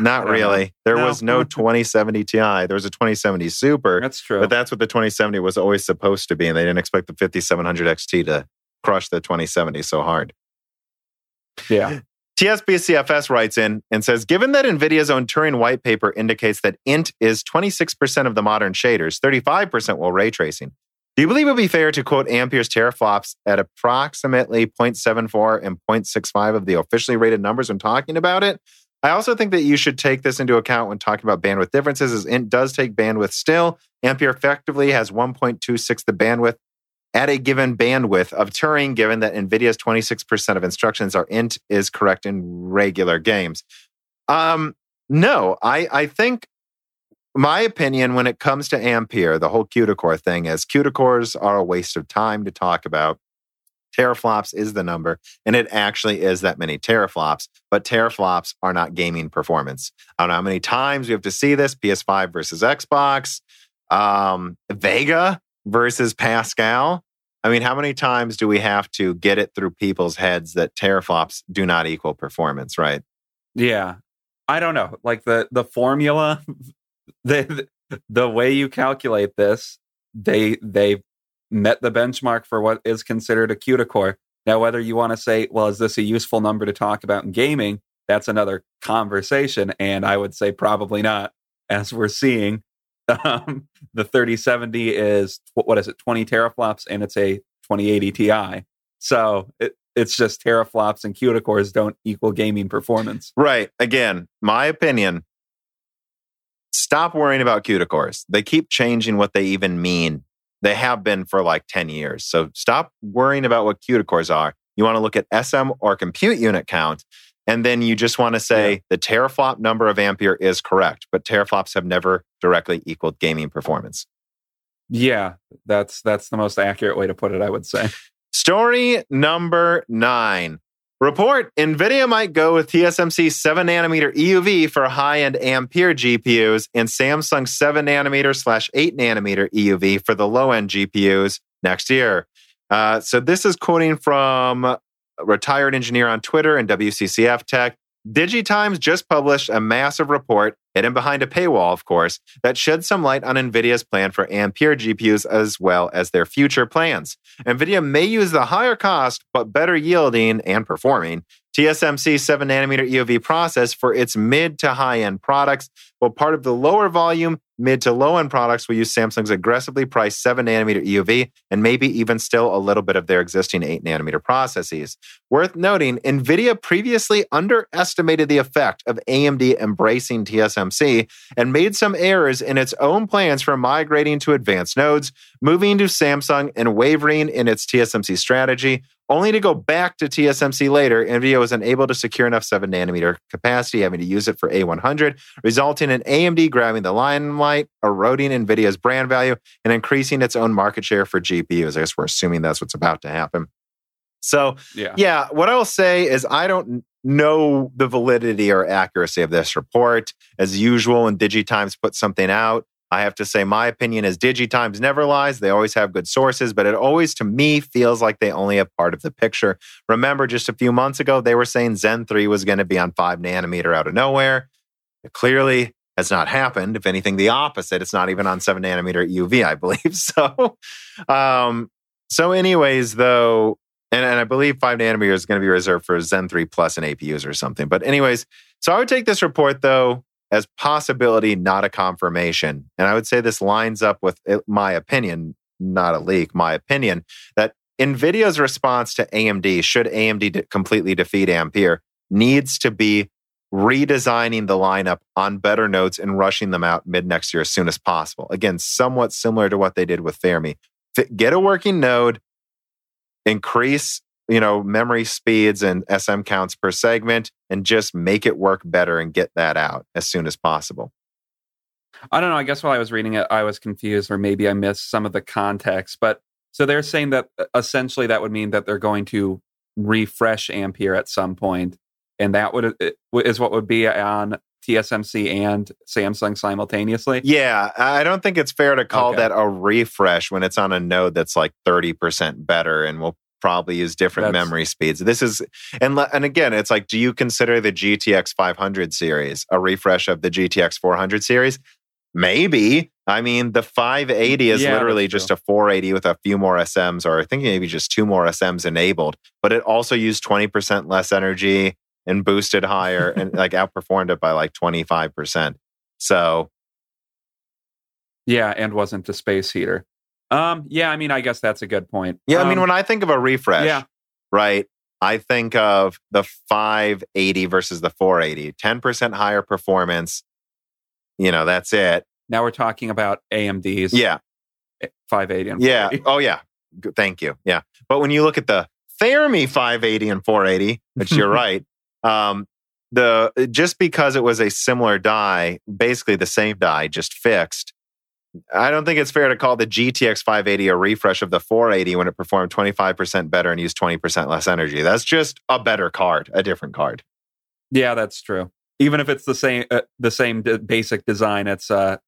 not really. There No. was no (laughs) 2070 Ti. There was a 2070 Super. that's true. But that's what the 2070 was always supposed to be. And they didn't expect the 5700 XT to crush the 2070 so hard. yeah. TSBCFS writes in and says Given that NVIDIA's own Turing white paper indicates that int is 26% of the modern shaders, 35% will ray tracing, do you believe it would be fair to quote Ampere's teraflops at approximately 0.74 and 0.65 of the officially rated numbers when talking about it? I also think that you should take this into account when talking about bandwidth differences, as int does take bandwidth still. Ampere effectively has 1.26 the bandwidth at a given bandwidth of Turing, given that NVIDIA's 26% of instructions are int is correct in regular games. Um, no, I, I think my opinion when it comes to Ampere, the whole CUDA core thing is CUDA cores are a waste of time to talk about. Teraflops is the number, and it actually is that many teraflops, but teraflops are not gaming performance. I don't know how many times we have to see this PS5 versus Xbox, um, Vega versus Pascal. I mean, how many times do we have to get it through people's heads that teraflops do not equal performance, right? Yeah. I don't know. Like the the formula (laughs) the the way you calculate this, they they met the benchmark for what is considered a CUDA core. Now whether you want to say, well, is this a useful number to talk about in gaming? That's another conversation and I would say probably not as we're seeing (laughs) um, the 3070 is what is it 20 teraflops and it's a 2080 Ti. So it, it's just teraflops and CUDA cores don't equal gaming performance. Right. Again, my opinion. Stop worrying about CUDA cores. They keep changing what they even mean. They have been for like 10 years. So stop worrying about what CUDA cores are. You want to look at SM or compute unit count. And then you just want to say Yeah. the teraflop number of ampere is correct, but teraflops have never directly equaled gaming performance. Yeah, that's that's the most accurate way to put it, I would say. Story number nine. Report NVIDIA might go with TSMC 7 nanometer EUV for high end Ampere GPUs and Samsung 7 nanometer slash 8 nanometer EUV for the low end GPUs next year. Uh, so this is quoting from a retired engineer on Twitter and WCCF Tech. DigiTimes just published a massive report, hidden behind a paywall, of course, that sheds some light on NVIDIA's plan for Ampere GPUs as well as their future plans. NVIDIA may use the higher cost, but better yielding and performing TSMC 7 nanometer EUV process for its mid to high end products, while part of the lower volume, mid to low end products will use Samsung's aggressively priced 7 nanometer EUV and maybe even still a little bit of their existing 8 nanometer processes. Worth noting, NVIDIA previously underestimated the effect of AMD embracing TSMC and made some errors in its own plans for migrating to advanced nodes, moving to Samsung and wavering in its TSMC strategy, only to go back to TSMC later. NVIDIA was unable to secure enough 7 nanometer capacity, having to use it for A100, resulting in AMD grabbing the limelight, eroding NVIDIA's brand value, and increasing its own market share for GPUs. I guess we're assuming that's what's about to happen. So, Yeah. yeah, what I'll say is I don't know the validity or accuracy of this report. As usual, when DigiTimes put something out, I have to say my opinion is DigiTimes never lies. They always have good sources, but it always to me feels like they only have part of the picture. Remember, just a few months ago, they were saying Zen 3 was going to be on 5 nanometer out of nowhere. Clearly has not happened. If anything, the opposite. It's not even on 7 nanometer EUV, I believe. (laughs) So, um, so anyways, though, and, and I believe 5 nanometer is going to be reserved for Zen 3 Plus and APUs or something. But, anyways, so I would take this report, though, as possibility, not a confirmation. And I would say this lines up with my opinion, not a leak, my opinion, that NVIDIA's response to AMD, should AMD de- completely defeat Ampere, needs to be redesigning the lineup on better nodes and rushing them out mid next year as soon as possible. Again, somewhat similar to what they did with Fermi. Get a working node, increase you know memory speeds and SM counts per segment, and just make it work better and get that out as soon as possible. I don't know. I guess while I was reading it, I was confused, or maybe I missed some of the context. But so they're saying that essentially that would mean that they're going to refresh Ampere at some point, and that would uh, is what would be on TSMC and Samsung simultaneously. Yeah, I don't think it's fair to call Okay. that a refresh when it's on a node that's like 30% better and will probably use different That's- memory speeds. This is and and again, it's like do you consider the GTX 500 series a refresh of the GTX 400 series? Maybe. I mean, the mm, 580 is Yeah, literally just a 480 with a few more SMs or I think maybe just two more SMs enabled, but it also used 20% less energy and boosted higher and like outperformed it by like 25%. So, Yeah, and wasn't the space heater. Um, yeah, I mean, I guess that's a good point. Yeah, I mean, Um, when I think of a refresh, yeah. right, I think of the 580 versus the 480, 10% higher performance. You know, that's it. now we're talking about AMD's Yeah, 580 and yeah. Oh, yeah. Thank you. Yeah. But when you look at the Fermi 580 and 480, which you're (laughs) right, um, the just because it was a similar die, basically the same die, just fixed. I don't think it's fair to call the GTX 580 a refresh of the 480 when it performed 25% better and used 20% less energy. That's just a better card, a different card. Yeah, that's true. Even if it's the same uh, the same d- basic design, it's uh,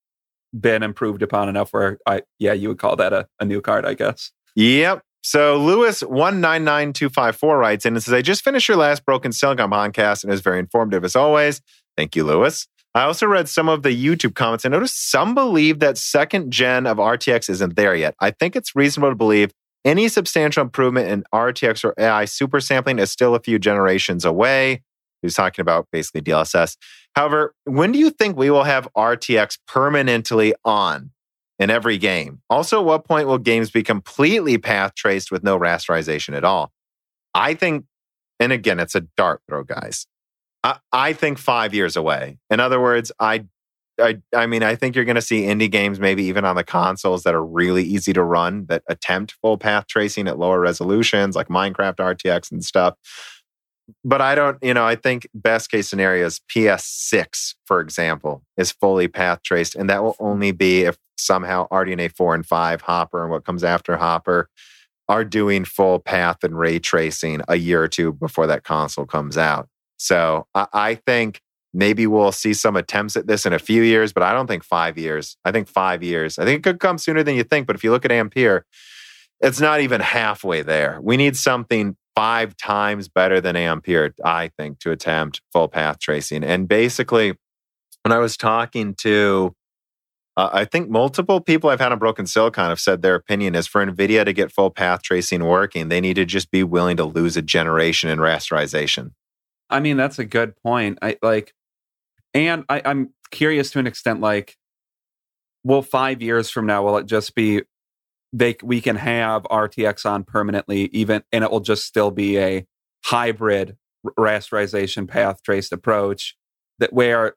been improved upon enough where I yeah, you would call that a, a new card, I guess. Yep. So Lewis one nine nine two five four writes in and says, "I just finished your last Broken Silicon podcast and it was very informative as always. Thank you, Lewis. I also read some of the YouTube comments and noticed some believe that second gen of RTX isn't there yet. I think it's reasonable to believe any substantial improvement in RTX or AI super sampling is still a few generations away." He's talking about basically DLSS. However, when do you think we will have RTX permanently on? In every game. Also, at what point will games be completely path traced with no rasterization at all? I think, and again, it's a dart throw, guys. I, I think five years away. In other words, I, I, I mean, I think you're going to see indie games, maybe even on the consoles that are really easy to run, that attempt full path tracing at lower resolutions, like Minecraft RTX and stuff. But I don't, you know, I think best case scenario is PS6, for example, is fully path traced. And that will mm-hmm. only be if somehow RDNA 4 and 5, Hopper, and what comes after Hopper are doing full path and ray tracing a year or two before that console comes out. So I, I think maybe we'll see some attempts at this in a few years, but I don't think five years. I think five years. I think it could come sooner than you think. But if you look at Ampere, it's not even halfway there. We need something five times better than Ampere, I think, to attempt full path tracing. And basically, when I was talking to, uh, I think multiple people I've had on Broken Silicon have said their opinion is for NVIDIA to get full path tracing working, they need to just be willing to lose a generation in rasterization. I mean, that's a good point. I like, and I, I'm curious to an extent, like, will five years from now, will it just be they we can have RTX on permanently, even and it will just still be a hybrid rasterization path traced approach that where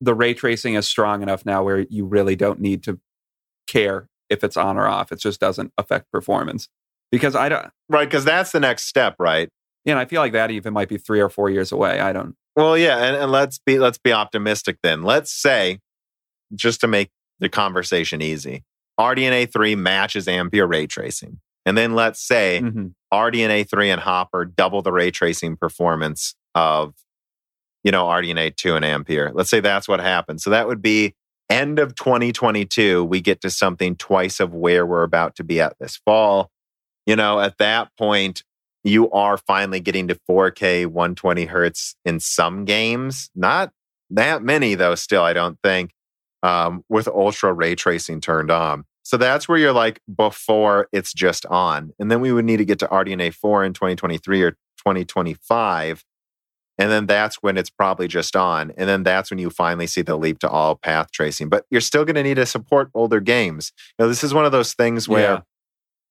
the ray tracing is strong enough now where you really don't need to care if it's on or off. It just doesn't affect performance. Because I don't Right, because that's the next step, right? Yeah, and I feel like that even might be three or four years away. I don't Well, yeah, and, and let's be let's be optimistic then. Let's say, just to make the conversation easy, RDNA 3 matches Ampere ray tracing. And then let's say mm-hmm. RDNA 3 and Hopper double the ray tracing performance of, you know, RDNA 2 and Ampere. Let's say that's what happens. So that would be end of 2022. We get to something twice of where we're about to be at this fall. You know, at that point, you are finally getting to 4K 120 hertz in some games. Not that many, though, still, I don't think um, with ultra ray tracing turned on. So that's where you're like before it's just on. And then we would need to get to RDNA 4 in 2023 or 2025. And then that's when it's probably just on. And then that's when you finally see the leap to all path tracing. But you're still going to need to support older games. You know, this is one of those things where, Yeah.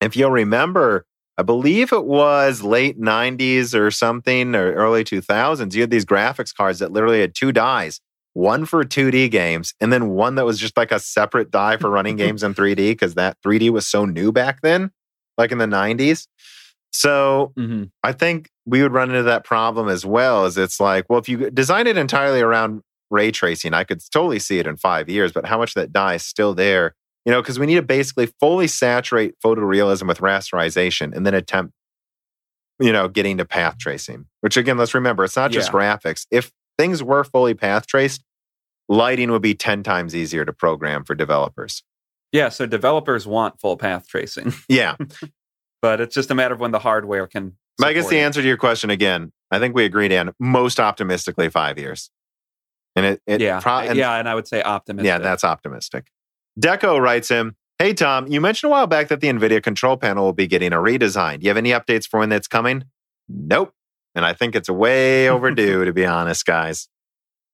if you'll remember, I believe it was late 90s or something or early 2000s, you had these graphics cards that literally had two dies one for 2D games, and then one that was just like a separate die for running (laughs) games in 3D because that 3D was so new back then, like in the 90s. So Mhm. I think we would run into that problem as well. As it's like, well, if you design it entirely around ray tracing, I could totally see it in five years, but how much of that die is still there? You know, because we need to basically fully saturate photorealism with rasterization and then attempt, you know, getting to path tracing. Which again, let's remember, it's not just Yeah. graphics. If things were fully path traced, lighting would be 10 times easier to program for developers. Yeah, so developers want full path tracing, (laughs) Yeah. but it's just a matter of when the hardware can. I guess the it. answer to your question again, I think we agreed on most optimistically five years. And it, it yeah, pro- and- yeah, and I would say optimistic. yeah, that's optimistic. Deco writes him, Hey Tom, you mentioned a while back that the NVIDIA control panel will be getting a redesign. Do you have any updates for when that's coming? Nope. And I think it's way overdue, to be honest, guys.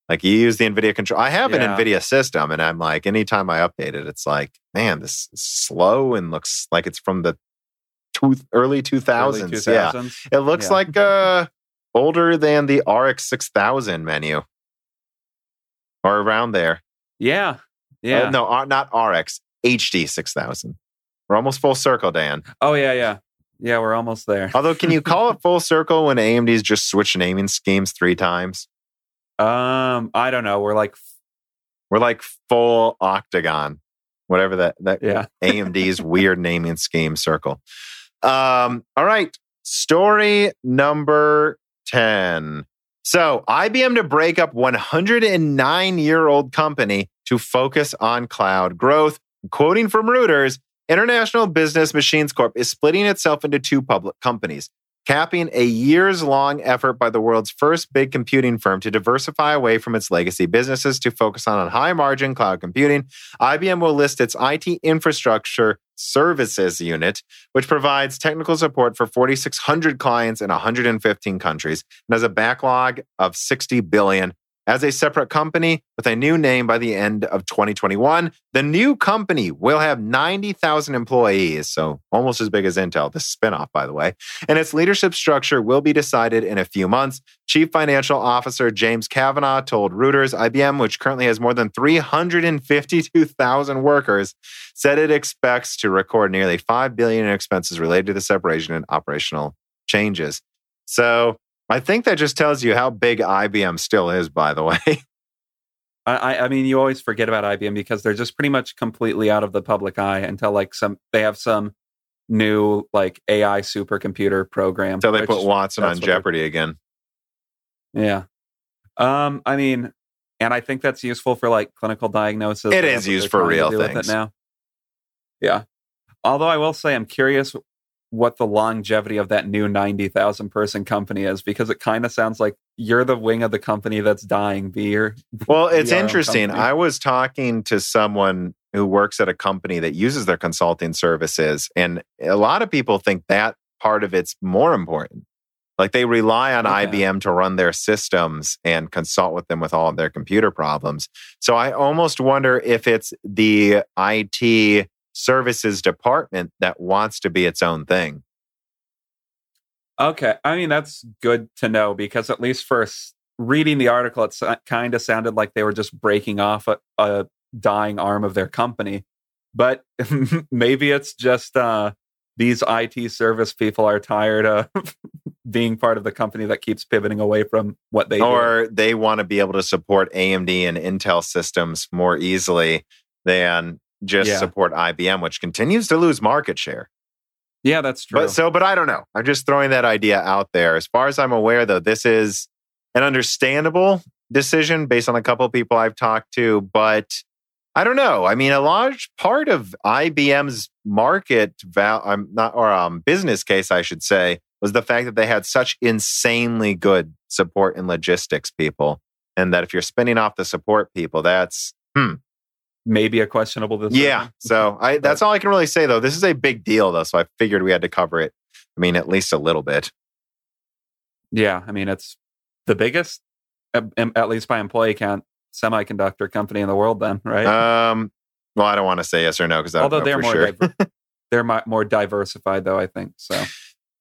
Like you use the NVIDIA control. I have Yeah. an NVIDIA system, and I'm like, anytime I update it, it's like, man, this is slow and looks like it's from the two, early 2000s. Early Yeah. It looks Yeah. like uh older than the RX 6000 menu or around there. Yeah, yeah. Uh, no, R- not RX, HD 6000. We're almost full circle, Dan. Oh yeah, yeah, yeah. We're almost there. Although, can you call it (laughs) full circle when AMD's just switched naming schemes three times? Um, I don't know. We're like, We're like full octagon, whatever that, that yeah, (laughs) AMD's weird naming scheme circle. Um, all right. Story number 10. So, IBM to break up 109 year old company to focus on cloud growth. Quoting from Reuters, International Business Machines Corp is splitting itself into two public companies, capping a years long effort by the world's first big computing firm to diversify away from its legacy businesses to focus on high margin cloud computing. IBM will list its IT infrastructure services unit, which provides technical support for 4,600 clients in 115 countries and has a backlog of 60 billion. As a separate company with a new name by the end of 2021, the new company will have 90,000 employees, so almost as big as Intel, the spinoff, by the way. And its leadership structure will be decided in a few months. Chief Financial Officer James Kavanaugh told Reuters IBM, which currently has more than 352,000 workers, said it expects to record nearly 5 billion in expenses related to the separation and operational changes. So, I think that just tells you how big IBM still is, by the (laughs) way. I, I- mean, you always forget about IBM because they're just pretty much completely out of the public eye until like some they have some new like AI supercomputer program. Until they which- put Watson on Jeopardy again. Yeah. Um, I mean, and I think that's useful for like clinical diagnosis. It is used for real things. It now. Yeah. Although I will say I'm curious what the longevity of that new 90,000 person company is because it kind of sounds like you're the wing of the company that's dying. Be your Well, it's interesting. I was talking to someone who works at a company that uses their consulting services, and a lot of people think that part of it's more important. Like they rely on Okay. IBM to run their systems and consult with them with all of their computer problems. So I almost wonder if it's the IT services department that wants to be its own thing. Okay. I mean, that's good to know because at least first reading the article, it kind of sounded like they were just breaking off a, a dying arm of their company. But (laughs) maybe it's just uh, these IT service people are tired of (laughs) being part of the company that keeps pivoting away from what they do. or they want to be able to support AMD and Intel systems more easily than just Yeah. support IBM, which continues to lose market share. Yeah, that's true. But so, but I don't know. I'm just throwing that idea out there. As far as I'm aware, though, this is an understandable decision based on a couple of people I've talked to, but I don't know. I mean, a large part of IBM's market val, I'm not, or um, business case, I should say, was the fact that they had such insanely good support and logistics people, and that if you're spinning off the support people, that's maybe a questionable decision. yeah. So I, that's all I can really say, though. This is a big deal, though. So I figured we had to cover it. I mean, at least a little bit. Yeah. I mean, it's the biggest, at least by employee count, semiconductor company in the world, then, right? Um, well, I don't want to say yes or no because Although they're for more sure. diver- (laughs) they're more diversified, though. I think so.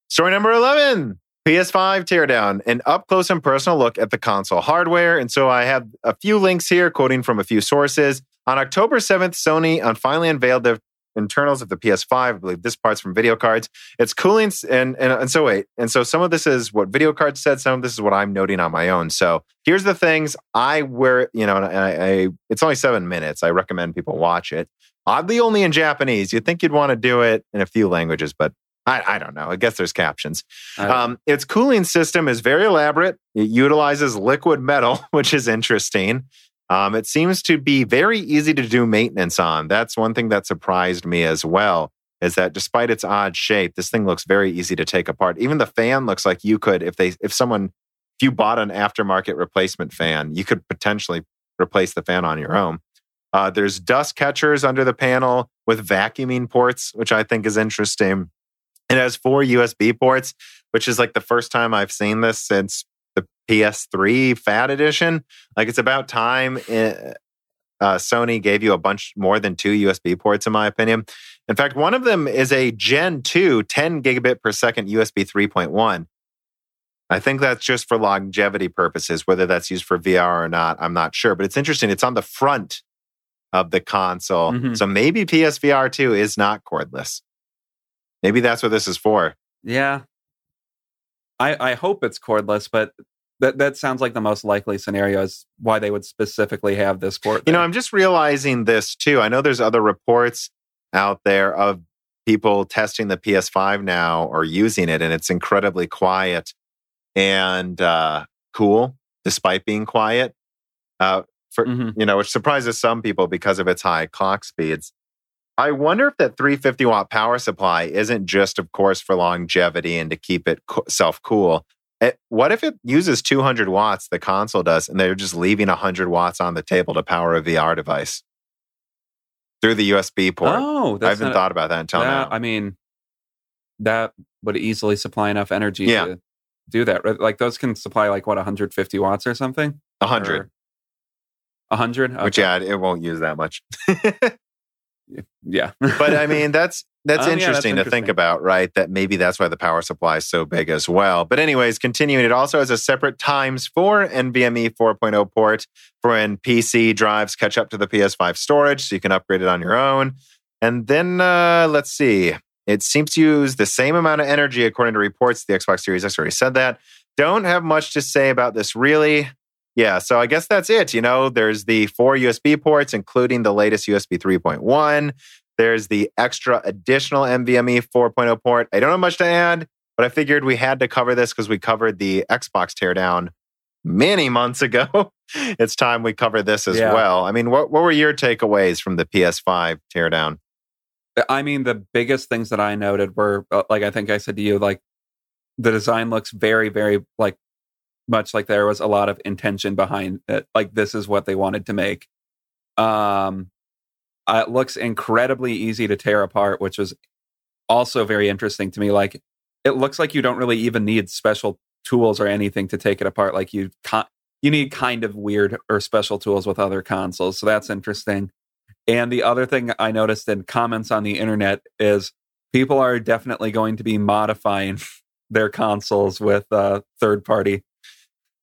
Story number 11 PS5 teardown, an up close and personal look at the console hardware. And so I have a few links here, quoting from a few sources. On October 7th, Sony finally unveiled the internals of the PS5. I believe this part's from VideoCardz. It's cooling. And, and, and so, wait. And so some of this is what VideoCardz said, some of this is what I'm noting on my own. So here's the things I wear, you know, and I, I it's only seven minutes. I recommend people watch it. Oddly, only in Japanese. You'd think you'd want to do it in a few languages, but I, I don't know. I guess there's captions. Um, its cooling system is very elaborate. It utilizes liquid metal, (laughs) which is interesting. Um, it seems to be very easy to do maintenance on. That's one thing that surprised me as well. Is that despite its odd shape, this thing looks very easy to take apart. Even the fan looks like you could, if they, if someone, if you bought an aftermarket replacement fan, you could potentially replace the fan on your own. Uh, there's dust catchers under the panel with vacuuming ports, which I think is interesting. It has four USB ports, which is like the first time I've seen this since PS3 Fat Edition. Like it's about time eh, uh, Sony gave you a bunch more than two USB ports, in my opinion. In fact, one of them is a Gen 2 10 gigabit per second USB 3.1. I think that's just for longevity purposes. Whether that's used for VR or not, I'm not sure. But it's interesting. It's on the front of the console. Mhm. So maybe PSVR 2 is not cordless. Maybe that's what this is for. yeah. I I hope it's cordless, but that that sounds like the most likely scenario is why they would specifically have this port. You know. I'm just realizing this too. I know there's other reports out there of people testing the PS5 now or using it, and it's incredibly quiet and uh, cool, despite being quiet. Uh, for Mhm. you know, which surprises some people because of its high clock speeds. I wonder if that 350 watt power supply isn't just, of course, for longevity and to keep it co- self cool. Eh, what if it uses 200 watts, the console does, and they're just leaving 100 watts on the table to power a VR device through the USB port? Oh, I haven't thought about that until that- now. I mean, that would easily supply enough energy Yeah. to do that. Like those can supply like what 150 watts or something. 100, 100. which, yeah, it won't use that much. (laughs) yeah. but I (laughs) mean, that's that's Oh, yeah, that's interesting to think about, right? That maybe that's why the power supply is so big as well. But anyways, continuing, it also has a separate times four NVMe 4.0 port for when PC drives catch up to the PS5 storage, so you can upgrade it on your own. And then uh, let's see, it seems to use the same amount of energy according to reports. The Xbox Series X already said that. Don't have much to say about this really. Yeah, so I guess that's it. You know, there's the four USB ports, including the latest USB 3.1. There's the extra additional NVMe 4.0 port. I don't have much to add, but I figured we had to cover this because we covered the Xbox teardown many (laughs) months ago. it's time we cover this as Yeah. well. I mean, what, what were your takeaways from the PS5 teardown? I mean, the biggest things that I noted were, uh, like I think I said to you, like the design looks very, very like much like there was a lot of intention behind it. Like this is what they wanted to make. Um, uh, it looks incredibly easy to tear apart, which was also very interesting to me. Like it looks like you don't really even need special tools or anything to take it apart. Like you, con- you need kind of weird or special tools with other consoles. So that's interesting. And the other thing I noticed in comments on the internet is people are definitely going to be modifying (laughs) their consoles with uh, third party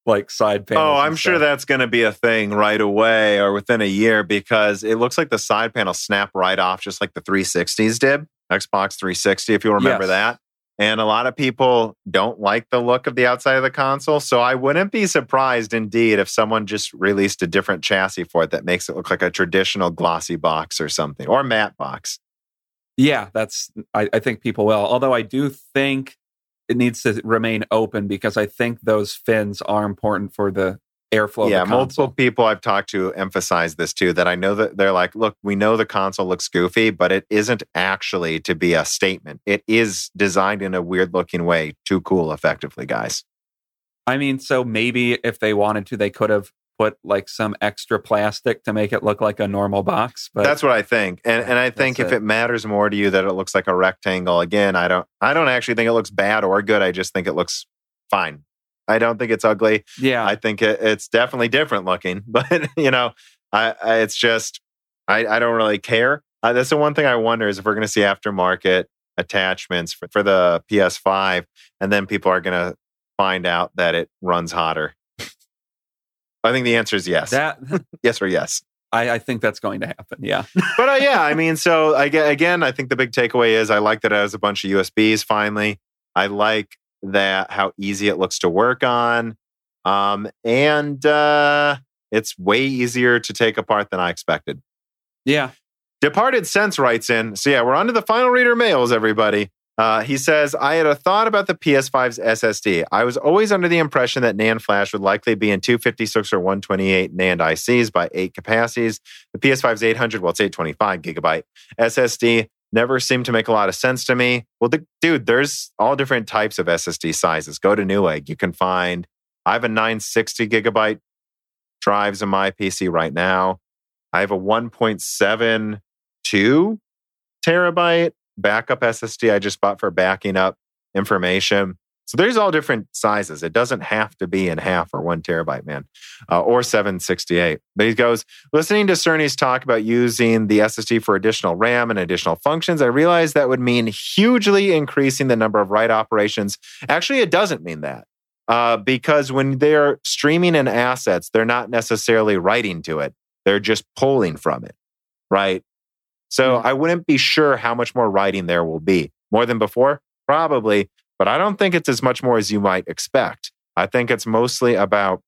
like side oh, panels. Oh, I'm sure that's going to be a thing right away or within a year because it looks like the side panels snap right off, just like the 360s did. Xbox 360, if you remember Yes. that. And a lot of people don't like the look of the outside of the console. So I wouldn't be surprised indeed if someone just released a different chassis for it that makes it look like a traditional glossy box or something or matte box. Yeah, that's. I, I think people will. Although I do think it needs to remain open because I think those fins are important for the airflow. yeah, the multiple people I've talked to emphasize this too. That I know that they're like, look, we know the console looks goofy, but it isn't actually to be a statement. It is designed in a weird looking way. Too cool, effectively, guys. I mean, so maybe if they wanted to, they could have put like some extra plastic to make it look like a normal box. But That's what I think, and and I think if it. it matters more to you that it looks like a rectangle, again, I don't, I don't actually think it looks bad or good. I just think it looks fine. I don't think it's ugly. yeah, I think it, it's definitely different looking, (laughs) but you know, I, I it's just I, I don't really care. Uh, that's the one thing I wonder is if we're going to see aftermarket attachments for, for the PS5, and then people are going to find out that it runs hotter. I think the answer is yes, that (laughs) yes or yes. I, I think that's going to happen. Yeah, (laughs) But uh, yeah, I mean, so I, again, I think the big takeaway is I like that it has a bunch of USBs. Finally, I like that how easy it looks to work on, um, and uh, it's way easier to take apart than I expected. yeah. Departed Sense writes in. So yeah, we're on to the final reader mails, everybody. Uh, he says, I had a thought about the PS5's SSD. I was always under the impression that NAND flash would likely be in 256 or 128 NAND ICs by eight capacities. The PS5's 800, well, it's 825 gigabyte SSD never seemed to make a lot of sense to me. Well, the, dude, there's all different types of SSD sizes. Go to Newegg. You can find, I have a 960 gigabyte drives in my PC right now. I have a 1.72 terabyte backup SSD I just bought for backing up information. So there's all different sizes. It doesn't have to be in half or one terabyte, man, uh, or 768. But he goes, listening to Cerny's talk about using the SSD for additional RAM and additional functions, I realized that would mean hugely increasing the number of write operations. Actually, it doesn't mean that. Uh, because when they're streaming in assets, they're not necessarily writing to it. They're just pulling from it, right? So Mhm. I wouldn't be sure how much more writing there will be. More than before? Probably. But I don't think it's as much more as you might expect. I think it's mostly about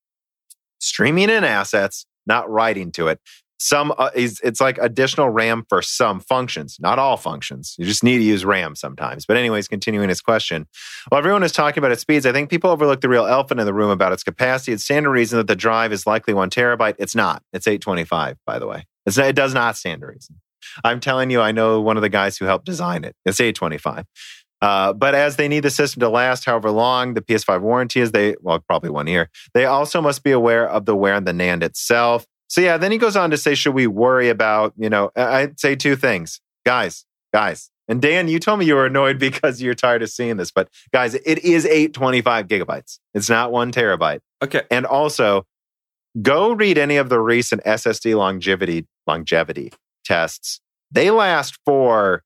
streaming in assets, not writing to it. Some uh, is it's like additional RAM for some functions, not all functions. You just need to use RAM sometimes. But anyways, continuing his question, while everyone is talking about its speeds, I think people overlook the real elephant in the room about its capacity. It's standard reason that the drive is likely one terabyte. It's not. It's 825, by the way. It's, it does not stand to reason. I'm telling you, I know one of the guys who helped design it. It's 825. Uh, but as they need the system to last however long the PS5 warranty is, they, well, probably one year, they also must be aware of the wear on the NAND itself. So, yeah, then he goes on to say, should we worry about, you know, I'd say two things. Guys, guys, and Dan, you told me you were annoyed (laughs) because you're tired of seeing this, but guys, it is 825 gigabytes. It's not one terabyte. Okay. And also, go read any of the recent SSD longevity longevity tests. They last for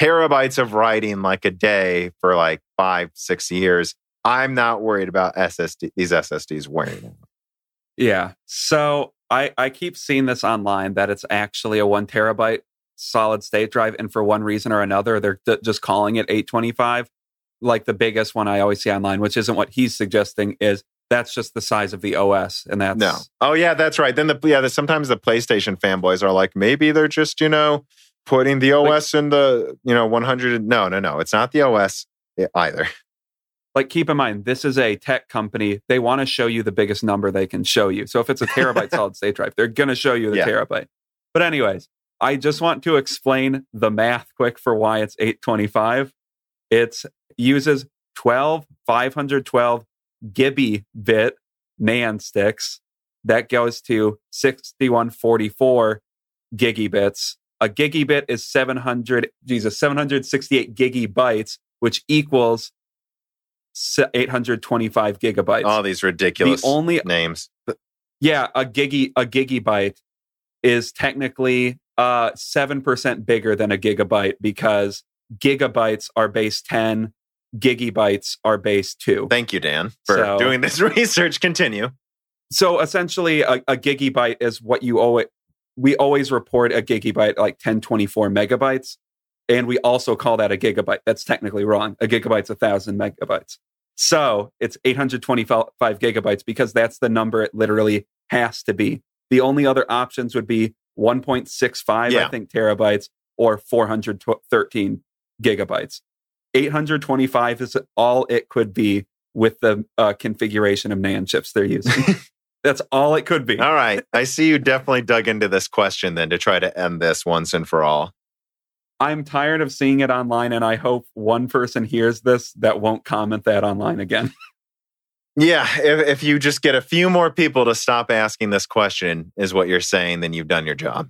terabytes of writing like a day for like five, six years. I'm not worried about SSD these SSDs wearing. Yeah. So I, I keep seeing this online that it's actually a one terabyte solid state drive. And for one reason or another, they're d- just calling it 825. Like the biggest one I always see online, which isn't what he's suggesting, is that's just the size of the OS. And that's No. Oh yeah, that's right. Then the yeah, the, sometimes the PlayStation fanboys are like, maybe they're just, you know, putting the OS in the, you know, 100. No, no, no. It's not the OS either. like keep in mind this is a tech company they want to show you the biggest number they can show you so if it's a terabyte (laughs) solid state drive they're going to show you the Yeah. terabyte but anyways I just want to explain the math quick for why it's 825. It uses 12 512 Gibby bit NAND sticks. That goes to 6144 gigabits. A gigabit is 700, Jesus, 768 gigabytes, which equals 825 gigabytes. All these ridiculous the only names. yeah, a gigi a gigabyte is technically uh 7% bigger than a gigabyte because gigabytes are base 10, gigabytes are base 2. Thank you, Dan, for So- doing this (laughs) research. Continue. So essentially a, a gigabyte is what you owe it. We always report a gigabyte like 1024 megabytes. And we also call that a gigabyte. That's technically wrong. A gigabyte's a thousand megabytes. So it's 825 gigabytes because that's the number it literally has to be. The only other options would be 1.65, Yeah. I think, terabytes or 413 gigabytes. 825 is all it could be with the uh, configuration of NAND chips they're using. (laughs) That's all it could be. All right. I see you definitely dug into this question then to try to end this once and for all. I'm tired of seeing it online, and I hope one person hears this that won't comment that online again. (laughs) Yeah, if, if you just get a few more people to stop asking this question, is what you're saying, then you've done your job.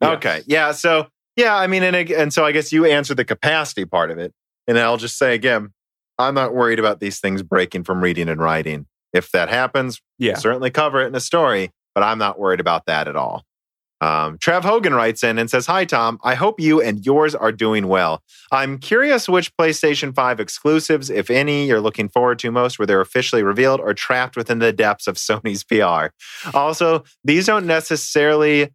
Yes. Okay. Yeah. So, yeah, I mean, and, and so I guess you answered the capacity part of it. And I'll just say again, I'm not worried about these things breaking from reading and writing. If that happens, Yeah. certainly cover it in a story, but I'm not worried about that at all. Um, Trev Hogan writes in and says, Hi, Tom. I hope you and yours are doing well. I'm curious which PlayStation 5 exclusives, if any, you're looking forward to most, where they're officially revealed or trapped within the depths of Sony's (laughs) PR. Also, these don't necessarily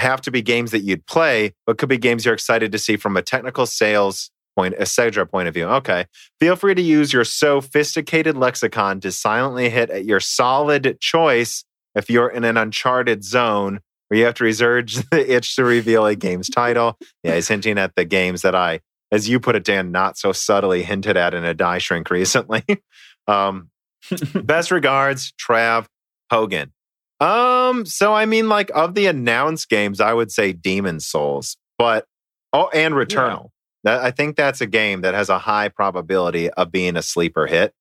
have to be games that you'd play, but could be games you're excited to see from a technical sales point, a Cedra point of view. Okay. Feel free to use your sophisticated lexicon to silently hit at your solid choice if you're in an uncharted zone where you have to resurge (laughs) the itch to reveal a game's title. Yeah, he's hinting at the games that I, as you put it, Dan, not so subtly hinted at in a die shrink recently. (laughs) um, (laughs) best regards, Trav Hogan. Um, so I mean, like of the announced games, I would say Demon Souls, but oh, and Returnal. That, I think that's a game that has a high probability of being a sleeper hit.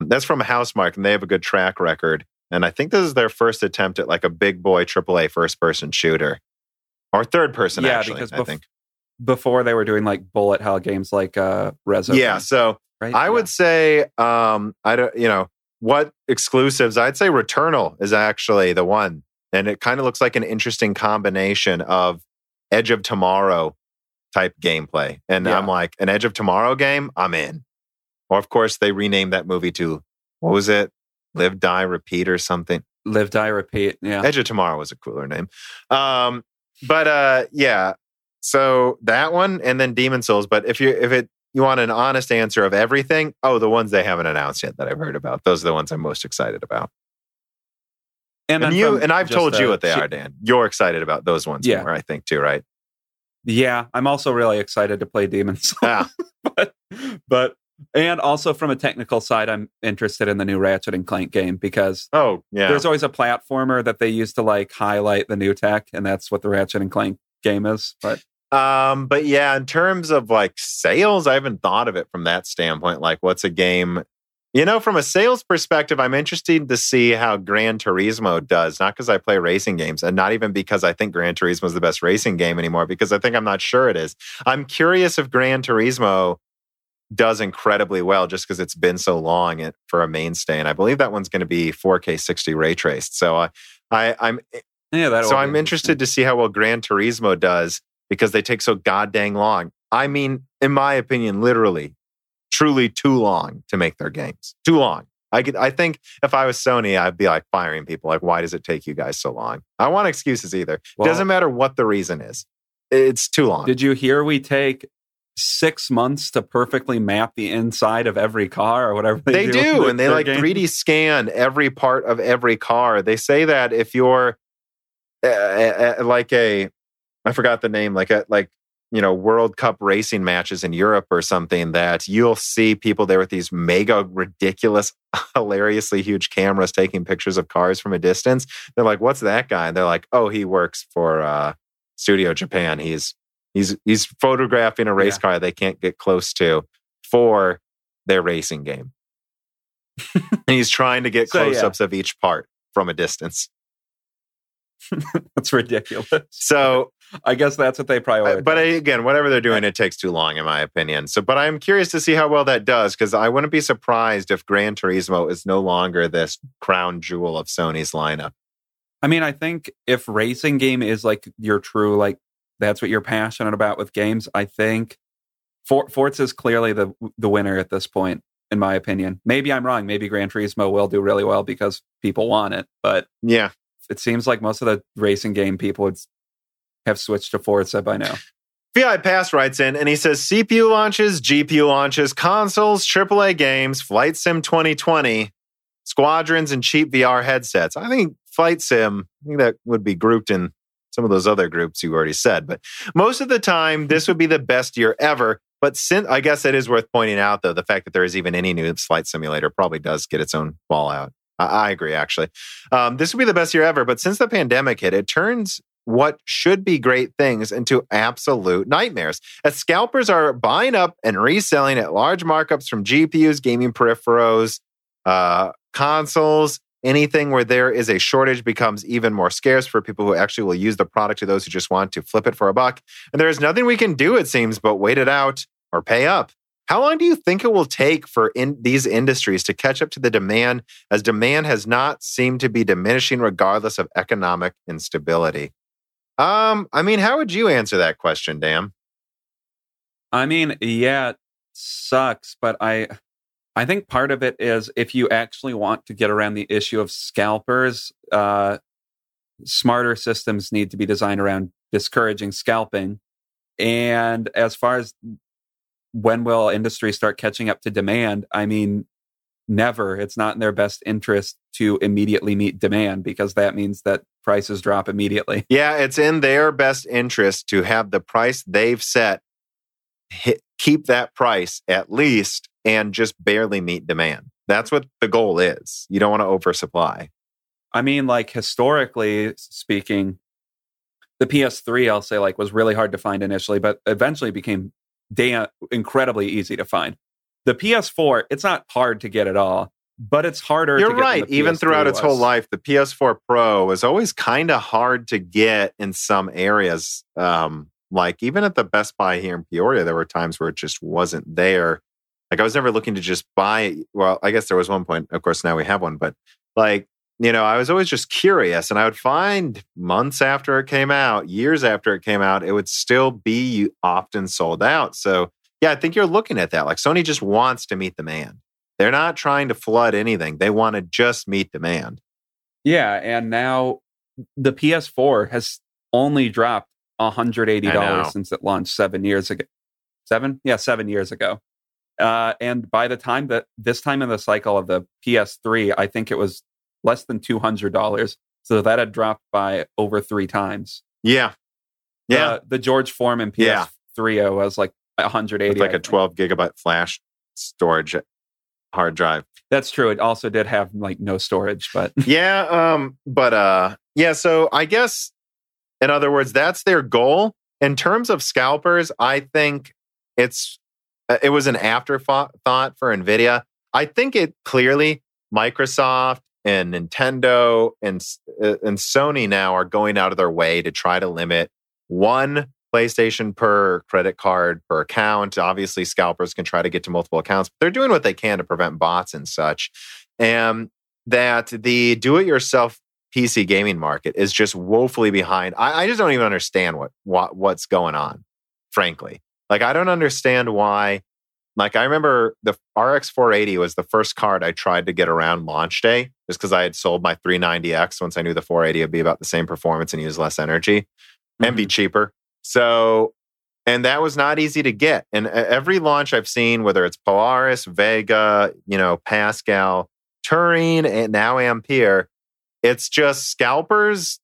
That's from Housemarque, and they have a good track record. And I think this is their first attempt at like a big boy AAA first person shooter or third person, Yeah, actually, because I bef- think. Before they were doing like bullet hell games like uh Rezo. Yeah. So right? I Yeah. would say, um, I don't, you know, what exclusives? I'd say Returnal is actually the one, and it kind of looks like an interesting combination of Edge of Tomorrow type gameplay. And Yeah. I'm like, an Edge of Tomorrow game, I'm in. Or of course, they renamed that movie to what was it? Live, Die, Repeat, or something. live, die, repeat. Yeah. Edge of Tomorrow was a cooler name. Um, but uh, yeah, so that one and then Demon Souls. But if you if it you want an honest answer of everything, oh, the ones they haven't announced yet that I've heard about, those are the ones I'm most excited about. And, then you and I've told you what they che- are, Dan. You're excited about those ones Yeah. more, I think, too, right? Yeah, I'm also really excited to play Demons. (laughs) Ah. but, but and also from a technical side, I'm interested in the new Ratchet and Clank game because Oh, yeah. there's always a platformer that they use to like highlight the new tech, and that's what the Ratchet and Clank game is. But Um, but yeah, in terms of like sales, I haven't thought of it from that standpoint. Like, what's a game? You know, from a sales perspective, I'm interested to see how Gran Turismo does. Not because I play racing games, and not even because I think Gran Turismo is the best racing game anymore. Because I think I'm not sure it is. I'm curious if Gran Turismo does incredibly well, just because it's been so long for a mainstay. And I believe that one's going to be 4K 60 ray traced. So I, I I'm yeah, that. so I'm interested to see how well Gran Turismo does because they take so goddamn long. I mean, in my opinion, literally, truly too long to make their games. Too long. I could, I think if I was Sony, I'd be like firing people. Like, why does it take you guys so long? I want excuses either. Well- Doesn't matter what the reason is. It's too long. Did you hear we take six months to perfectly map the inside of every car or whatever they, they do? do, and they like game? 3D scan every part of every car. They say that if you're uh, uh, like a, I forgot the name, like a like you know World Cup racing matches in Europe or something, that you'll see people there with these mega ridiculous, (laughs) hilariously huge cameras taking pictures of cars from a distance. They're like, "What's that guy?" And they're like, "Oh, he works for." uh Studio Japan. He's he's he's photographing a race Yeah. car they can't get close to for their racing game. and he's trying to get (laughs) So, close-ups of each part from a distance. (laughs) That's ridiculous. So I guess that's what they prioritize. but I, again, whatever they're doing, it takes too long, in my opinion. So, but I'm curious to see how well that does because I wouldn't be surprised if Gran Turismo is no longer this crown jewel of Sony's lineup. I mean, I think if racing game is like your true, like that's what you're passionate about with games, I think For- Forza is clearly the the winner at this point, in my opinion. Maybe I'm wrong. Maybe Gran Turismo will do really well because people want it, but Yeah, it seems like most of the racing game people would s- have switched to Forza by now. VI Pass writes in and he says CPU launches, GPU launches, consoles, AAA games, Flight Sim 2020, squadrons, and cheap VR headsets. I think Flight Sim, I think that would be grouped in some of those other groups you already said. But most of the time, this would be the best year ever. But since I guess it is worth pointing out, though, the fact that there is even any new flight simulator probably does get its own fallout. I, I agree, actually. Um, this would be the best year ever. But since the pandemic hit, it turns what should be great things into absolute nightmares. As scalpers are buying up and reselling at large markups from GPUs, gaming peripherals, uh, consoles, anything where there is a shortage becomes even more scarce for people who actually will use the product to those who just want to flip it for a buck. And there is nothing we can do, it seems, but wait it out or pay up. How long do you think it will take for in these industries to catch up to the demand as demand has not seemed to be diminishing regardless of economic instability? Um, I mean, how would you answer that question, Dan? I mean, yeah, it sucks, but I I think part of it is if you actually want to get around the issue of scalpers, uh, smarter systems need to be designed around discouraging scalping. And as far as when will industry start catching up to demand, I mean, never. It's not in their best interest to immediately meet demand because that means that prices drop immediately. (laughs) Yeah, it's in their best interest to have the price they've set hit, keep that price at least and just barely meet demand. That's what the goal is. You don't want to oversupply. I mean, like historically speaking, the PS3, I'll say, like was really hard to find initially, but eventually became da- incredibly easy to find. The PS4, it's not hard to get at all, but it's harder. You're to get than right. Even PS3 throughout its whole life, the PS4 Pro was always kind of hard to get in some areas. Um, like even at the Best Buy here in Peoria, there were times where it just wasn't there. Like I was never looking to just buy. Well, I guess there was one point. Of course, now we have one, but like you know, I was always just curious, and I would find months after it came out, years after it came out, it would still be often sold out. So yeah, I think you're looking at that. Like Sony just wants to meet demand. They're not trying to flood anything. They want to just meet demand. Yeah, and now the PS4 has only dropped $180 since it launched seven years ago. Seven? Yeah, seven years ago. Uh, and by the time that this time in the cycle of the PS3, I think it was less than $200. So that had dropped by over three times. Yeah. Yeah. The, the George Foreman Yeah. PS3 was like 180. With like a think. 12 gigabyte flash storage hard drive. That's true. It also did have like no storage, but (laughs) yeah. Um, but uh yeah, so I guess in other words, that's their goal. In terms of scalpers, I think it's uh, it was an afterthought for Nvidia. I think it clearly Microsoft and Nintendo and uh, and Sony now are going out of their way to try to limit one PlayStation per credit card per account. Obviously, scalpers can try to get to multiple accounts, but they're doing what they can to prevent bots and such. And that the do-it-yourself PC gaming market is just woefully behind. I, I just don't even understand what, what what's going on, frankly. Like I don't understand why. Like I remember the RX 480 was the first card I tried to get around launch day, just because I had sold my 390X once I knew the 480 would be about the same performance and use less energy and be mm-hmm. cheaper. So, and that was not easy to get. And every launch I've seen, whether it's Polaris, Vega, you know, Pascal, Turing, and now Ampere, it's just scalpers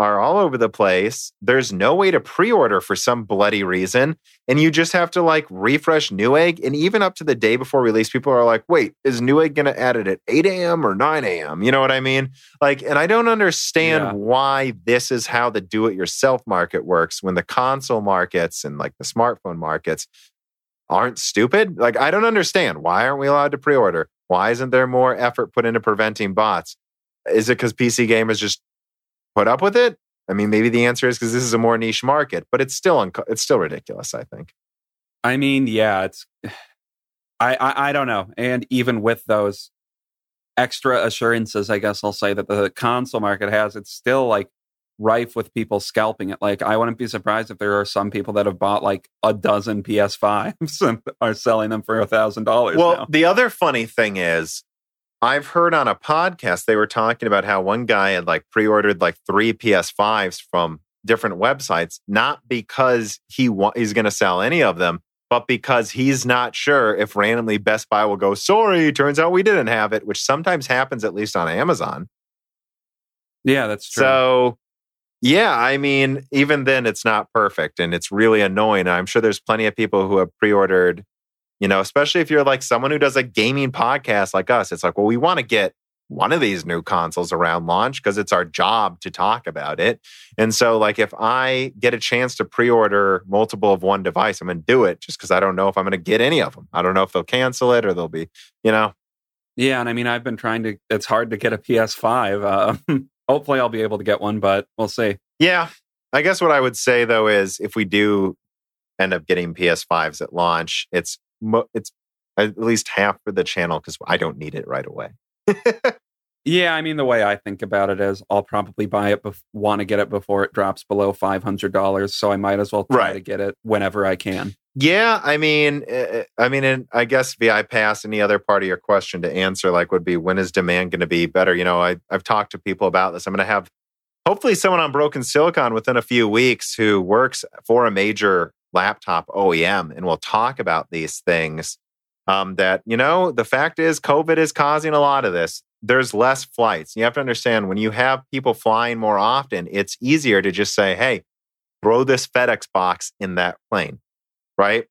are all over the place. There's no way to pre order for some bloody reason. And you just have to like refresh Newegg. And even up to the day before release, people are like, wait, is Newegg going to add it at 8 a.m. or 9 a.m.? You know what I mean? Like, and I don't understand Yeah. why this is how the do it yourself market works when the console markets and like the smartphone markets aren't stupid. Like, I don't understand. Why aren't we allowed to pre order? Why isn't there more effort put into preventing bots? Is it because PC gamers just put up with it? I mean, maybe the answer is because this is a more niche market, but it's still unco- it's still ridiculous. I think. I mean, yeah, it's. (sighs) I, I I don't know, and even with those extra assurances, I guess I'll say that the console market has, it's still like rife with people scalping it. Like, I wouldn't be surprised if there are some people that have bought like a dozen PS5s (laughs) and are selling them for a thousand dollars. Well, now. the other funny thing is, I've heard on a podcast they were talking about how one guy had like pre-ordered like three PS5s from different websites, not because he wa- he's going to sell any of them, but because he's not sure if randomly Best Buy will go, sorry, turns out we didn't have it, which sometimes happens at least on Amazon. yeah, that's true. So, yeah, I mean, even then, it's not perfect and it's really annoying. I'm sure there's plenty of people who have pre ordered, you know, especially if you're like someone who does a gaming podcast like us. It's like, well, we want to get one of these new consoles around launch because it's our job to talk about it. And so, like, if I get a chance to pre order multiple of one device, I'm going to do it just because I don't know if I'm going to get any of them. I don't know if they'll cancel it or they'll be, you know, yeah, and I mean, I've been trying to. It's hard to get a PS5. Uh, (laughs) hopefully, I'll be able to get one, but we'll see. Yeah. I guess what I would say though is if we do end up getting PS5s at launch, it's it's at least half for the channel because I don't need it right away. (laughs) Yeah, I mean, the way I think about it is I'll probably buy it, bef- want to get it before it drops below $500. So I might as well try Right. to get it whenever I can. Yeah, I mean, uh, I mean, and I guess VI pass any other part of your question to answer like would be when is demand going to be better? You know, I I've talked to people about this. I'm going to have hopefully someone on Broken Silicon within a few weeks who works for a major laptop OEM, and we'll talk about these things. Um, that you know, the fact is, COVID is causing a lot of this. There's less flights. You have to understand when you have people flying more often, it's easier to just say, "Hey, throw this FedEx box in that plane." right?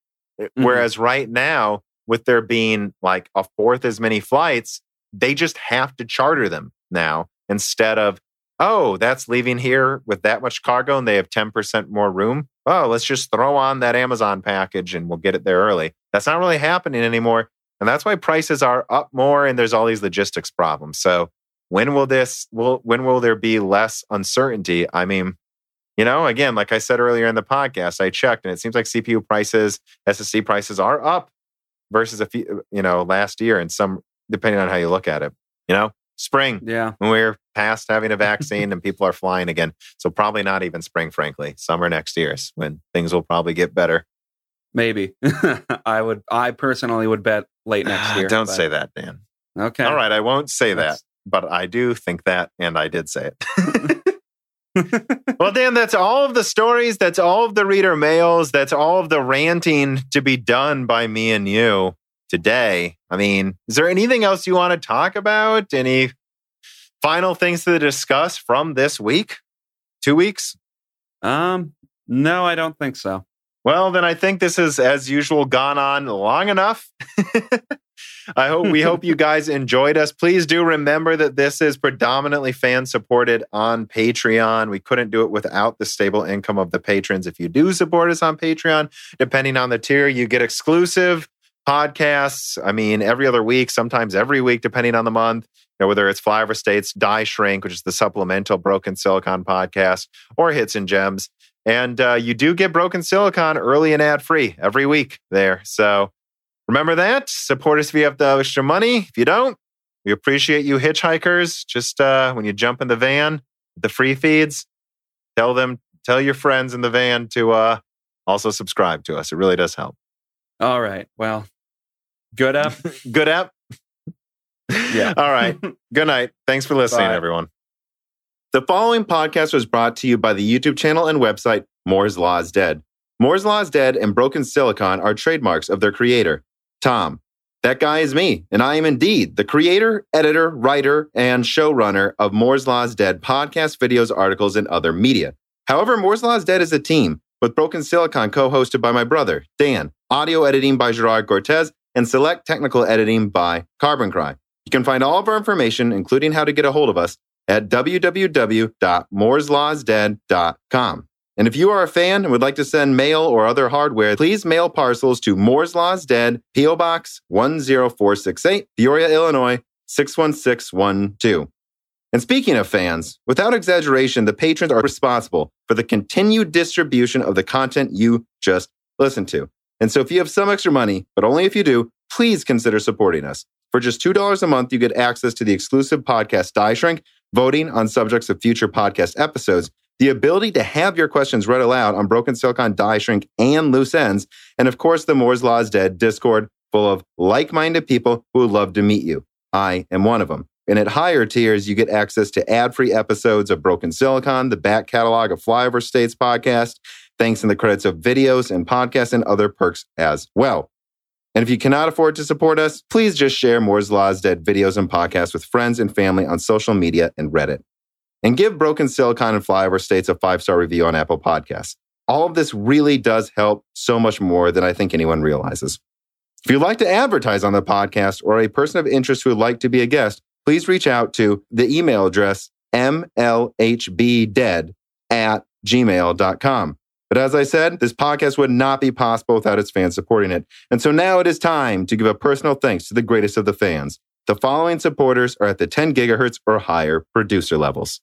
Whereas right now, with there being like a fourth as many flights, they just have to charter them now instead of, oh, that's leaving here with that much cargo and they have 10% more room. Oh, let's just throw on that Amazon package and we'll get it there early. That's not really happening anymore. And that's why prices are up more and there's all these logistics problems. So when will this will when will there be less uncertainty? I mean, you know, again, like I said earlier in the podcast, I checked and it seems like CPU prices, SSD prices are up versus a few, you know, last year and some, depending on how you look at it. You know, spring, Yeah. when we're past having a vaccine and people are flying again. So probably not even spring, frankly. Summer next year is when things will probably get better. Maybe. (laughs) I would, I personally would bet late (sighs) next year. Don't but- say that, Dan. Okay. All right, I won't say that, but I do think that, and I did say it. (laughs) well, Dan, that's all of the stories. That's all of the reader mails. That's all of the ranting to be done by me and you today. I mean, is there anything else you want to talk about? Any final things to discuss from this week? Two weeks? Um, no, I don't think so. Well, then I think this has, as usual, gone on long enough. (laughs) I hope we hope you guys (laughs) enjoyed us. Please do remember that this is predominantly fan supported on Patreon. We couldn't do it without the stable income of the patrons. If you do support us on Patreon, depending on the tier, you get exclusive podcasts. I mean, every other week, sometimes every week, depending on the month. You know, whether it's Flyover States, Die Shrink, which is the supplemental Broken Silicon podcast, or Hits and Gems. And uh, you do get Broken Silicon early and ad free every week there. So remember that. Support us if you have the extra money. If you don't, we appreciate you hitchhikers. Just uh, when you jump in the van, the free feeds, tell them, tell your friends in the van to uh, also subscribe to us. It really does help. All right. Well, good up. (laughs) Good app. Yeah. All right. Good night. Thanks for listening, Bye. everyone. The following podcast was brought to you by the YouTube channel and website Moore's Law is Dead. Moore's Law is Dead and Broken Silicon are trademarks of their creator, Tom. That guy is me, and I am indeed the creator, editor, writer, and showrunner of Moore's Law is Dead podcast, videos, articles, and other media. However, Moore's Law is Dead is a team, with Broken Silicon co hosted by my brother, Dan, audio editing by Gerard Cortez, and select technical editing by Carbon Cry. You can find all of our information, including how to get a hold of us, at www.mooreslawsdead.com. And if you are a fan and would like to send mail or other hardware, please mail parcels to Moore's Law's Dead, P.O. Box 10468, Peoria, Illinois 61612. And speaking of fans, without exaggeration, the patrons are responsible for the continued distribution of the content you just listened to. And so if you have some extra money, but only if you do, please consider supporting us. For just $2 a month, you get access to the exclusive podcast Die Shrink, voting on subjects of future podcast episodes, the ability to have your questions read aloud on Broken Silicon Die Shrink and Loose Ends, and of course, the Moore's Law is Dead Discord full of like minded people who would love to meet you. I am one of them. And at higher tiers, you get access to ad free episodes of Broken Silicon, the back catalog of Flyover States podcast, thanks in the credits of videos and podcasts and other perks as well. And if you cannot afford to support us, please just share Moore's Law's Dead videos and podcasts with friends and family on social media and Reddit. And give Broken Silicon and Flyover States a five star review on Apple Podcasts. All of this really does help so much more than I think anyone realizes. If you'd like to advertise on the podcast or a person of interest who would like to be a guest, please reach out to the email address mlhbdead at gmail.com. But as I said, this podcast would not be possible without its fans supporting it. And so now it is time to give a personal thanks to the greatest of the fans. The following supporters are at the 10 gigahertz or higher producer levels.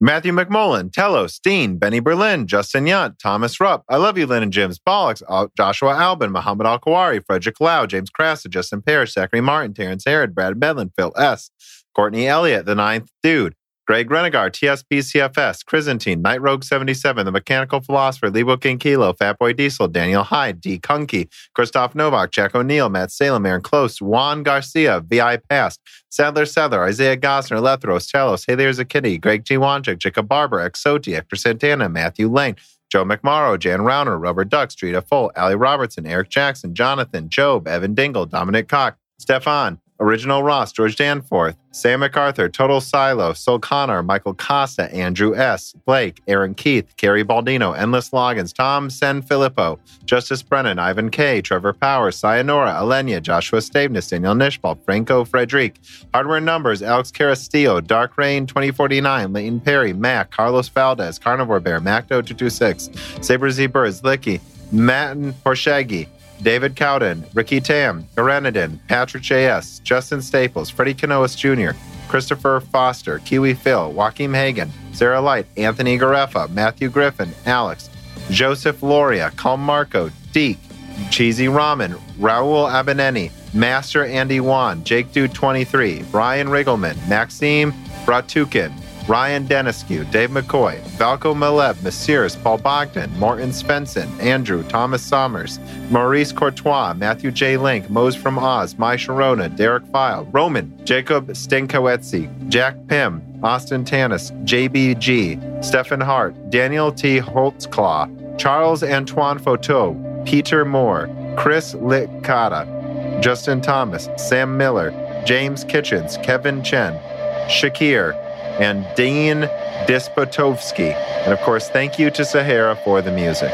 Matthew McMullen, Telos, Dean, Benny Berlin, Justin Yunt, Thomas Rupp, I Love You, Lynn and Jim's, Bollocks, Joshua Albin, Muhammad Al Kawari, Frederick Lau, James Crassa, Justin Parrish, Zachary Martin, Terrence Herod, Brad Bedlin, Phil S., Courtney Elliott, The Ninth Dude, Greg Renegar, TSBCFS, Chrysantine, Night Rogue 77, The Mechanical Philosopher, Lebo King Kilo, Fatboy Diesel, Daniel Hyde, D. Kunke, Christoph Novak, Jack O'Neill, Matt Salem, Aaron Close, Juan Garcia, VI Past, Sadler Sadler, Isaiah Gosner, Lethros, Telos, Hey There's a Kitty, Greg G. Wanchik, Jacob Barber, Exoti, Hector Santana, Matthew Lane, Joe McMorrow, Jan Rauner, Rubber Duck, Street Full, Ali Robertson, Eric Jackson, Jonathan, Job, Evan Dingle, Dominic Cock, Stefan, Original Ross, George Danforth, Sam MacArthur, Total Silo, Sol Connor, Michael Costa, Andrew S., Blake, Aaron Keith, Kerry Baldino, Endless Logins, Tom Sen Filippo, Justice Brennan, Ivan K., Trevor Powers, Sayonara, Alenia, Joshua Staveness, Daniel Nishbal, Franco Frederic, Hardware Numbers, Alex Carastillo, Dark Rain 2049, Leighton Perry, Mac, Carlos Valdez, Carnivore Bear, Macdo226, Saber Z Birds, Licky, Matten Porshaggy, David Cowden, Ricky Tam, Garanadin, Patrick J.S., Justin Staples, Freddie Canoas Jr., Christopher Foster, Kiwi Phil, Joaquim Hagen, Sarah Light, Anthony Gareffa, Matthew Griffin, Alex, Joseph Loria, Calm Marco, Deke, Cheesy Ramen, Raul Abaneni, Master Andy Wan, Jake Dude 23, Brian Riggleman, Maxime Bratukin, Ryan Deniscu, Dave McCoy, Valco Maleb, Messieurs, Paul Bogdan, Morton Svensson, Andrew, Thomas Sommers, Maurice Courtois, Matthew J. Link, Mose from Oz, Mai Sharona, Derek File, Roman, Jacob Stenkowetzi, Jack Pym, Austin Tanis, JBG, Stephen Hart, Daniel T. Holtzclaw, Charles Antoine Foteau, Peter Moore, Chris Licata, Justin Thomas, Sam Miller, James Kitchens, Kevin Chen, Shakir, and Dean Dispotovsky. And of course, thank you to Sahara for the music.